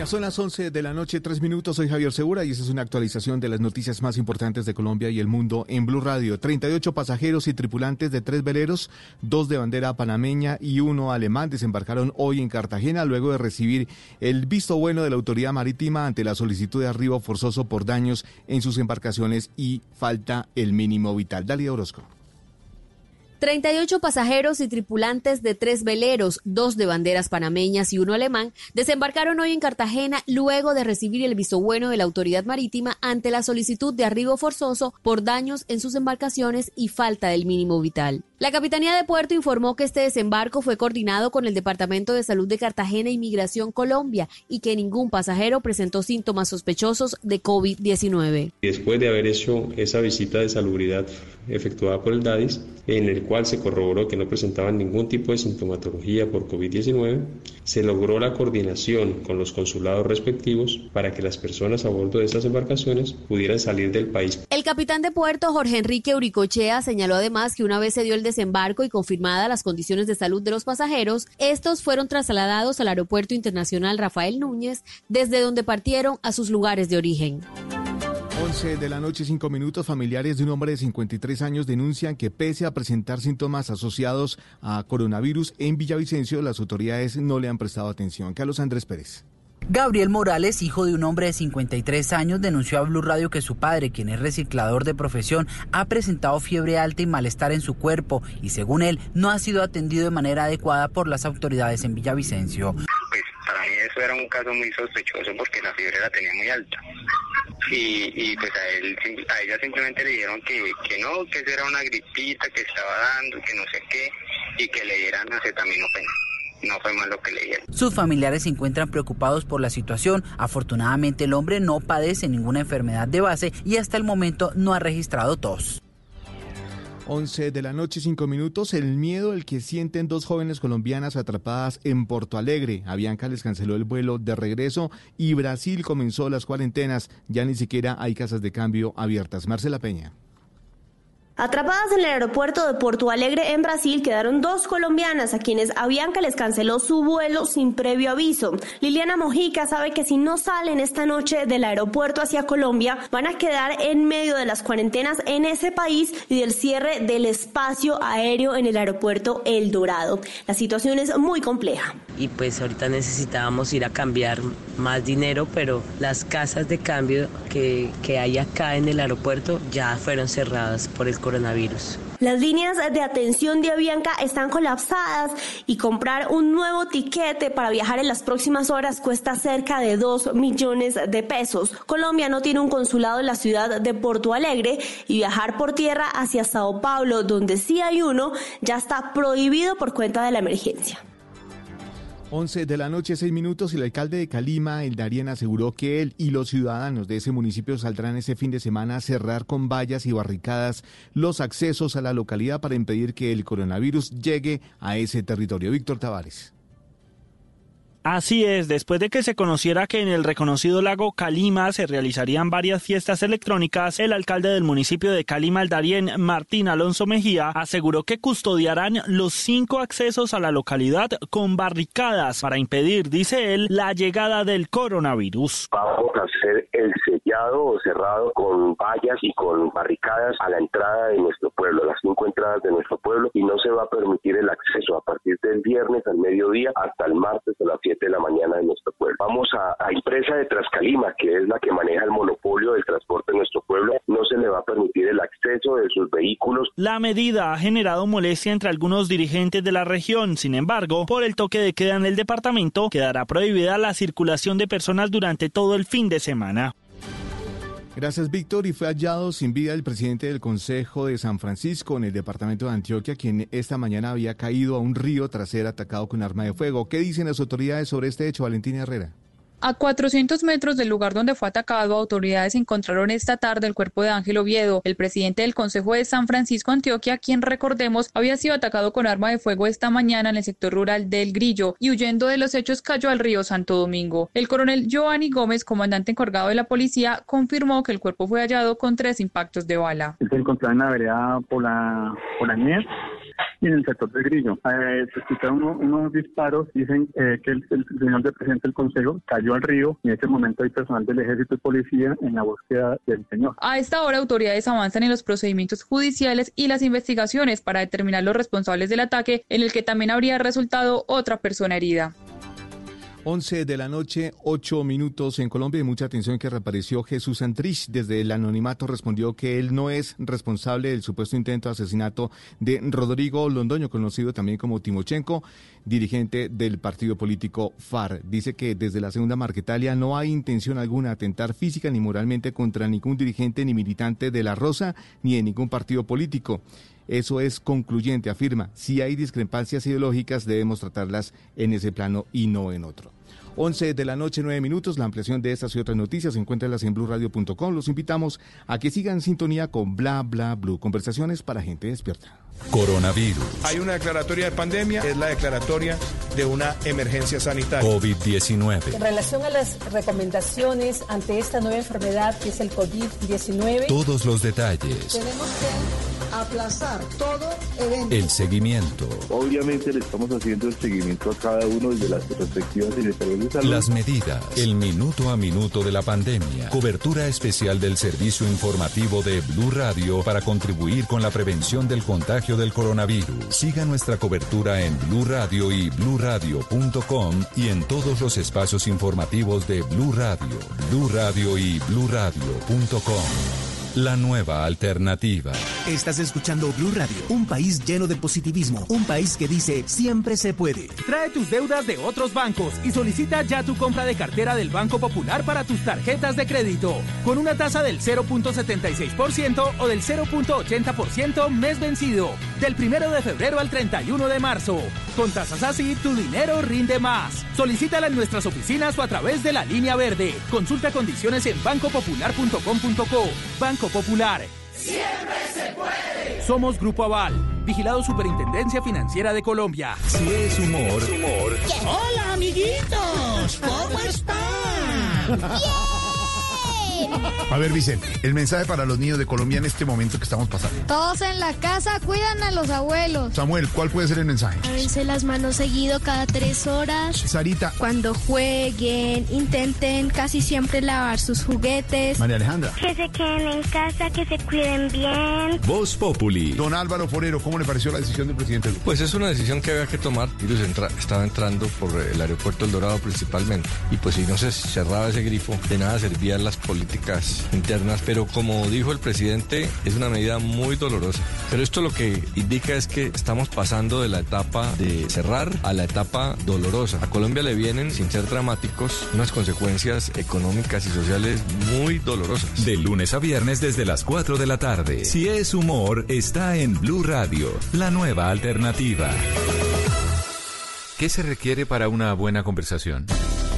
Ya son las 11 de la noche, tres minutos. Soy Javier Segura y esta es una actualización de las noticias más importantes de Colombia y el mundo en Blue Radio. 38 pasajeros y tripulantes de tres veleros, dos de bandera panameña y uno alemán, desembarcaron hoy en Cartagena luego de recibir el visto bueno de la autoridad marítima ante la solicitud de arribo forzoso por daños en sus embarcaciones y falta el mínimo vital. Dalia Orozco. 38 pasajeros y tripulantes de tres veleros, dos de banderas panameñas y uno alemán, desembarcaron hoy en Cartagena luego de recibir el visto bueno de la autoridad marítima ante la solicitud de arribo forzoso por daños en sus embarcaciones y falta del mínimo vital. La Capitanía de Puerto informó que este desembarco fue coordinado con el Departamento de Salud de Cartagena y Migración Colombia y que ningún pasajero presentó síntomas sospechosos de COVID-19. Y después de haber hecho esa visita de salubridad efectuada por el DADIS, en el cual se corroboró que no presentaban ningún tipo de sintomatología por COVID-19, se logró la coordinación con los consulados respectivos para que las personas a bordo de estas embarcaciones pudieran salir del país. El capitán de puerto, Jorge Enrique Uricochea, señaló además que una vez se dio el desembarco y confirmadas las condiciones de salud de los pasajeros, estos fueron trasladados al Aeropuerto Internacional Rafael Núñez, desde donde partieron a sus lugares de origen. 11 de la noche, 5 minutos. Familiares de un hombre de 53 años denuncian que pese a presentar síntomas asociados a coronavirus en Villavicencio, las autoridades no le han prestado atención. Carlos Andrés Pérez. Gabriel Morales, hijo de un hombre de 53 años, denunció a Blue Radio que su padre, quien es reciclador de profesión, ha presentado fiebre alta y malestar en su cuerpo y según él no ha sido atendido de manera adecuada por las autoridades en Villavicencio. Pues para mí eso era un caso muy sospechoso porque la fiebre la tenía muy alta. Y, y pues a él a ella simplemente le dijeron que, que no, que eso era una gripita que estaba dando, que no sé qué, y que le dieran acetaminofén. No fue más lo que le dieron. Sus familiares se encuentran preocupados por la situación. Afortunadamente el hombre no padece ninguna enfermedad de base y hasta el momento no ha registrado tos. 11 de la noche, 5 minutos. El miedo el que sienten dos jóvenes colombianas atrapadas en Porto Alegre. Avianca les canceló el vuelo de regreso y Brasil comenzó las cuarentenas. Ya ni siquiera hay casas de cambio abiertas. Marcela Peña. Atrapadas en el aeropuerto de Porto Alegre en Brasil quedaron dos colombianas a quienes Avianca les canceló su vuelo sin previo aviso. Liliana Mojica sabe que si no salen esta noche del aeropuerto hacia Colombia van a quedar en medio de las cuarentenas en ese país y del cierre del espacio aéreo en el aeropuerto El Dorado. La situación es muy compleja. y pues ahorita necesitábamos ir a cambiar más dinero, pero las casas de cambio que, que hay acá en el aeropuerto ya fueron cerradas por el coronavirus. Las líneas de atención de Avianca están colapsadas y comprar un nuevo tiquete para viajar en las próximas horas cuesta cerca de 2 millones de pesos. Colombia no tiene un consulado en la ciudad de Porto Alegre y viajar por tierra hacia Sao Paulo, donde sí hay uno, ya está prohibido por cuenta de la emergencia. 11 de la noche, 6 minutos, y el alcalde de Calima, el Darien, aseguró que él y los ciudadanos de ese municipio saldrán ese fin de semana a cerrar con vallas y barricadas los accesos a la localidad para impedir que el coronavirus llegue a ese territorio. Víctor Tavares. Así es, después de que se conociera que en el reconocido lago Calima se realizarían varias fiestas electrónicas, el alcalde del municipio de Calima, el Darién, Martín Alonso Mejía, aseguró que custodiarán los cinco accesos a la localidad con barricadas para impedir, dice él, la llegada del coronavirus. Vamos a hacer el sellado o cerrado con vallas y con barricadas a la entrada de nuestro pueblo, las cinco entradas de nuestro pueblo, y no se va a permitir el acceso a partir del viernes al mediodía hasta el martes a las de la mañana de nuestro pueblo. Vamos a, a empresa de Trascalima, que es la que maneja el monopolio del transporte de nuestro pueblo, no se le va a permitir el acceso de sus vehículos. La medida ha generado molestia entre algunos dirigentes de la región. Sin embargo, por el toque de queda en el departamento, quedará prohibida la circulación de personas durante todo el fin de semana. Gracias, Víctor. Y fue hallado sin vida el presidente del Consejo de San Francisco en el departamento de Antioquia, quien esta mañana había caído a un río tras ser atacado con arma de fuego. ¿Qué dicen las autoridades sobre este hecho, Valentina Herrera? A 400 metros del lugar donde fue atacado, autoridades encontraron esta tarde el cuerpo de Ángel Oviedo, el presidente del Consejo de San Francisco Antioquia, quien recordemos había sido atacado con arma de fuego esta mañana en el sector rural del Grillo y huyendo de los hechos cayó al río Santo Domingo. El coronel Giovanni Gómez, comandante encargado de la policía, confirmó que el cuerpo fue hallado con tres impactos de bala. Se encontraba en la vereda por la, por la y en el sector del Grillo. Eh, se escucharon unos, disparos, dicen eh, que el, señor del presidente del Consejo cayó al río y en este momento hay personal del ejército y policía en la búsqueda del señor. A esta hora autoridades avanzan en los procedimientos judiciales y las investigaciones para determinar los responsables del ataque en el que también habría resultado otra persona herida. 11 de la noche, 8 minutos en Colombia y mucha atención que reapareció Jesús Antrich. Desde el anonimato respondió que él no es responsable del supuesto intento de asesinato de Rodrigo Londoño, conocido también como Timochenko, dirigente del partido político FAR. Dice que desde la segunda Marquetalia no hay intención alguna de atentar física ni moralmente contra ningún dirigente ni militante de la Rosa ni de ningún partido político. Eso es concluyente, afirma. Si hay discrepancias ideológicas, debemos tratarlas en ese plano y no en otro. 11 de la noche, 9 minutos. La ampliación de estas y otras noticias se encuentra en blurradio.com. Los invitamos a que sigan en sintonía con Bla Bla Blue. Conversaciones para gente despierta. Coronavirus. Hay una declaratoria de pandemia, es la declaratoria de una emergencia sanitaria. COVID-19. En relación a las recomendaciones ante esta nueva enfermedad que es el COVID-19. Todos los detalles. Tenemos que aplazar todo evento. El seguimiento. Obviamente le estamos haciendo el seguimiento a cada uno de las perspectivas de salud. Las medidas. El minuto a minuto de la pandemia. Cobertura especial del servicio informativo de Blue Radio para contribuir con la prevención del contagio del coronavirus. Siga nuestra cobertura en Blue Radio y bluradio.com y en todos los espacios informativos de Blue Radio, Blue Radio y bluradio.com. La nueva alternativa. Estás escuchando Blue Radio, un país lleno de positivismo, un país que dice siempre se puede. Trae tus deudas de otros bancos y solicita ya tu compra de cartera del Banco Popular para tus tarjetas de crédito, con una tasa del 0.76% o del 0.80% mes vencido, del 1 de febrero al 31 de marzo. Con tasas así, tu dinero rinde más. Solicítala en nuestras oficinas o a través de la línea verde. Consulta condiciones en bancopopular.com.co. Banco Popular. Siempre se puede. Somos Grupo Aval, vigilado Superintendencia Financiera de Colombia. Si es humor. humor. Hola, amiguitos. ¿Cómo están? A ver, Vicente, el mensaje para los niños de Colombia en este momento que estamos pasando. Todos en la casa cuidan a los abuelos. Samuel, ¿cuál puede ser el mensaje? Lávense las manos seguido cada tres horas. Sarita. Cuando jueguen, intenten casi siempre lavar sus juguetes. María Alejandra. Que se queden en casa, que se cuiden bien. Voz Populi. Don Álvaro Forero, ¿cómo le pareció la decisión del presidente? Pues es una decisión que había que tomar. Virus estaba entrando por el aeropuerto El Dorado principalmente. Y pues si no se cerraba ese grifo, de nada servían las políticas internas, pero como dijo el presidente, es una medida muy dolorosa. Pero esto lo que indica es que estamos pasando de la etapa de cerrar a la etapa dolorosa. A Colombia le vienen, sin ser dramáticos, unas consecuencias económicas y sociales muy dolorosas. De lunes a viernes desde las 4 de la tarde. Si es humor, está en Blue Radio, la nueva alternativa. ¿Qué se requiere para una buena conversación?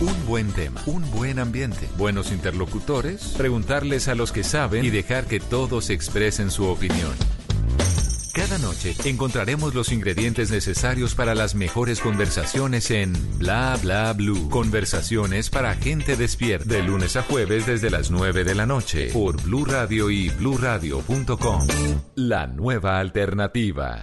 Un buen tema, un buen ambiente, buenos interlocutores, preguntarles a los que saben y dejar que todos expresen su opinión. Cada noche encontraremos los ingredientes necesarios para las mejores conversaciones en Bla Bla Blue. Conversaciones para gente despierta. De lunes a jueves desde las 9 de la noche por Blue Radio y bluradio.com. La nueva alternativa.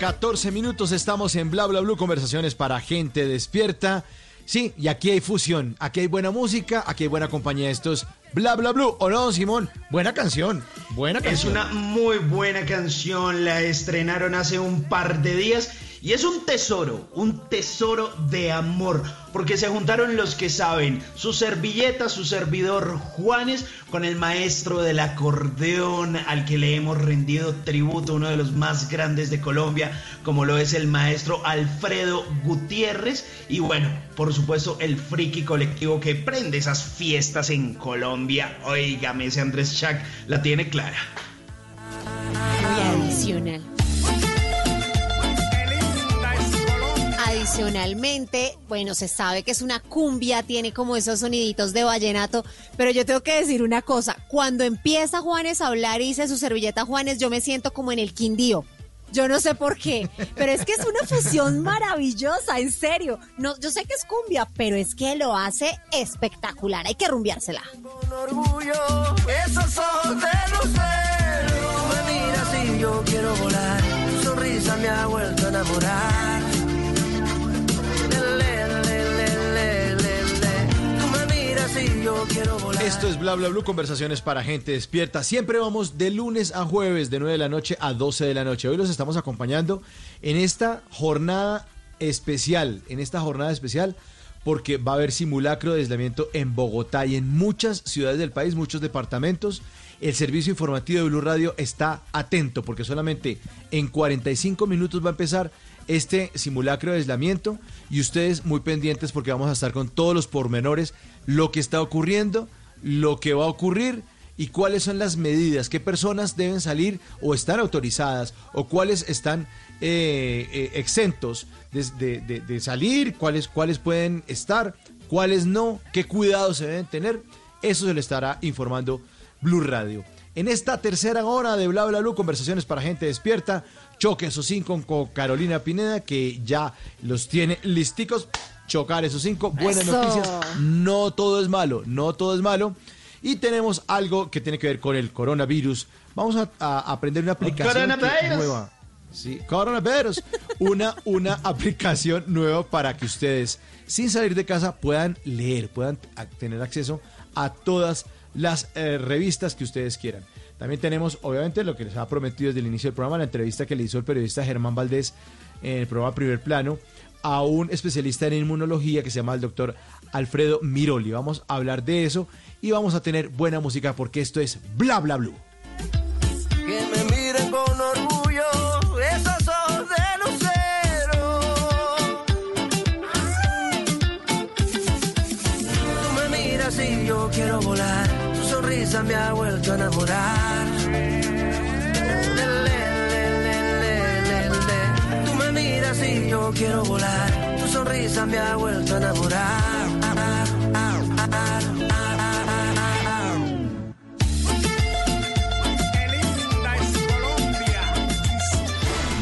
14 minutos, estamos en Bla Bla Blue, conversaciones para gente despierta. Sí, y aquí hay fusión, aquí hay buena música, aquí hay buena compañía. Esto es Bla Bla Blue. ¿O no, Simón? Buena canción, buena Es canción. una muy buena canción, la estrenaron hace un par de días y es un tesoro, un tesoro de amor, porque se juntaron los que saben, su servilleta, su servidor Juanes, con el maestro del acordeón al que le hemos rendido tributo, uno de los más grandes de Colombia, como lo es el maestro Alfredo Gutiérrez, y bueno, por supuesto el friki colectivo que prende esas fiestas en Colombia. Oígame, ese Andrés Chac la tiene clara. Adicional. Adicionalmente, bueno, se sabe que es una cumbia, tiene como esos soniditos de vallenato, pero yo tengo que decir una cosa, cuando empieza Juanes a hablar y dice su servilleta Juanes, yo me siento como en el Quindío. Yo no sé por qué, pero es que es una fusión maravillosa, en serio. No, yo sé que es cumbia, pero es que lo hace espectacular. Hay que rumbiársela. orgullo esos ojos de lucero. Tú me miras y yo quiero volar. Tu sonrisa me ha vuelto a enamorar. Volar. Esto es Bla Bla Blue, conversaciones para gente despierta. Siempre vamos de lunes a jueves, de 9 de la noche a 12 de la noche. Hoy los estamos acompañando en esta jornada especial, en esta jornada especial, porque va a haber simulacro de aislamiento en Bogotá y en muchas ciudades del país, muchos departamentos. El servicio informativo de Blue Radio está atento porque solamente en 45 minutos va a empezar este simulacro de aislamiento y ustedes muy pendientes porque vamos a estar con todos los pormenores, lo que está ocurriendo, lo que va a ocurrir y cuáles son las medidas, qué personas deben salir o están autorizadas o cuáles están eh, eh, exentos de, salir, cuáles, cuáles pueden estar, cuáles no, qué cuidados se deben tener. Eso se le estará informando Blue Radio. En esta tercera hora de Bla Bla Blue, conversaciones para gente despierta, choque esos cinco con Carolina Pineda, que ya los tiene listicos. Chocar esos cinco, buenas Eso. noticias. No todo es malo, no todo es malo. Y tenemos algo que tiene que ver con el coronavirus. Vamos a, a aprender una aplicación nueva. Sí, coronavirus. Una, una aplicación nueva para que ustedes, sin salir de casa, puedan leer, puedan tener acceso a todas las eh, revistas que ustedes quieran. También tenemos, obviamente, lo que les ha prometido desde el inicio del programa, la entrevista que le hizo el periodista Germán Valdés en el programa Primer Plano a un especialista en inmunología que se llama el doctor Alfredo Miroli. Vamos a hablar de eso y vamos a tener buena música porque esto es Bla Bla Blue. Que me miren con orgullo esos ojos de lucero. Tú me miras y yo quiero volar. Tu sonrisa me ha vuelto a enamorar. Y yo quiero volar. Tu sonrisa me ha vuelto a enamorar.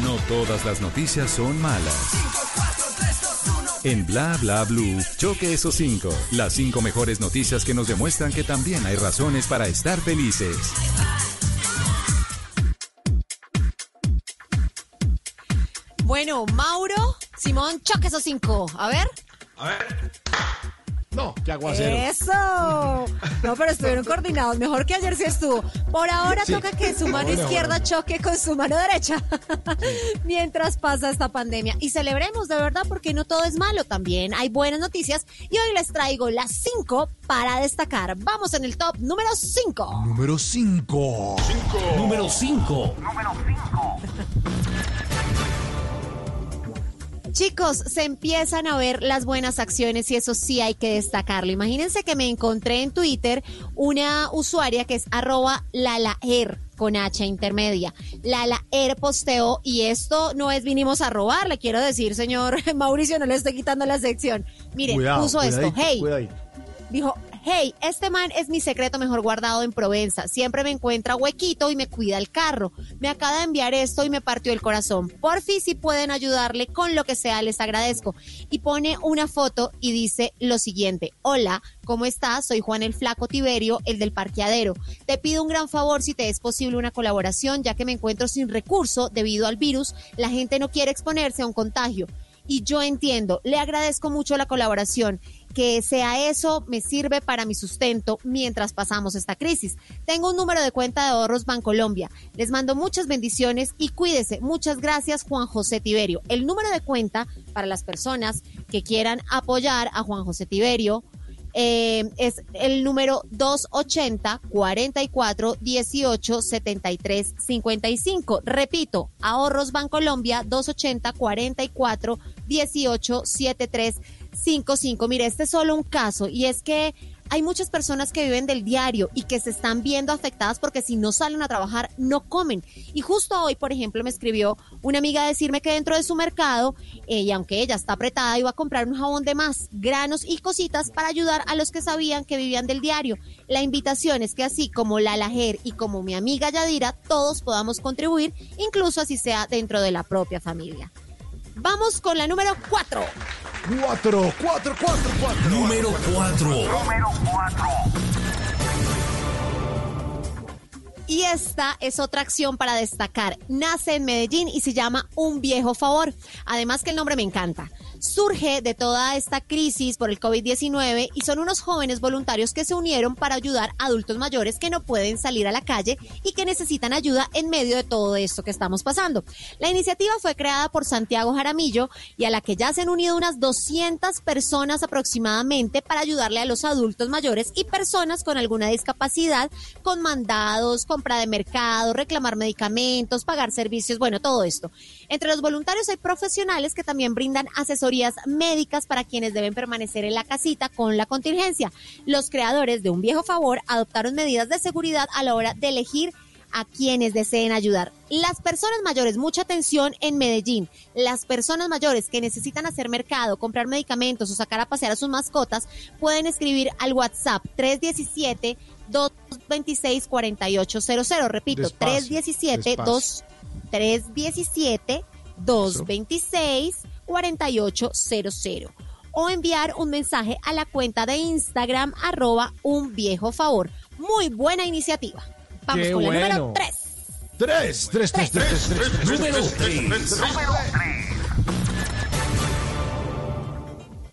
No todas las noticias son malas. En Bla Bla Blue, choque esos cinco. Las cinco mejores noticias que nos demuestran que también hay razones para estar felices. Bueno, Mauro, Simón, choque esos cinco. A ver. A ver. No, qué aguacero. Eso. No, pero estuvieron coordinados. Mejor que ayer sí estuvo. Por ahora Sí. toca que su mano Bueno, izquierda choque con su mano derecha mientras pasa esta pandemia. Y celebremos de verdad porque no todo es malo. También hay buenas noticias. Y hoy les traigo las cinco para destacar. Vamos en el top número cinco. Número 5. Número 5. Chicos, se empiezan a ver las buenas acciones y eso sí hay que destacarlo. Imagínense que me encontré en Twitter una usuaria que es arroba lalaer con H intermedia. Lalaer posteó y esto no es vinimos a robar, le quiero decir, señor Mauricio, no le estoy quitando la sección. Miren, Cuidado, puso esto, hey, cuidadito. Dijo, hey, este man es mi secreto mejor guardado en Provenza. Siempre me encuentra huequito y me cuida el carro. Me acaba de enviar esto y me partió el corazón. Por fin, si pueden ayudarle con lo que sea, les agradezco. Y pone una foto y dice lo siguiente. Hola, ¿cómo estás? Soy Juan el Flaco Tiberio, el del parqueadero. Te pido un gran favor si te es posible una colaboración, ya que me encuentro sin recurso debido al virus. La gente no quiere exponerse a un contagio y yo entiendo, le agradezco mucho la colaboración, que sea eso me sirve para mi sustento mientras pasamos esta crisis. Tengo un número de cuenta de ahorros Bancolombia. Les mando muchas bendiciones y cuídese. Muchas gracias Juan José Tiberio. El número de cuenta para las personas que quieran apoyar a Juan José Tiberio eh, es el número 280 44 18 73 55. Repito, ahorros Bancolombia 280 44 18 73 55. Mire, este es solo un caso y es que hay muchas personas que viven del diario y que se están viendo afectadas porque si no salen a trabajar no comen. Y justo hoy, por ejemplo, me escribió una amiga decirme que dentro de su mercado, y aunque ella está apretada, iba a comprar un jabón de más, granos y cositas para ayudar a los que sabían que vivían del diario. La invitación es que así como la Lajer y como mi amiga Yadira, todos podamos contribuir, incluso así sea dentro de la propia familia. Vamos con la número 4. 4, 4, 4, 4. Número 4. Y esta es otra acción para destacar. Nace en Medellín y se llama Un Viejo Favor. Además que el nombre me encanta. Surge de toda esta crisis por el COVID-19 y son unos jóvenes voluntarios que se unieron para ayudar a adultos mayores que no pueden salir a la calle y que necesitan ayuda en medio de todo esto que estamos pasando. La iniciativa fue creada por Santiago Jaramillo y a la que ya se han unido unas 200 personas aproximadamente para ayudarle a los adultos mayores y personas con alguna discapacidad, con mandados, compra de mercado, reclamar medicamentos, pagar servicios, bueno, todo esto. Entre los voluntarios hay profesionales que también brindan asesorías médicas para quienes deben permanecer en la casita con la contingencia. Los creadores de Un Viejo Favor adoptaron medidas de seguridad a la hora de elegir a quienes deseen ayudar. Las personas mayores, mucha atención en Medellín. Las personas mayores que necesitan hacer mercado, comprar medicamentos o sacar a pasear a sus mascotas, pueden escribir al WhatsApp 317 226 4800. Repito, Despacio, 317 2 317 226 4800 o enviar un mensaje a la cuenta de Instagram arroba un viejo favor. Muy buena iniciativa. Vamos Qué con la número bueno. 3. 3, 3, 3, 3, 3, 3. Número 3.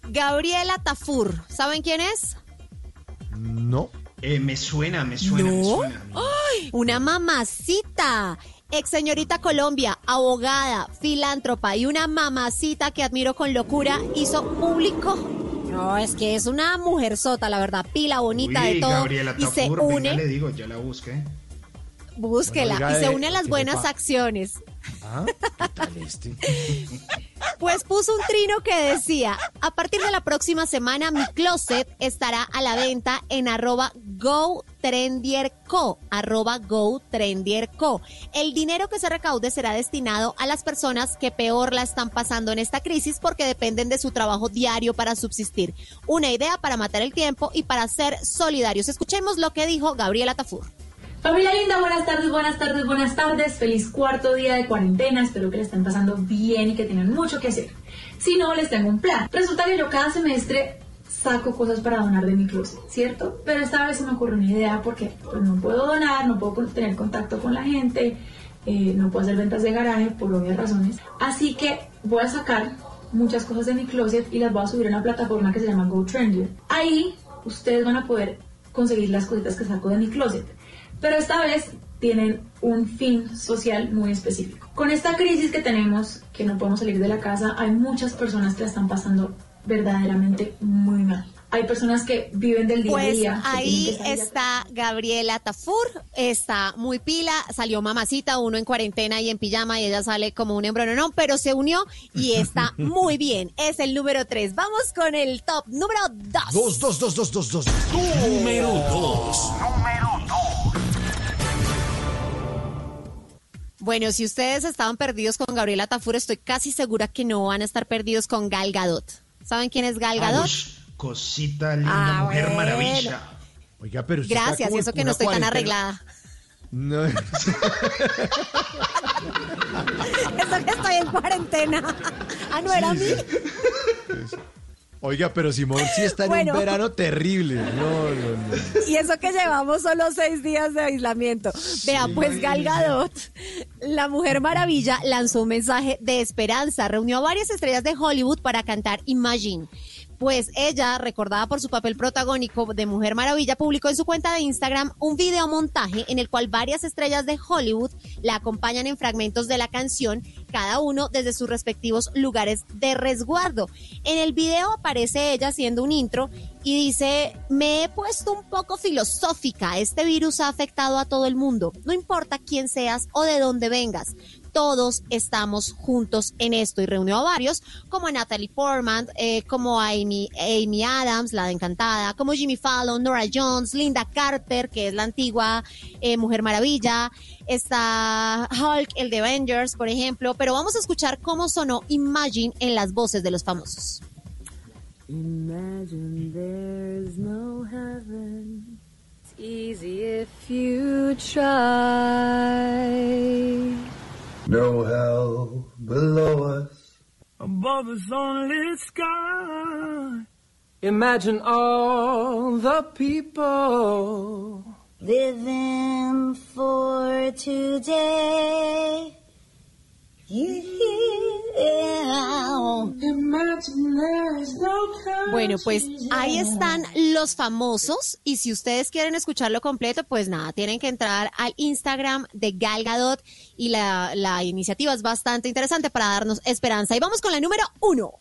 Gabriela Tafur. ¿Saben quién es? No. Eh, me suena, me suena, me ¿No? suena. Ay, Una mamacita. Ex señorita Colombia, abogada, filántropa y una mamacita que admiro con locura, hizo público. No, es que es una mujer sota, la verdad, pila bonita Uy, de todo. Gabriela y se Tafur, venga, une, le digo, ya la busqué. Búsquela, Bueno, y se eh, une a las ¿qué le buenas pa- acciones. ¿Ah? ¿Qué tal este? Pues puso un trino que decía, a partir de la próxima semana mi closet estará a la venta en arroba GoTrendierCo, arroba GoTrendierCo. El dinero que se recaude será destinado a las personas que peor la están pasando en esta crisis porque dependen de su trabajo diario para subsistir. Una idea para matar el tiempo y para ser solidarios. Escuchemos lo que dijo Gabriela Tafur. Familia linda, buenas tardes, buenas tardes, buenas tardes. Feliz cuarto día de cuarentena. Espero que le estén pasando bien y que tengan mucho que hacer. Si no, les tengo un plan. Resulta que yo cada semestre saco cosas para donar de mi closet, ¿cierto? Pero esta vez se me ocurrió una idea porque pues, no puedo donar, no puedo tener contacto con la gente, eh, no puedo hacer ventas de garaje por obvias razones. Así que voy a sacar muchas cosas de mi closet y las voy a subir a una plataforma que se llama GoTrendier. Ahí ustedes van a poder conseguir las cositas que saco de mi closet. Pero esta vez tienen un fin social muy específico. Con esta crisis que tenemos, que no podemos salir de la casa, hay muchas personas que la están pasando verdaderamente muy mal. Hay personas que viven del día a Pues día. ahí está Gabriela Tafur, está muy pila, salió mamacita, uno en cuarentena y en pijama y ella sale como un no, pero se unió y está muy bien. Es el número 3. Vamos con el top número 2. Dos, dos, dos, dos, dos, dos. Número 2. Bueno, si ustedes estaban perdidos con Gabriela Tafur, estoy casi segura que no van a estar perdidos con Gal Gadot. ¿Saben quién es Gal Gadot? Ush, cosita linda, Ah, mujer bueno. maravilla. Oiga, pero Gracias, y eso que no estoy tan arreglada. No. Eso que estoy en cuarentena. Ah, no era a mí. Oiga, pero Simón sí está en Bueno. un verano terrible. No, no, no. Y eso que llevamos solo seis días de aislamiento. Vea, pues Gal Gadot, la Mujer Maravilla, lanzó un mensaje de esperanza. Reunió a varias estrellas de Hollywood para cantar Imagine. Pues ella, recordada por su papel protagónico de Mujer Maravilla, publicó en su cuenta de Instagram un videomontaje en el cual varias estrellas de Hollywood la acompañan en fragmentos de la canción, cada uno desde sus respectivos lugares de resguardo. En el video aparece ella haciendo un intro y dice, me he puesto un poco filosófica, este virus ha afectado a todo el mundo, no importa quién seas o de dónde vengas. Todos estamos juntos en esto y reunió a varios, como a Natalie Portman, eh, como a Amy, Amy Adams, la de Encantada, como Jimmy Fallon, Nora Jones, Linda Carter, que es la antigua eh, Mujer Maravilla, está Hulk, el de Avengers, por ejemplo, pero vamos a escuchar cómo sonó Imagine en las voces de los famosos. Imagine there's no heaven. It's easy if you try. No hell below us. Above us only sky. Imagine all the people Living for today. Imagine there's no Bueno, pues ahí están los famosos y si ustedes quieren escucharlo completo, pues nada, tienen que entrar al Instagram de Gal Gadot y la, la iniciativa es bastante interesante para darnos esperanza. Y vamos con la número uno.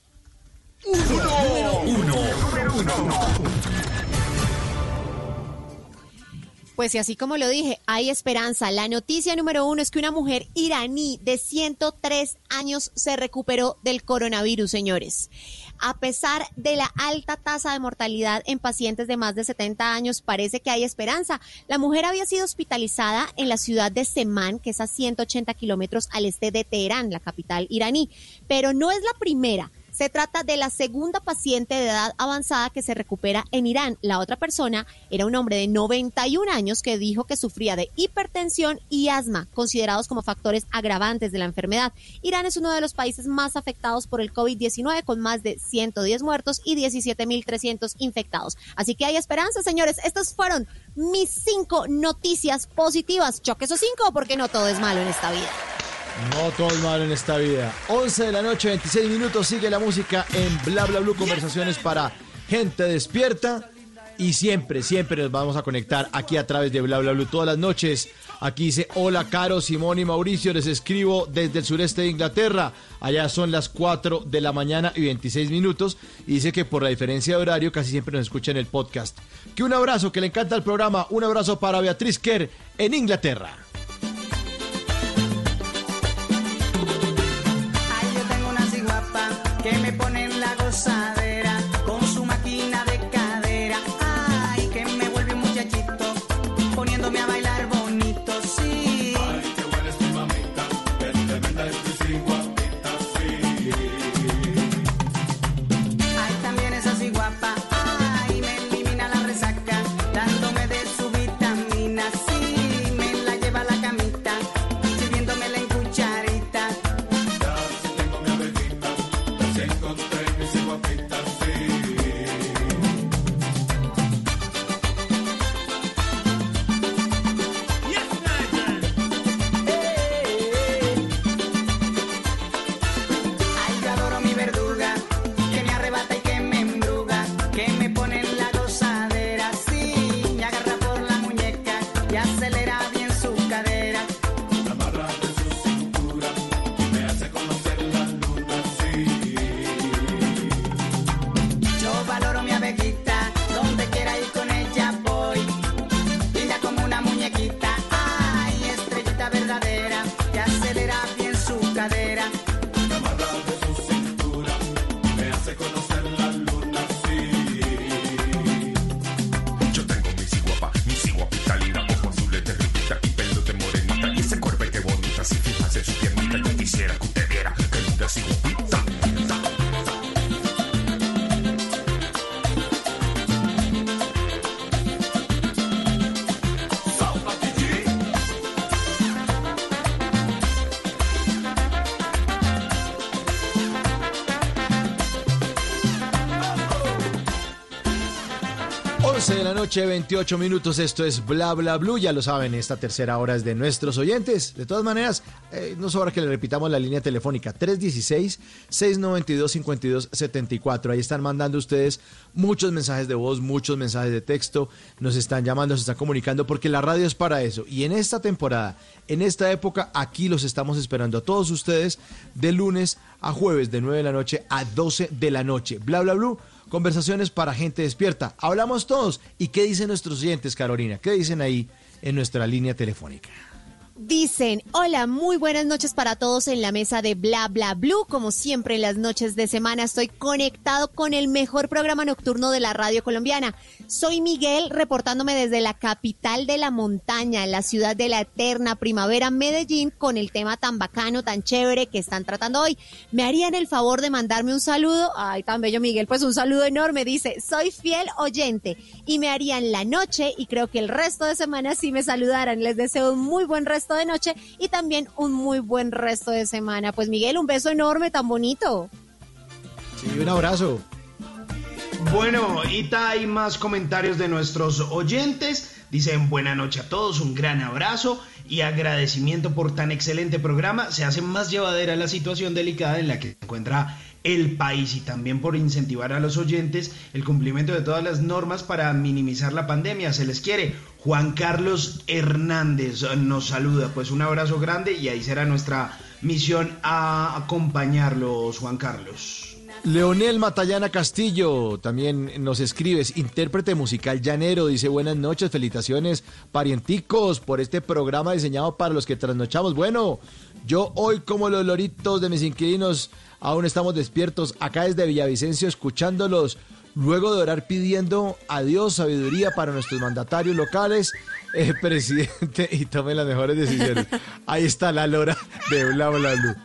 Pues y así como lo dije, hay esperanza. La noticia número uno es que una mujer iraní de 103 años se recuperó del coronavirus, señores. A pesar de la alta tasa de mortalidad en pacientes de más de 70 años, parece que hay esperanza. La mujer había sido hospitalizada en la ciudad de Semán, que es a 180 kilómetros al este de Teherán, la capital iraní. Pero no es la primera. Se trata de la segunda paciente de edad avanzada que se recupera en Irán. La otra persona era un hombre de 91 años que dijo que sufría de hipertensión y asma, considerados como factores agravantes de la enfermedad. Irán es uno de los países más afectados por el COVID-19 con más de 110 muertos y 17.300 infectados. Así que hay esperanza, señores. Estas fueron mis cinco noticias positivas. Choque esos cinco porque no todo es malo en esta vida. No todo es malo en esta vida. 11 de la noche, 26 minutos. Sigue la música en Bla Bla Blue. Conversaciones para gente despierta. Y siempre, siempre nos vamos a conectar aquí a través de Bla Bla Blue todas las noches Aquí dice, hola Caro, Simón y Mauricio, les escribo desde el sureste de Inglaterra. Allá son las 4 de la mañana y 26 minutos. Y dice que por la diferencia de horario casi siempre nos escucha en el podcast. Que un abrazo, que le encanta el programa. Un abrazo para Beatriz Kerr en Inglaterra. Pone noche, 28 minutos. Esto es Bla Bla Blue. Ya lo saben, esta tercera hora es de nuestros oyentes. De todas maneras, eh, no sobra que le repitamos la línea telefónica 316-692-5274. Ahí están mandando ustedes muchos mensajes de voz, muchos mensajes de texto. Nos están llamando, se están comunicando, porque la radio es para eso. Y en esta temporada, en esta época, aquí los estamos esperando a todos ustedes de lunes a jueves, de 9 de la noche a 12 de la noche. Bla Bla Blue. Conversaciones para gente despierta. Hablamos todos. ¿Y qué dicen nuestros oyentes, Carolina? ¿Qué dicen ahí en nuestra línea telefónica? Dicen, hola, muy buenas noches para todos en la mesa de Bla Bla Blue. Como siempre en las noches de semana estoy conectado con el mejor programa nocturno de la radio colombiana. Soy Miguel reportándome desde la capital de la montaña, la ciudad de la eterna primavera, Medellín, con el tema tan bacano, tan chévere que están tratando hoy. ¿Me harían el favor de mandarme un saludo? Ay, tan bello Miguel, pues un saludo enorme. Dice, soy fiel oyente y me harían la noche y creo que el resto de semana sí me saludaran. Les deseo un muy buen resto de noche y también un muy buen resto de semana. Pues Miguel, un beso enorme, tan bonito. Sí, un abrazo. Bueno, y hay más comentarios de nuestros oyentes. Dicen buena noche a todos, un gran abrazo y agradecimiento por tan excelente programa. Se hace más llevadera la situación delicada en la que se encuentra el país y también por incentivar a los oyentes el cumplimiento de todas las normas para minimizar la pandemia. Se les quiere. Juan Carlos Hernández nos saluda. Pues un abrazo grande y ahí será nuestra misión a acompañarlos, Juan Carlos. Leonel Matallana Castillo también nos escribes, intérprete musical llanero, dice buenas noches, felicitaciones parienticos por este programa diseñado para los que trasnochamos. Bueno, yo hoy como los loritos de mis inquilinos aún estamos despiertos acá desde Villavicencio escuchándolos, luego de orar pidiendo a Dios sabiduría para nuestros mandatarios locales, eh, presidente, y tome las mejores decisiones. Ahí está la lora de Bla Bla Blue.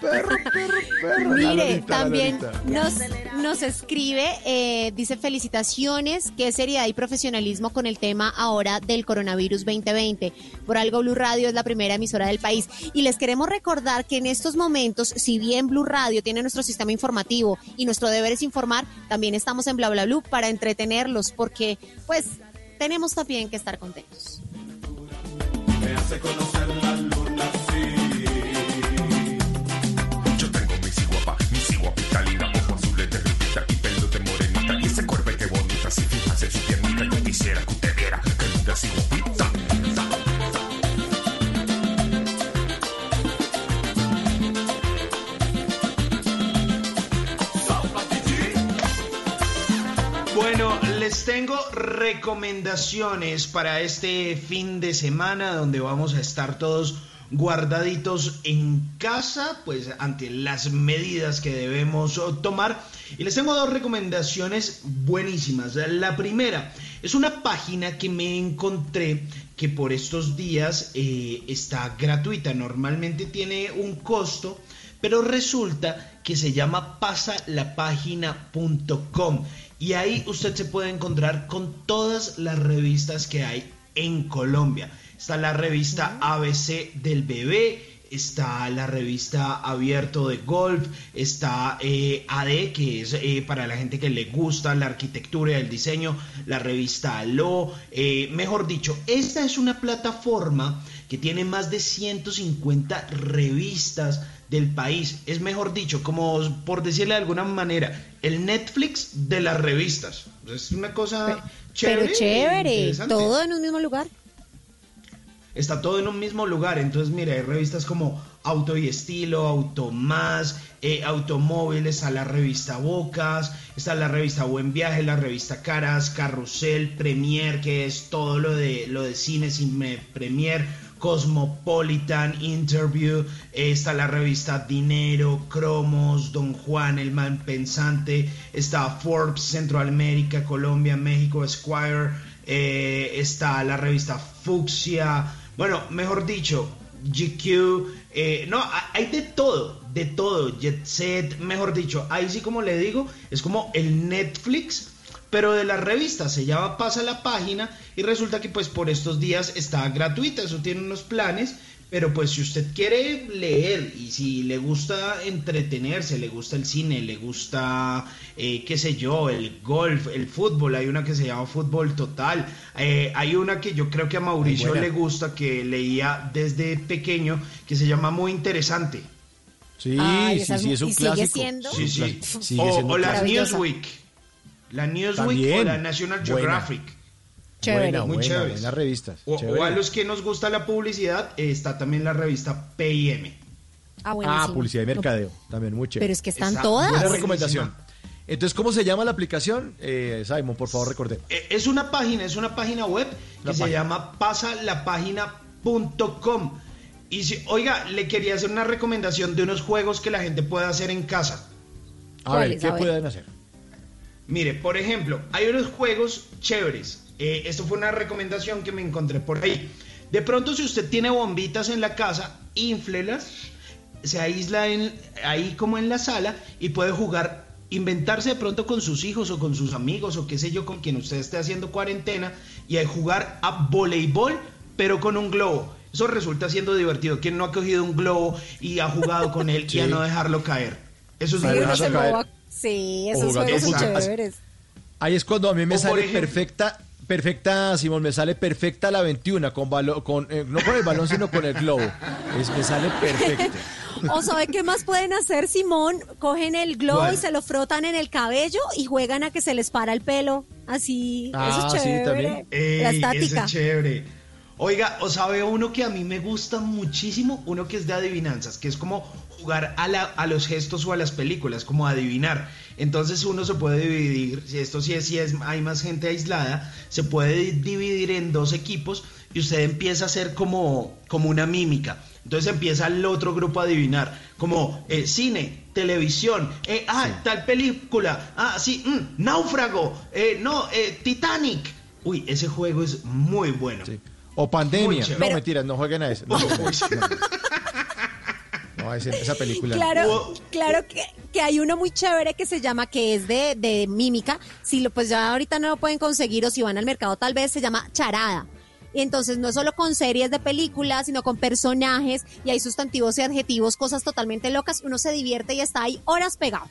Perro, perro, perro. Mire, también nos, nos escribe, eh, dice felicitaciones, qué seriedad y profesionalismo con el tema ahora del coronavirus 2020. Por algo Blue Radio es la primera emisora del país. Y les queremos recordar que en estos momentos, si bien Blue Radio tiene nuestro sistema informativo y nuestro deber es informar, también estamos en Bla Bla Blue para entretenerlos, porque pues tenemos también que estar contentos. Me hace conocer quisiera que usted que. Bueno, les tengo recomendaciones para este fin de semana donde vamos a estar todos guardaditos en casa, pues ante las medidas que debemos tomar. Y les tengo dos recomendaciones buenísimas. La primera es una página que me encontré que por estos días eh, está gratuita. Normalmente tiene un costo, pero resulta que se llama pasalapágina.com y ahí usted se puede encontrar con todas las revistas que hay en Colombia. Está la revista ABC del bebé, está la revista Abierto de Golf, está eh, AD, que es eh, para la gente que le gusta la arquitectura y el diseño, la revista Aló, eh, mejor dicho, esta es una plataforma que tiene más de 150 revistas del país. Es mejor dicho, como por decirle de alguna manera, el Netflix de las revistas. Es una cosa chévere. Pero chévere, interesante. todo en un mismo lugar. Está todo en un mismo lugar. Entonces, mira, hay revistas como Auto y Estilo, Auto Más, eh, Automóviles, está la revista Bocas, está la revista Buen Viaje, la revista Caras, Carrusel, Premier, que es todo lo de, lo de cine, cine Premier, Cosmopolitan, Interview, eh, está la revista Dinero, Cromos, Don Juan, El Man Pensante, está Forbes, Centroamérica, Colombia, México, Esquire, eh, está la revista Fucsia, bueno, mejor dicho, GQ, eh, no, ha- hay de todo, de todo, Jet Set, mejor dicho, ahí sí como le digo, es como el Netflix, pero de la revista, se llama Pasa la página y resulta que pues por estos días está gratuita, eso tiene unos planes, pero pues si usted quiere leer y si le gusta entretenerse, le gusta el cine, le gusta, eh, qué sé yo, el golf, el fútbol, hay una que se llama Fútbol Total, eh, hay una que yo creo que a Mauricio le gusta, que leía desde pequeño, que se llama Muy Interesante. Sí, Ay, sí, sí, es un y sigue clásico. siendo- Sí, sí. Sigue O, siendo o la. Newsweek. La Newsweek También. o la National Buena. Chévere. Buena, Muy buena, chéveres. buenas revistas. O, o chévere. a los que nos gusta la publicidad, está también la revista PIM. Ah, buenísimo. Ah, publicidad y mercadeo. También muy chévere. Pero es que están Está todas. Buena recomendación. Entonces, ¿cómo se llama la aplicación? Eh, Simon, por favor, recordemos. Eh, Es una página, es una página web que La se página. llama pasalapágina.com. Y si, oiga, le quería hacer una recomendación de unos juegos que la gente puede hacer en casa. A ver. ¿qué A ver. pueden hacer? Mire, por ejemplo, hay unos juegos chéveres. Eh, esto fue una recomendación que me encontré por ahí. De pronto, si usted tiene bombitas en la casa, inflelas, se aísla en, ahí como en la sala y puede jugar, inventarse de pronto con sus hijos o con sus amigos o qué sé yo, con quien usted esté haciendo cuarentena y a jugar a voleibol, pero con un globo. Eso resulta siendo divertido. ¿Quién no ha cogido un globo y ha jugado con él y a Sí. no dejarlo caer? Eso es Sí, divertido. Sí, O esos juegos son chéveres. Ahí es cuando a mí me O sale ejemplo- perfecta, perfecta, Simón, me sale perfecta la 21, con balo- con, eh, no con el balón, sino con el globo. Es, me sale perfecto. O sabe qué más pueden hacer, Simón, cogen el globo y se lo frotan en el cabello y juegan a que se les para el pelo. Así, Ah, eso es sí, chévere. también. Ey, La ese estática. es chévere. Oiga, o sabe uno que a mí me gusta muchísimo, uno que es de adivinanzas, que es como jugar a, la- a los gestos o a las películas, como adivinar. Entonces uno se puede dividir, si esto sí es, si es, hay más gente aislada, se puede dividir en dos equipos y usted empieza a hacer como, como una mímica. Entonces empieza el otro grupo a adivinar, como eh, cine, televisión, eh, ah, tal película, ah, sí, mm, náufrago, eh, no, eh, Titanic. Uy, ese juego es muy bueno. O pandemia. No, mentiras, no jueguen a eso. No. Ese- esa película. Claro, claro que, que hay uno muy chévere que se llama, que es de, de mímica. Si lo, pues ya ahorita no lo pueden conseguir o si van al mercado tal vez se llama charada. Y entonces no es solo con series de películas, sino con personajes y hay sustantivos y adjetivos, cosas totalmente locas. Uno se divierte y está ahí horas pegado.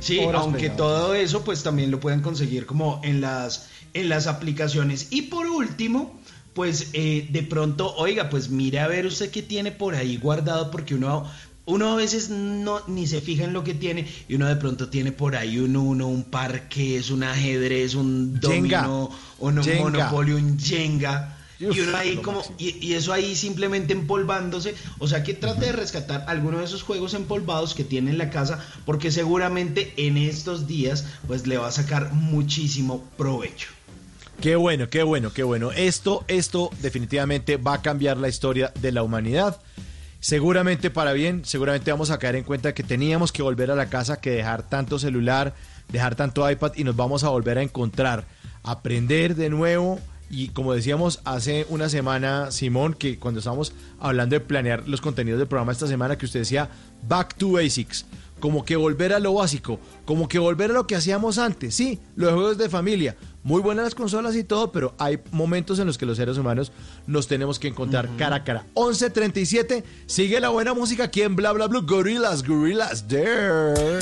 Sí, Horas aunque pegado. todo eso pues también lo pueden conseguir como en las, en las aplicaciones. Y por último, pues eh, de pronto, oiga, pues mire a ver usted qué tiene por ahí guardado porque uno, uno a veces no ni se fija en lo que tiene y uno de pronto tiene por ahí un uno, un parqués, un ajedrez, un domino, un Jenga. monopolio, un jenga. y uno ahí como, y, y eso ahí simplemente empolvándose. O sea que trate de rescatar alguno de esos juegos empolvados que tiene en la casa, porque seguramente en estos días, pues le va a sacar muchísimo provecho. Qué bueno, qué bueno, qué bueno. Esto, esto definitivamente va a cambiar la historia de la humanidad. Seguramente para bien, seguramente vamos a caer en cuenta que teníamos que volver a la casa, que dejar tanto celular, dejar tanto iPad y nos vamos a volver a encontrar, aprender de nuevo. Y como decíamos hace una semana, Simón, que cuando estábamos hablando de planear los contenidos del programa esta semana, que usted decía Back to Basics, como que volver a lo básico, como que volver a lo que hacíamos antes, sí, los juegos de familia, muy buenas las consolas y todo, pero hay momentos en los que los seres humanos nos tenemos que encontrar cara a cara. 11.37, sigue la buena música aquí en Bla Bla Blue, Gorillas, Gorillas, there.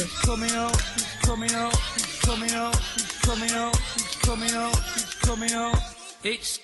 coming up, he's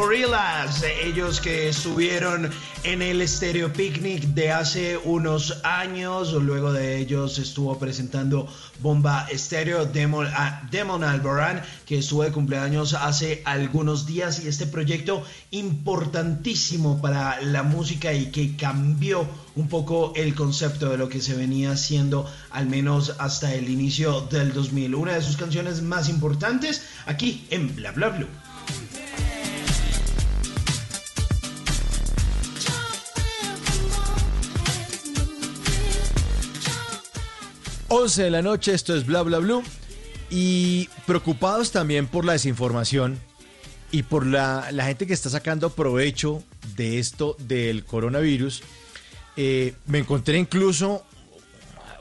The Gorillas, ellos que estuvieron en el Stereo Picnic de hace unos años, luego de ellos estuvo presentando Bomba Stereo Demon, ah, Demon Albarán, que estuvo de cumpleaños hace algunos días y este proyecto importantísimo para la música y que cambió un poco el concepto de lo que se venía haciendo al menos hasta el inicio del 2000. Una de sus canciones más importantes aquí en Bla Bla Blue. 11 de la noche, esto es Bla Bla Blue. Y preocupados también por la desinformación y por la, la gente que está sacando provecho de esto del coronavirus. eh, me encontré incluso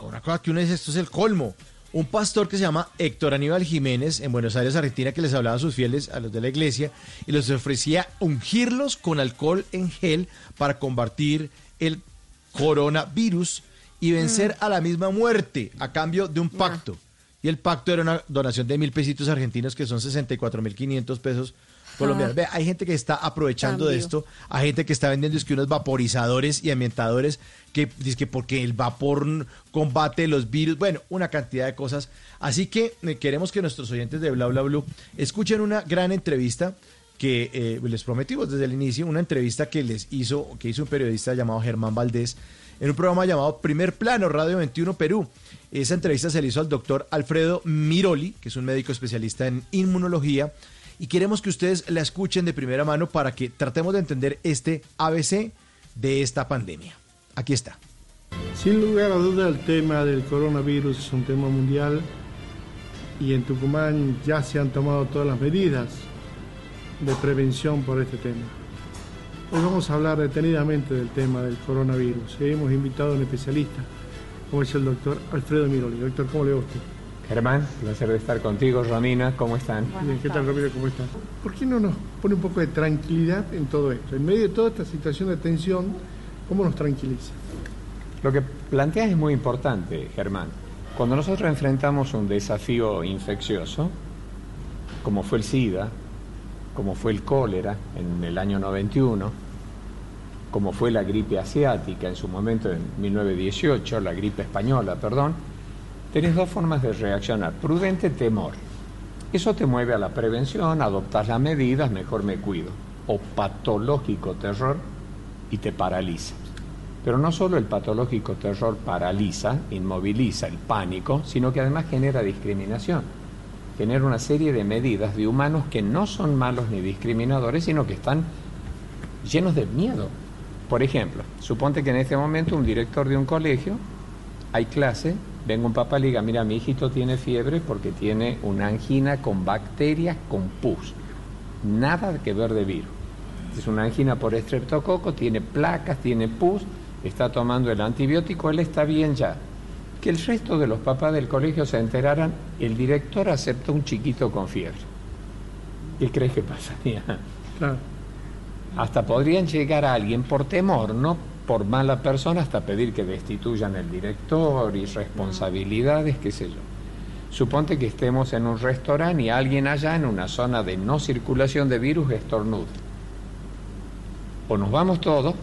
una cosa que uno dice, esto es el colmo. Un pastor que se llama Héctor Aníbal Jiménez en Buenos Aires, Argentina, que les hablaba a sus fieles, a los de la iglesia, y les ofrecía ungirlos con alcohol en gel para combatir el coronavirus y vencer a la misma muerte a cambio de un pacto. Y el pacto era una donación de mil pesitos argentinos, que son 64 mil 500 pesos colombianos. Ve, hay gente que está aprovechando de esto, hay gente que está vendiendo es que unos vaporizadores y ambientadores que dice que porque el vapor combate los virus, bueno, una cantidad de cosas. Así que eh, queremos que nuestros oyentes de Bla Bla Blue escuchen una gran entrevista que eh, les prometimos desde el inicio, una entrevista que les hizo, que hizo un periodista llamado Germán Valdés en un programa llamado Primer Plano, Radio 21 Perú. Esa entrevista se le hizo al doctor Alfredo Miroli, que es un médico especialista en inmunología, y queremos que ustedes la escuchen de primera mano para que tratemos de entender este ABC de esta pandemia. Aquí está. Sin lugar a duda el tema del coronavirus es un tema mundial y en Tucumán ya se han tomado todas las medidas de prevención por este tema. Hoy vamos a hablar detenidamente del tema del coronavirus. Hemos invitado a un especialista, como es el doctor Alfredo Miroli. Doctor, ¿cómo le va a usted? Germán, placer de estar contigo. Romina, ¿cómo están? Bien, ¿qué tal, Ramiro? ¿Cómo estás? ¿Por qué no nos pone un poco de tranquilidad en todo esto? En medio de toda esta situación de tensión, ¿cómo nos tranquiliza? Lo que planteas es muy importante, Germán. Cuando nosotros enfrentamos un desafío infeccioso, como fue el SIDA, como fue el cólera en el año 91, como fue la gripe asiática en su momento en 1918, la gripe española, perdón, tenés dos formas de reaccionar. Prudente temor. Eso te mueve a la prevención, adoptas las medidas, mejor me cuido. O patológico terror y te paraliza. Pero no solo el patológico terror paraliza, inmoviliza el pánico, sino que además genera discriminación. Genera una serie de medidas de humanos que no son malos ni discriminadores, sino que están llenos de miedo. Por ejemplo, suponte que en este momento un director de un colegio, hay clase, venga un papá y diga, mira, mi hijito tiene fiebre porque tiene una angina con bacterias con pus. Nada que ver de virus. Es una angina por estreptococo, tiene placas, tiene pus, está tomando el antibiótico, él está bien ya. Que el resto de los papás del colegio se enteraran, el director aceptó un chiquito con fiebre. ¿Qué crees que pasaría? Claro. Hasta podrían llegar a alguien por temor, no por mala persona, hasta pedir que destituyan el director y responsabilidades, qué sé yo. Suponte que estemos en un restaurante y alguien allá en una zona de no circulación de virus estornuda. O nos vamos todos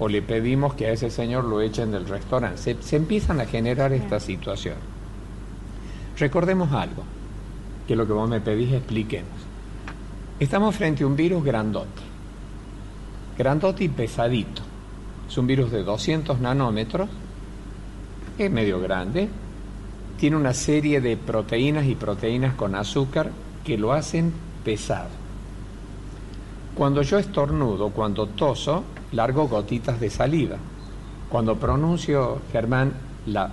o le pedimos que a ese señor lo echen del restaurante. Se, se empiezan a generar estas situaciones. Recordemos algo, que lo que vos me pedís expliquemos. Estamos frente a un virus grandote, grandote y pesadito. Es un virus de 200 nanómetros, es medio grande, tiene una serie de proteínas y proteínas con azúcar que lo hacen pesado. Cuando yo estornudo, cuando toso, largo gotitas de saliva. Cuando pronuncio, Germán, la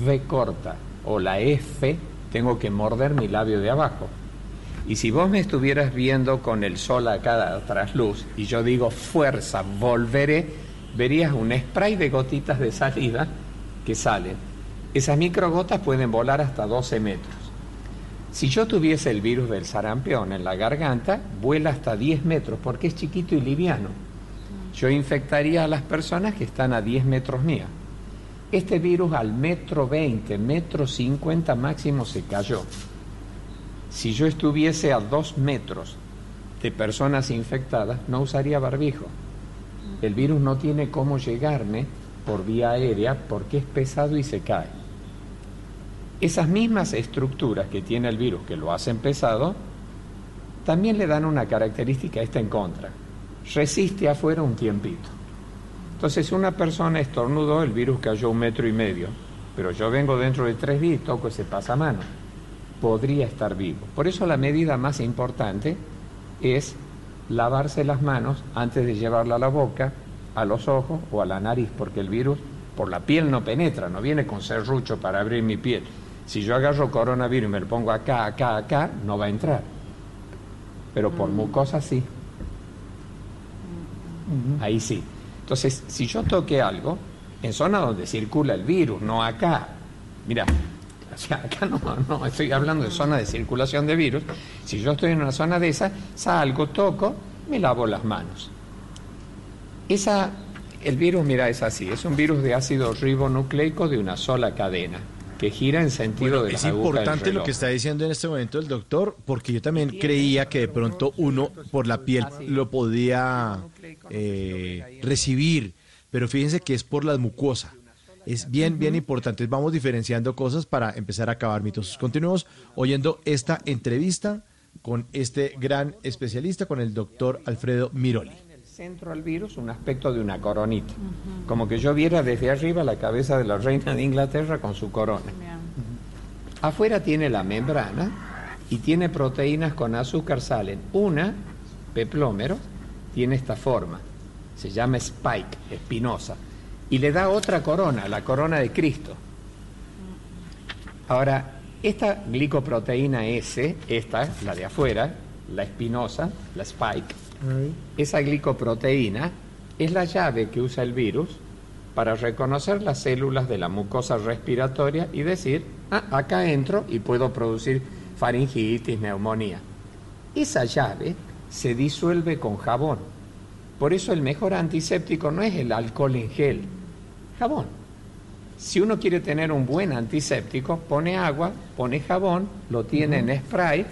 V corta o la F, tengo que morder mi labio de abajo. Y si vos me estuvieras viendo con el sol a cada trasluz y yo digo fuerza, volveré, verías un spray de gotitas de saliva que salen. Esas microgotas pueden volar hasta 12 metros. Si yo tuviese el virus del sarampión en la garganta, vuela hasta 10 metros porque es chiquito y liviano. Yo infectaría a las personas que están a 10 metros mía. Este virus al metro 20, metro 50 máximo se cayó. Si yo estuviese a 2 metros de personas infectadas, no usaría barbijo. El virus no tiene cómo llegarme por vía aérea porque es pesado y se cae. Esas mismas estructuras que tiene el virus que lo hacen pesado, también le dan una característica esta en contra. Resiste afuera un tiempito. Entonces, una persona estornudó, el virus cayó un metro y medio, pero yo vengo dentro de tres días y toco ese pasamano. Podría estar vivo. Por eso la medida más importante es lavarse las manos antes de llevarla a la boca, a los ojos o a la nariz, porque el virus por la piel no penetra, no viene con serrucho para abrir mi piel. Si yo agarro coronavirus y me lo pongo acá, acá, acá, no va a entrar. Pero por mucosa sí. Ahí sí. Entonces, si yo toque algo, en zona donde circula el virus, no acá. Mira, acá no, no, estoy hablando de zona de circulación de virus. Si yo estoy en una zona de esa, salgo, toco, me lavo las manos. Esa, el virus, mira, es así, es un virus de ácido ribonucleico de una sola cadena que gira en sentido Bueno, de la es del importante lo que está diciendo en este momento el doctor, porque yo también creía que de pronto uno por la piel lo podía eh, recibir, pero fíjense que es por la mucosa. Es bien, bien importante. Vamos diferenciando cosas para empezar a acabar mitos. Continuemos oyendo esta entrevista con este gran especialista, con el doctor Alfredo Miroli. Centro al virus un aspecto de una coronita. Como que yo viera desde arriba la cabeza de la reina de Inglaterra con su corona. Afuera tiene la membrana y tiene proteínas con azúcar salen. Una, peplómero, tiene esta forma. Se llama spike, espinosa. y le da otra corona, la corona de Cristo. Ahora, esta glicoproteína S, esta, la de afuera, la espinosa, la spike, esa glicoproteína es la llave que usa el virus para reconocer las células de la mucosa respiratoria y decir, ah, acá entro y puedo producir faringitis, neumonía. Esa llave se disuelve con jabón. Por eso el mejor antiséptico no es el alcohol en gel, jabón. Si uno quiere tener un buen antiséptico, pone agua, pone jabón, lo tiene en spray,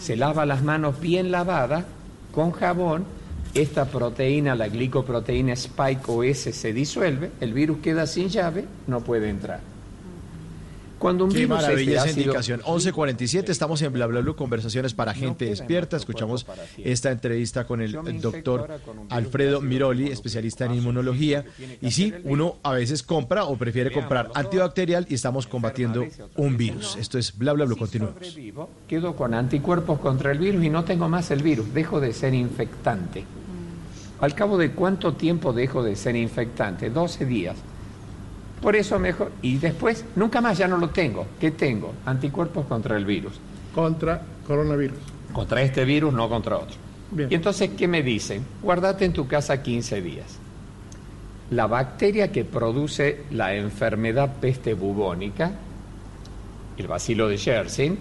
se lava las manos bien lavadas con jabón, esta proteína, la glicoproteína spike OS se disuelve, el virus queda sin llave, no puede entrar. Cuando un Qué virus maravilla esa indicación. 11.47, estamos en Bla Bla Blue, conversaciones para gente despierta. Escuchamos esta entrevista con el doctor Alfredo Miroli, especialista en inmunología. Y sí, uno a veces compra o prefiere comprar antibacterial y estamos combatiendo un virus. Esto es Bla Bla Blue, continuamos. quedo con anticuerpos contra el virus y no tengo más el virus, dejo de ser infectante. ¿Al cabo de cuánto tiempo dejo de ser infectante? 12 días. Por eso mejor, y después nunca más ya no lo tengo. ¿Qué tengo? Anticuerpos contra el virus. Contra coronavirus. Contra este virus, no contra otro. Bien. Y entonces, ¿qué me dicen? Guardate en tu casa 15 días. La bacteria que produce la enfermedad peste bubónica, el bacilo de Yersin,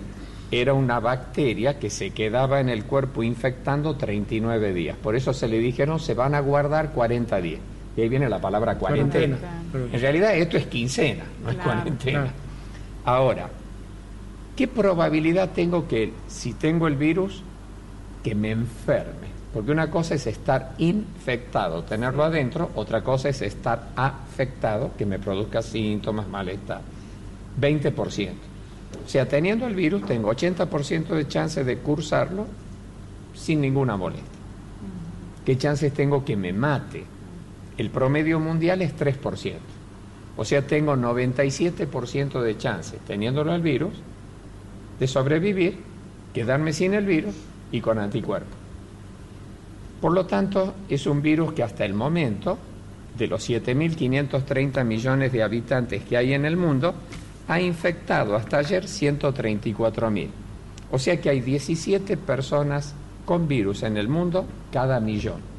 era una bacteria que se quedaba en el cuerpo infectando 39 días. Por eso se le dijeron, se van a guardar 40 días. Y ahí viene la palabra cuarentena. Cuarentena. En realidad esto es quincena, no es cuarentena. Claro. Ahora, ¿qué probabilidad tengo que si tengo el virus que me enferme? Porque una cosa es estar infectado, tenerlo adentro, otra cosa es estar afectado, que me produzca síntomas, malestar. 20%. O sea, teniendo el virus tengo 80% de chance de cursarlo sin ninguna molestia. ¿Qué chances tengo que me mate? El promedio mundial es 3%. O sea, tengo 97% de chance, teniéndolo el virus, de sobrevivir, quedarme sin el virus y con anticuerpos. Por lo tanto, es un virus que hasta el momento, de los 7.530 millones de habitantes que hay en el mundo, ha infectado hasta ayer 134.000. O sea que hay 17 personas con virus en el mundo cada millón.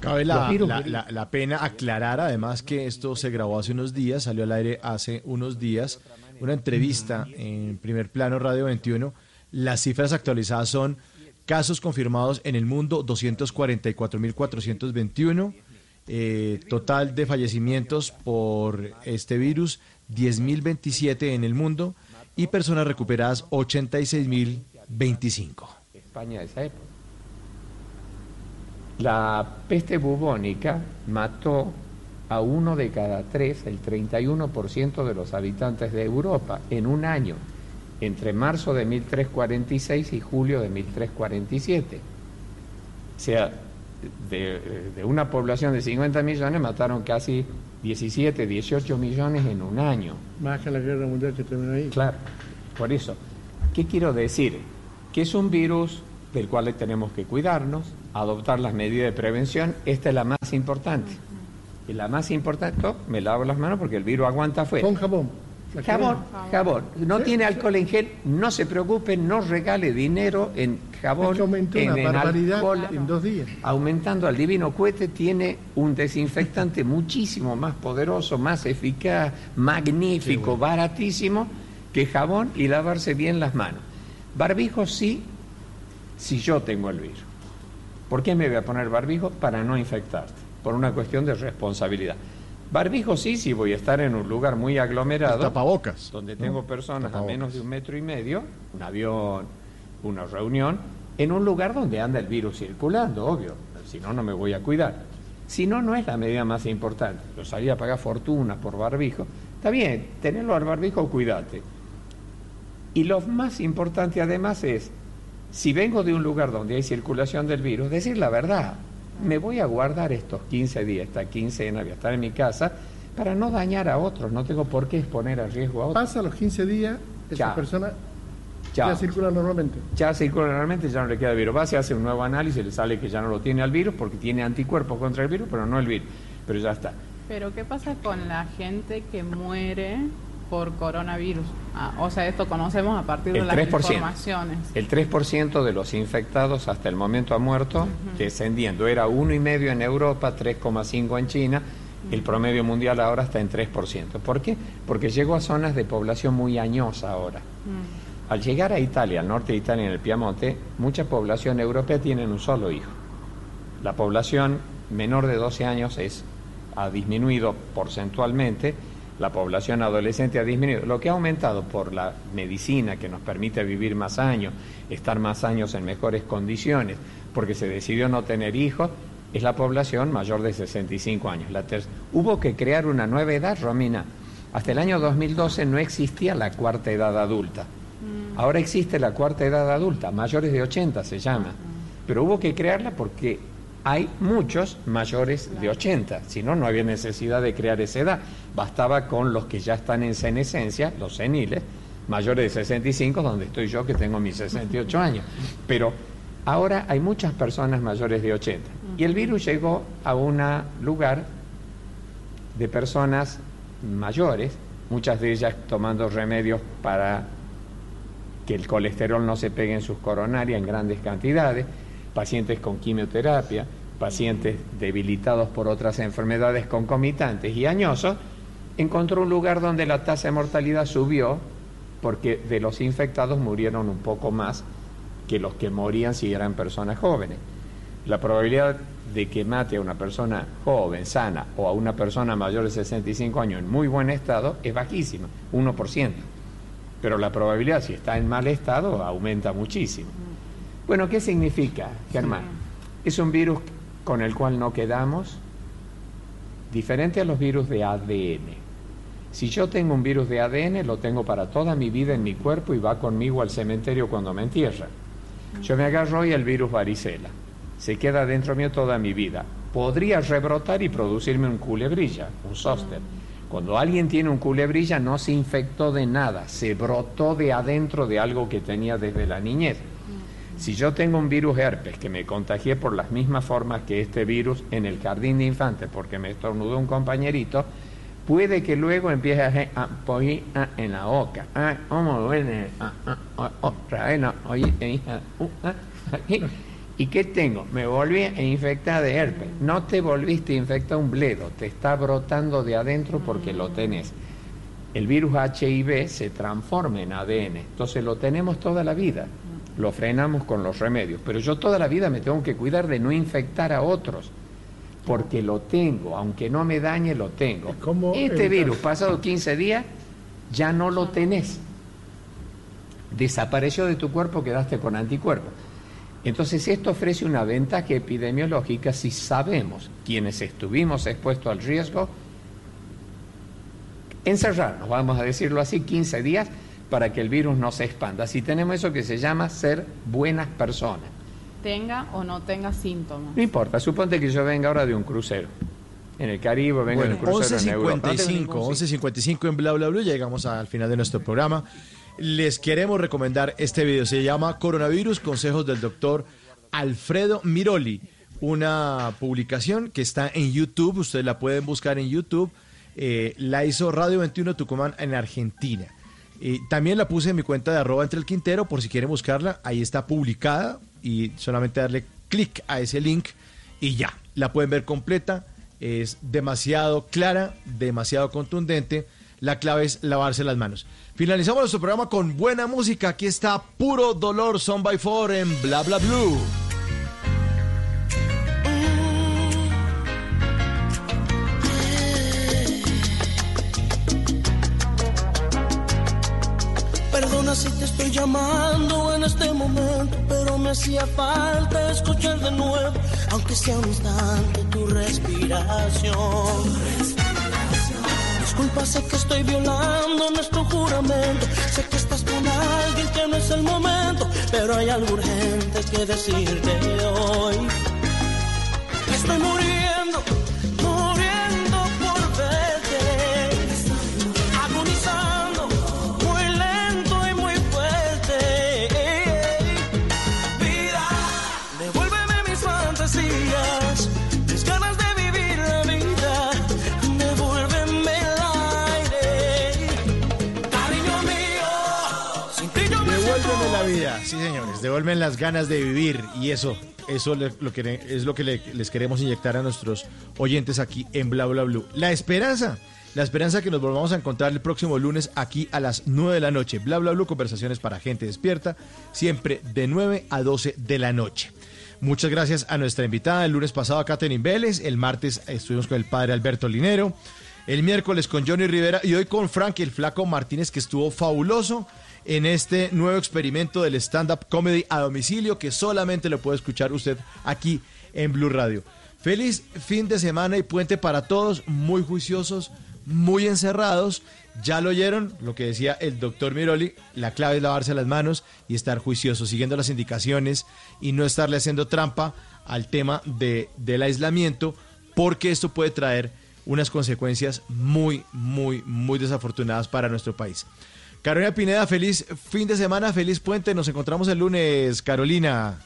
Cabe Los la, virus- la- la- la pena aclarar además que esto se grabó hace unos días, salió al aire hace unos días, una entrevista en primer plano Radio 21. Las cifras actualizadas son casos confirmados en el mundo 244.421, eh, total de fallecimientos por este virus 10.027 en el mundo y personas recuperadas 86.025. España de esa época. La peste bubónica mató a uno de cada tres, el 31% de los habitantes de Europa, en un año, entre marzo de 1346 y julio de 1347. O sea, de, de una población de 50 millones mataron casi 17, 18 millones en un año. Más que la guerra mundial que terminó ahí. Claro, por eso. ¿Qué quiero decir? Que es un virus del cual tenemos que cuidarnos, adoptar las medidas de prevención. Esta es la más importante. Y la más importante, oh, me lavo las manos porque el virus aguanta afuera. Con jabón. Jabón, jabón. No Sí, tiene alcohol en gel, no se preocupe, no regale dinero en jabón, aumentó en, una en barbaridad alcohol. en dos días. Aumentando al divino cohete tiene un desinfectante muchísimo más poderoso, más eficaz, magnífico, baratísimo que jabón y lavarse bien las manos. Barbijo sí, si yo tengo el virus. ¿Por qué me voy a poner barbijo? Para no infectarte, por una cuestión de responsabilidad. Barbijo sí, si voy a estar en un lugar muy aglomerado. Tapabocas. Donde ¿no? tengo personas a menos de un metro y medio, un avión, una reunión, en un lugar donde anda el virus circulando, obvio. Si no, no me voy a cuidar. Si no, no es la medida más importante. Yo salí a pagar fortuna por barbijo. Está bien, tenerlo al barbijo, cuídate. Y lo más importante además es, si vengo de un lugar donde hay circulación del virus, decir la verdad. Me voy a guardar estos 15 días, esta quincena, voy a estar en mi casa, para no dañar a otros. No tengo por qué exponer a riesgo a otros. Pasa los 15 días, esa Chao. persona Chao. ya circula normalmente. Ya circula normalmente, ya no le queda virus. Va, se hace un nuevo análisis, le sale que ya no lo tiene al virus porque tiene anticuerpos contra el virus, pero no el virus. Pero ya está. Pero ¿qué pasa con la gente que muere por coronavirus? Ah, o sea, esto conocemos a partir de El las 3%. informaciones. El 3% de los infectados hasta el momento ha muerto, descendiendo. Era 1,5 en Europa, 3,5 en China. El promedio mundial ahora está en 3%. ¿Por qué? Porque llegó a zonas de población muy añosa ahora. Al llegar a Italia, al norte de Italia, en el Piamonte, mucha población europea tiene un solo hijo. La población menor de 12 años es, ha disminuido porcentualmente, la población adolescente ha disminuido. Lo que ha aumentado por la medicina que nos permite vivir más años, estar más años en mejores condiciones, porque se decidió no tener hijos, es la población mayor de 65 años. La Hubo que crear una nueva edad, Romina. Hasta el año 2012 no existía la cuarta edad adulta. Ahora existe la cuarta edad adulta, mayores de 80 se llama. Pero hubo que crearla porque hay muchos mayores de 80. Si no, no había necesidad de crear esa edad. Bastaba con los que ya están en senescencia, los seniles, mayores de 65, donde estoy yo que tengo mis 68 años. Pero ahora hay muchas personas mayores de 80. Y el virus llegó a un lugar de personas mayores, muchas de ellas tomando remedios para que el colesterol no se pegue en sus coronarias en grandes cantidades, pacientes con quimioterapia, pacientes debilitados por otras enfermedades concomitantes y añosos, encontró un lugar donde la tasa de mortalidad subió porque de los infectados murieron un poco más que los que morían si eran personas jóvenes. La probabilidad de que mate a una persona joven, sana, o a una persona mayor de 65 años en muy buen estado es bajísima, 1%. Pero la probabilidad, si está en mal estado, aumenta muchísimo. Bueno, ¿qué significa, Germán? Es un virus con el cual no quedamos, diferente a los virus de ADN. Si yo tengo un virus de ADN, lo tengo para toda mi vida en mi cuerpo y va conmigo al cementerio cuando me entierran. Yo me agarro hoy el virus varicela. Se queda dentro mío toda mi vida. Podría rebrotar y producirme un culebrilla, un zóster. Cuando alguien tiene un culebrilla no se infectó de nada, se brotó de adentro de algo que tenía desde la niñez. Si yo tengo un virus herpes que me contagié por las mismas formas que este virus en el jardín de infantes porque me estornudó un compañerito, puede que luego empiece a poí, ah, en la boca. ¿Y qué tengo? Me volví a infectar de herpes. No te volviste a infectar un bledo, te está brotando de adentro porque lo tenés. El virus HIV se transforma en ADN, entonces lo tenemos toda la vida. Lo frenamos con los remedios, pero yo toda la vida me tengo que cuidar de no infectar a otros, porque lo tengo, aunque no me dañe, lo tengo. Este el virus, pasado 15 días, ya no lo tenés. Desapareció de tu cuerpo, quedaste con anticuerpos. Entonces esto ofrece una ventaja epidemiológica si sabemos quienes estuvimos expuestos al riesgo, encerrarnos, vamos a decirlo así, 15 días para que el virus no se expanda. Si tenemos eso que se llama ser buenas personas. Tenga o no tenga síntomas. No importa, suponte que yo venga ahora de un crucero. En el Caribe, vengo de Bueno, un crucero en Europa. No tengo 11.55, ningún 11.55 en Bla Bla Blue, ya llegamos al final de nuestro programa. Les queremos recomendar este video, se llama Coronavirus, consejos del doctor Alfredo Miroli, una publicación que está en YouTube, ustedes la pueden buscar en YouTube, eh, la hizo Radio 21 Tucumán en Argentina. También la puse en mi cuenta de arroba entre el Quintero, por si quieren buscarla, ahí está publicada y solamente darle clic a ese link y ya, la pueden ver completa, es demasiado clara, demasiado contundente, la clave es lavarse las manos. Finalizamos nuestro programa con buena música, aquí está Puro Dolor Son by Four en Bla Bla Blue. Perdona si te estoy llamando en este momento, pero me hacía falta escuchar de nuevo, aunque sea un instante, tu respiración. Disculpa, sé que estoy violando nuestro juramento, sé que estás con alguien que no es el momento, pero hay algo urgente que decirte hoy. Estoy muriendo devuelven las ganas de vivir y eso, eso lo que, es lo que le- les queremos inyectar a nuestros oyentes aquí en Bla Bla Blue. La esperanza, la esperanza que nos volvamos a encontrar el próximo lunes aquí a las 9 de la noche. Bla Bla Blue, conversaciones para gente despierta, siempre de 9 a 12 de la noche. Muchas gracias a nuestra invitada el lunes pasado a Vélez, el martes estuvimos con el padre Alberto Linero, el miércoles con Johnny Rivera y hoy con Frank el Flaco Martínez que estuvo fabuloso en este nuevo experimento del stand-up comedy a domicilio que solamente lo puede escuchar usted aquí en Blue Radio. Feliz fin de semana y puente para todos, muy juiciosos, muy encerrados. Ya lo oyeron, lo que decía el doctor Miroli, la clave es lavarse las manos y estar juiciosos, siguiendo las indicaciones y no estarle haciendo trampa al tema de, del aislamiento, porque esto puede traer unas consecuencias muy, muy, muy desafortunadas para nuestro país. Carolina Pineda, feliz fin de semana, feliz puente. Nos encontramos el lunes, Carolina.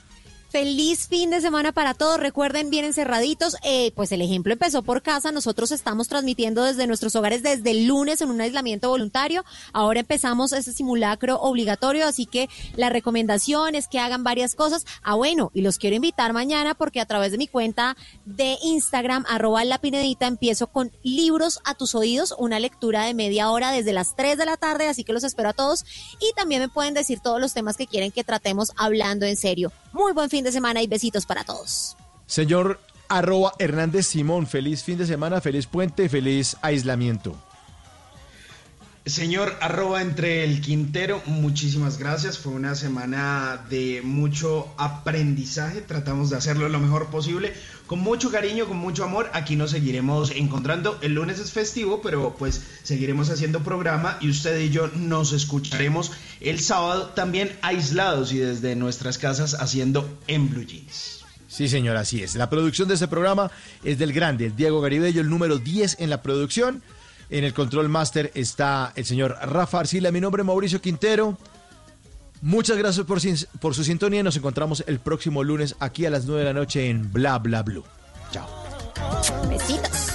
Feliz fin de semana para todos. Recuerden, bien encerraditos. Eh, pues el ejemplo empezó por casa. Nosotros estamos transmitiendo desde nuestros hogares desde lunes en un aislamiento voluntario. Ahora empezamos ese simulacro obligatorio, así que la recomendación es que hagan varias cosas. Ah, bueno, y los quiero invitar mañana porque a través de mi cuenta de Instagram, arroba la pinedita, empiezo con libros a tus oídos, una lectura de media hora desde las 3 de la tarde, así que los espero a todos. Y también me pueden decir todos los temas que quieren que tratemos hablando en serio. Muy buen fin de semana y besitos para todos. Señor arroba Hernández Simón, feliz fin de semana, feliz puente, feliz aislamiento. Señor arroba entre el Quintero, muchísimas gracias. Fue una semana de mucho aprendizaje. Tratamos de hacerlo lo mejor posible. Con mucho cariño, con mucho amor. Aquí nos seguiremos encontrando. El lunes es festivo, pero pues seguiremos haciendo programa y usted y yo nos escucharemos el sábado también aislados y desde nuestras casas haciendo en Blue Jeans. Sí, señor, así es. La producción de este programa es del grande, el Diego Garibello, el número 10 en la producción. En el control master está el señor Rafa Arcila. Mi nombre es Mauricio Quintero. Muchas gracias por, por su sintonía. Nos encontramos el próximo lunes aquí a las 9 de la noche en Bla Bla Blue. Chao. Besitos.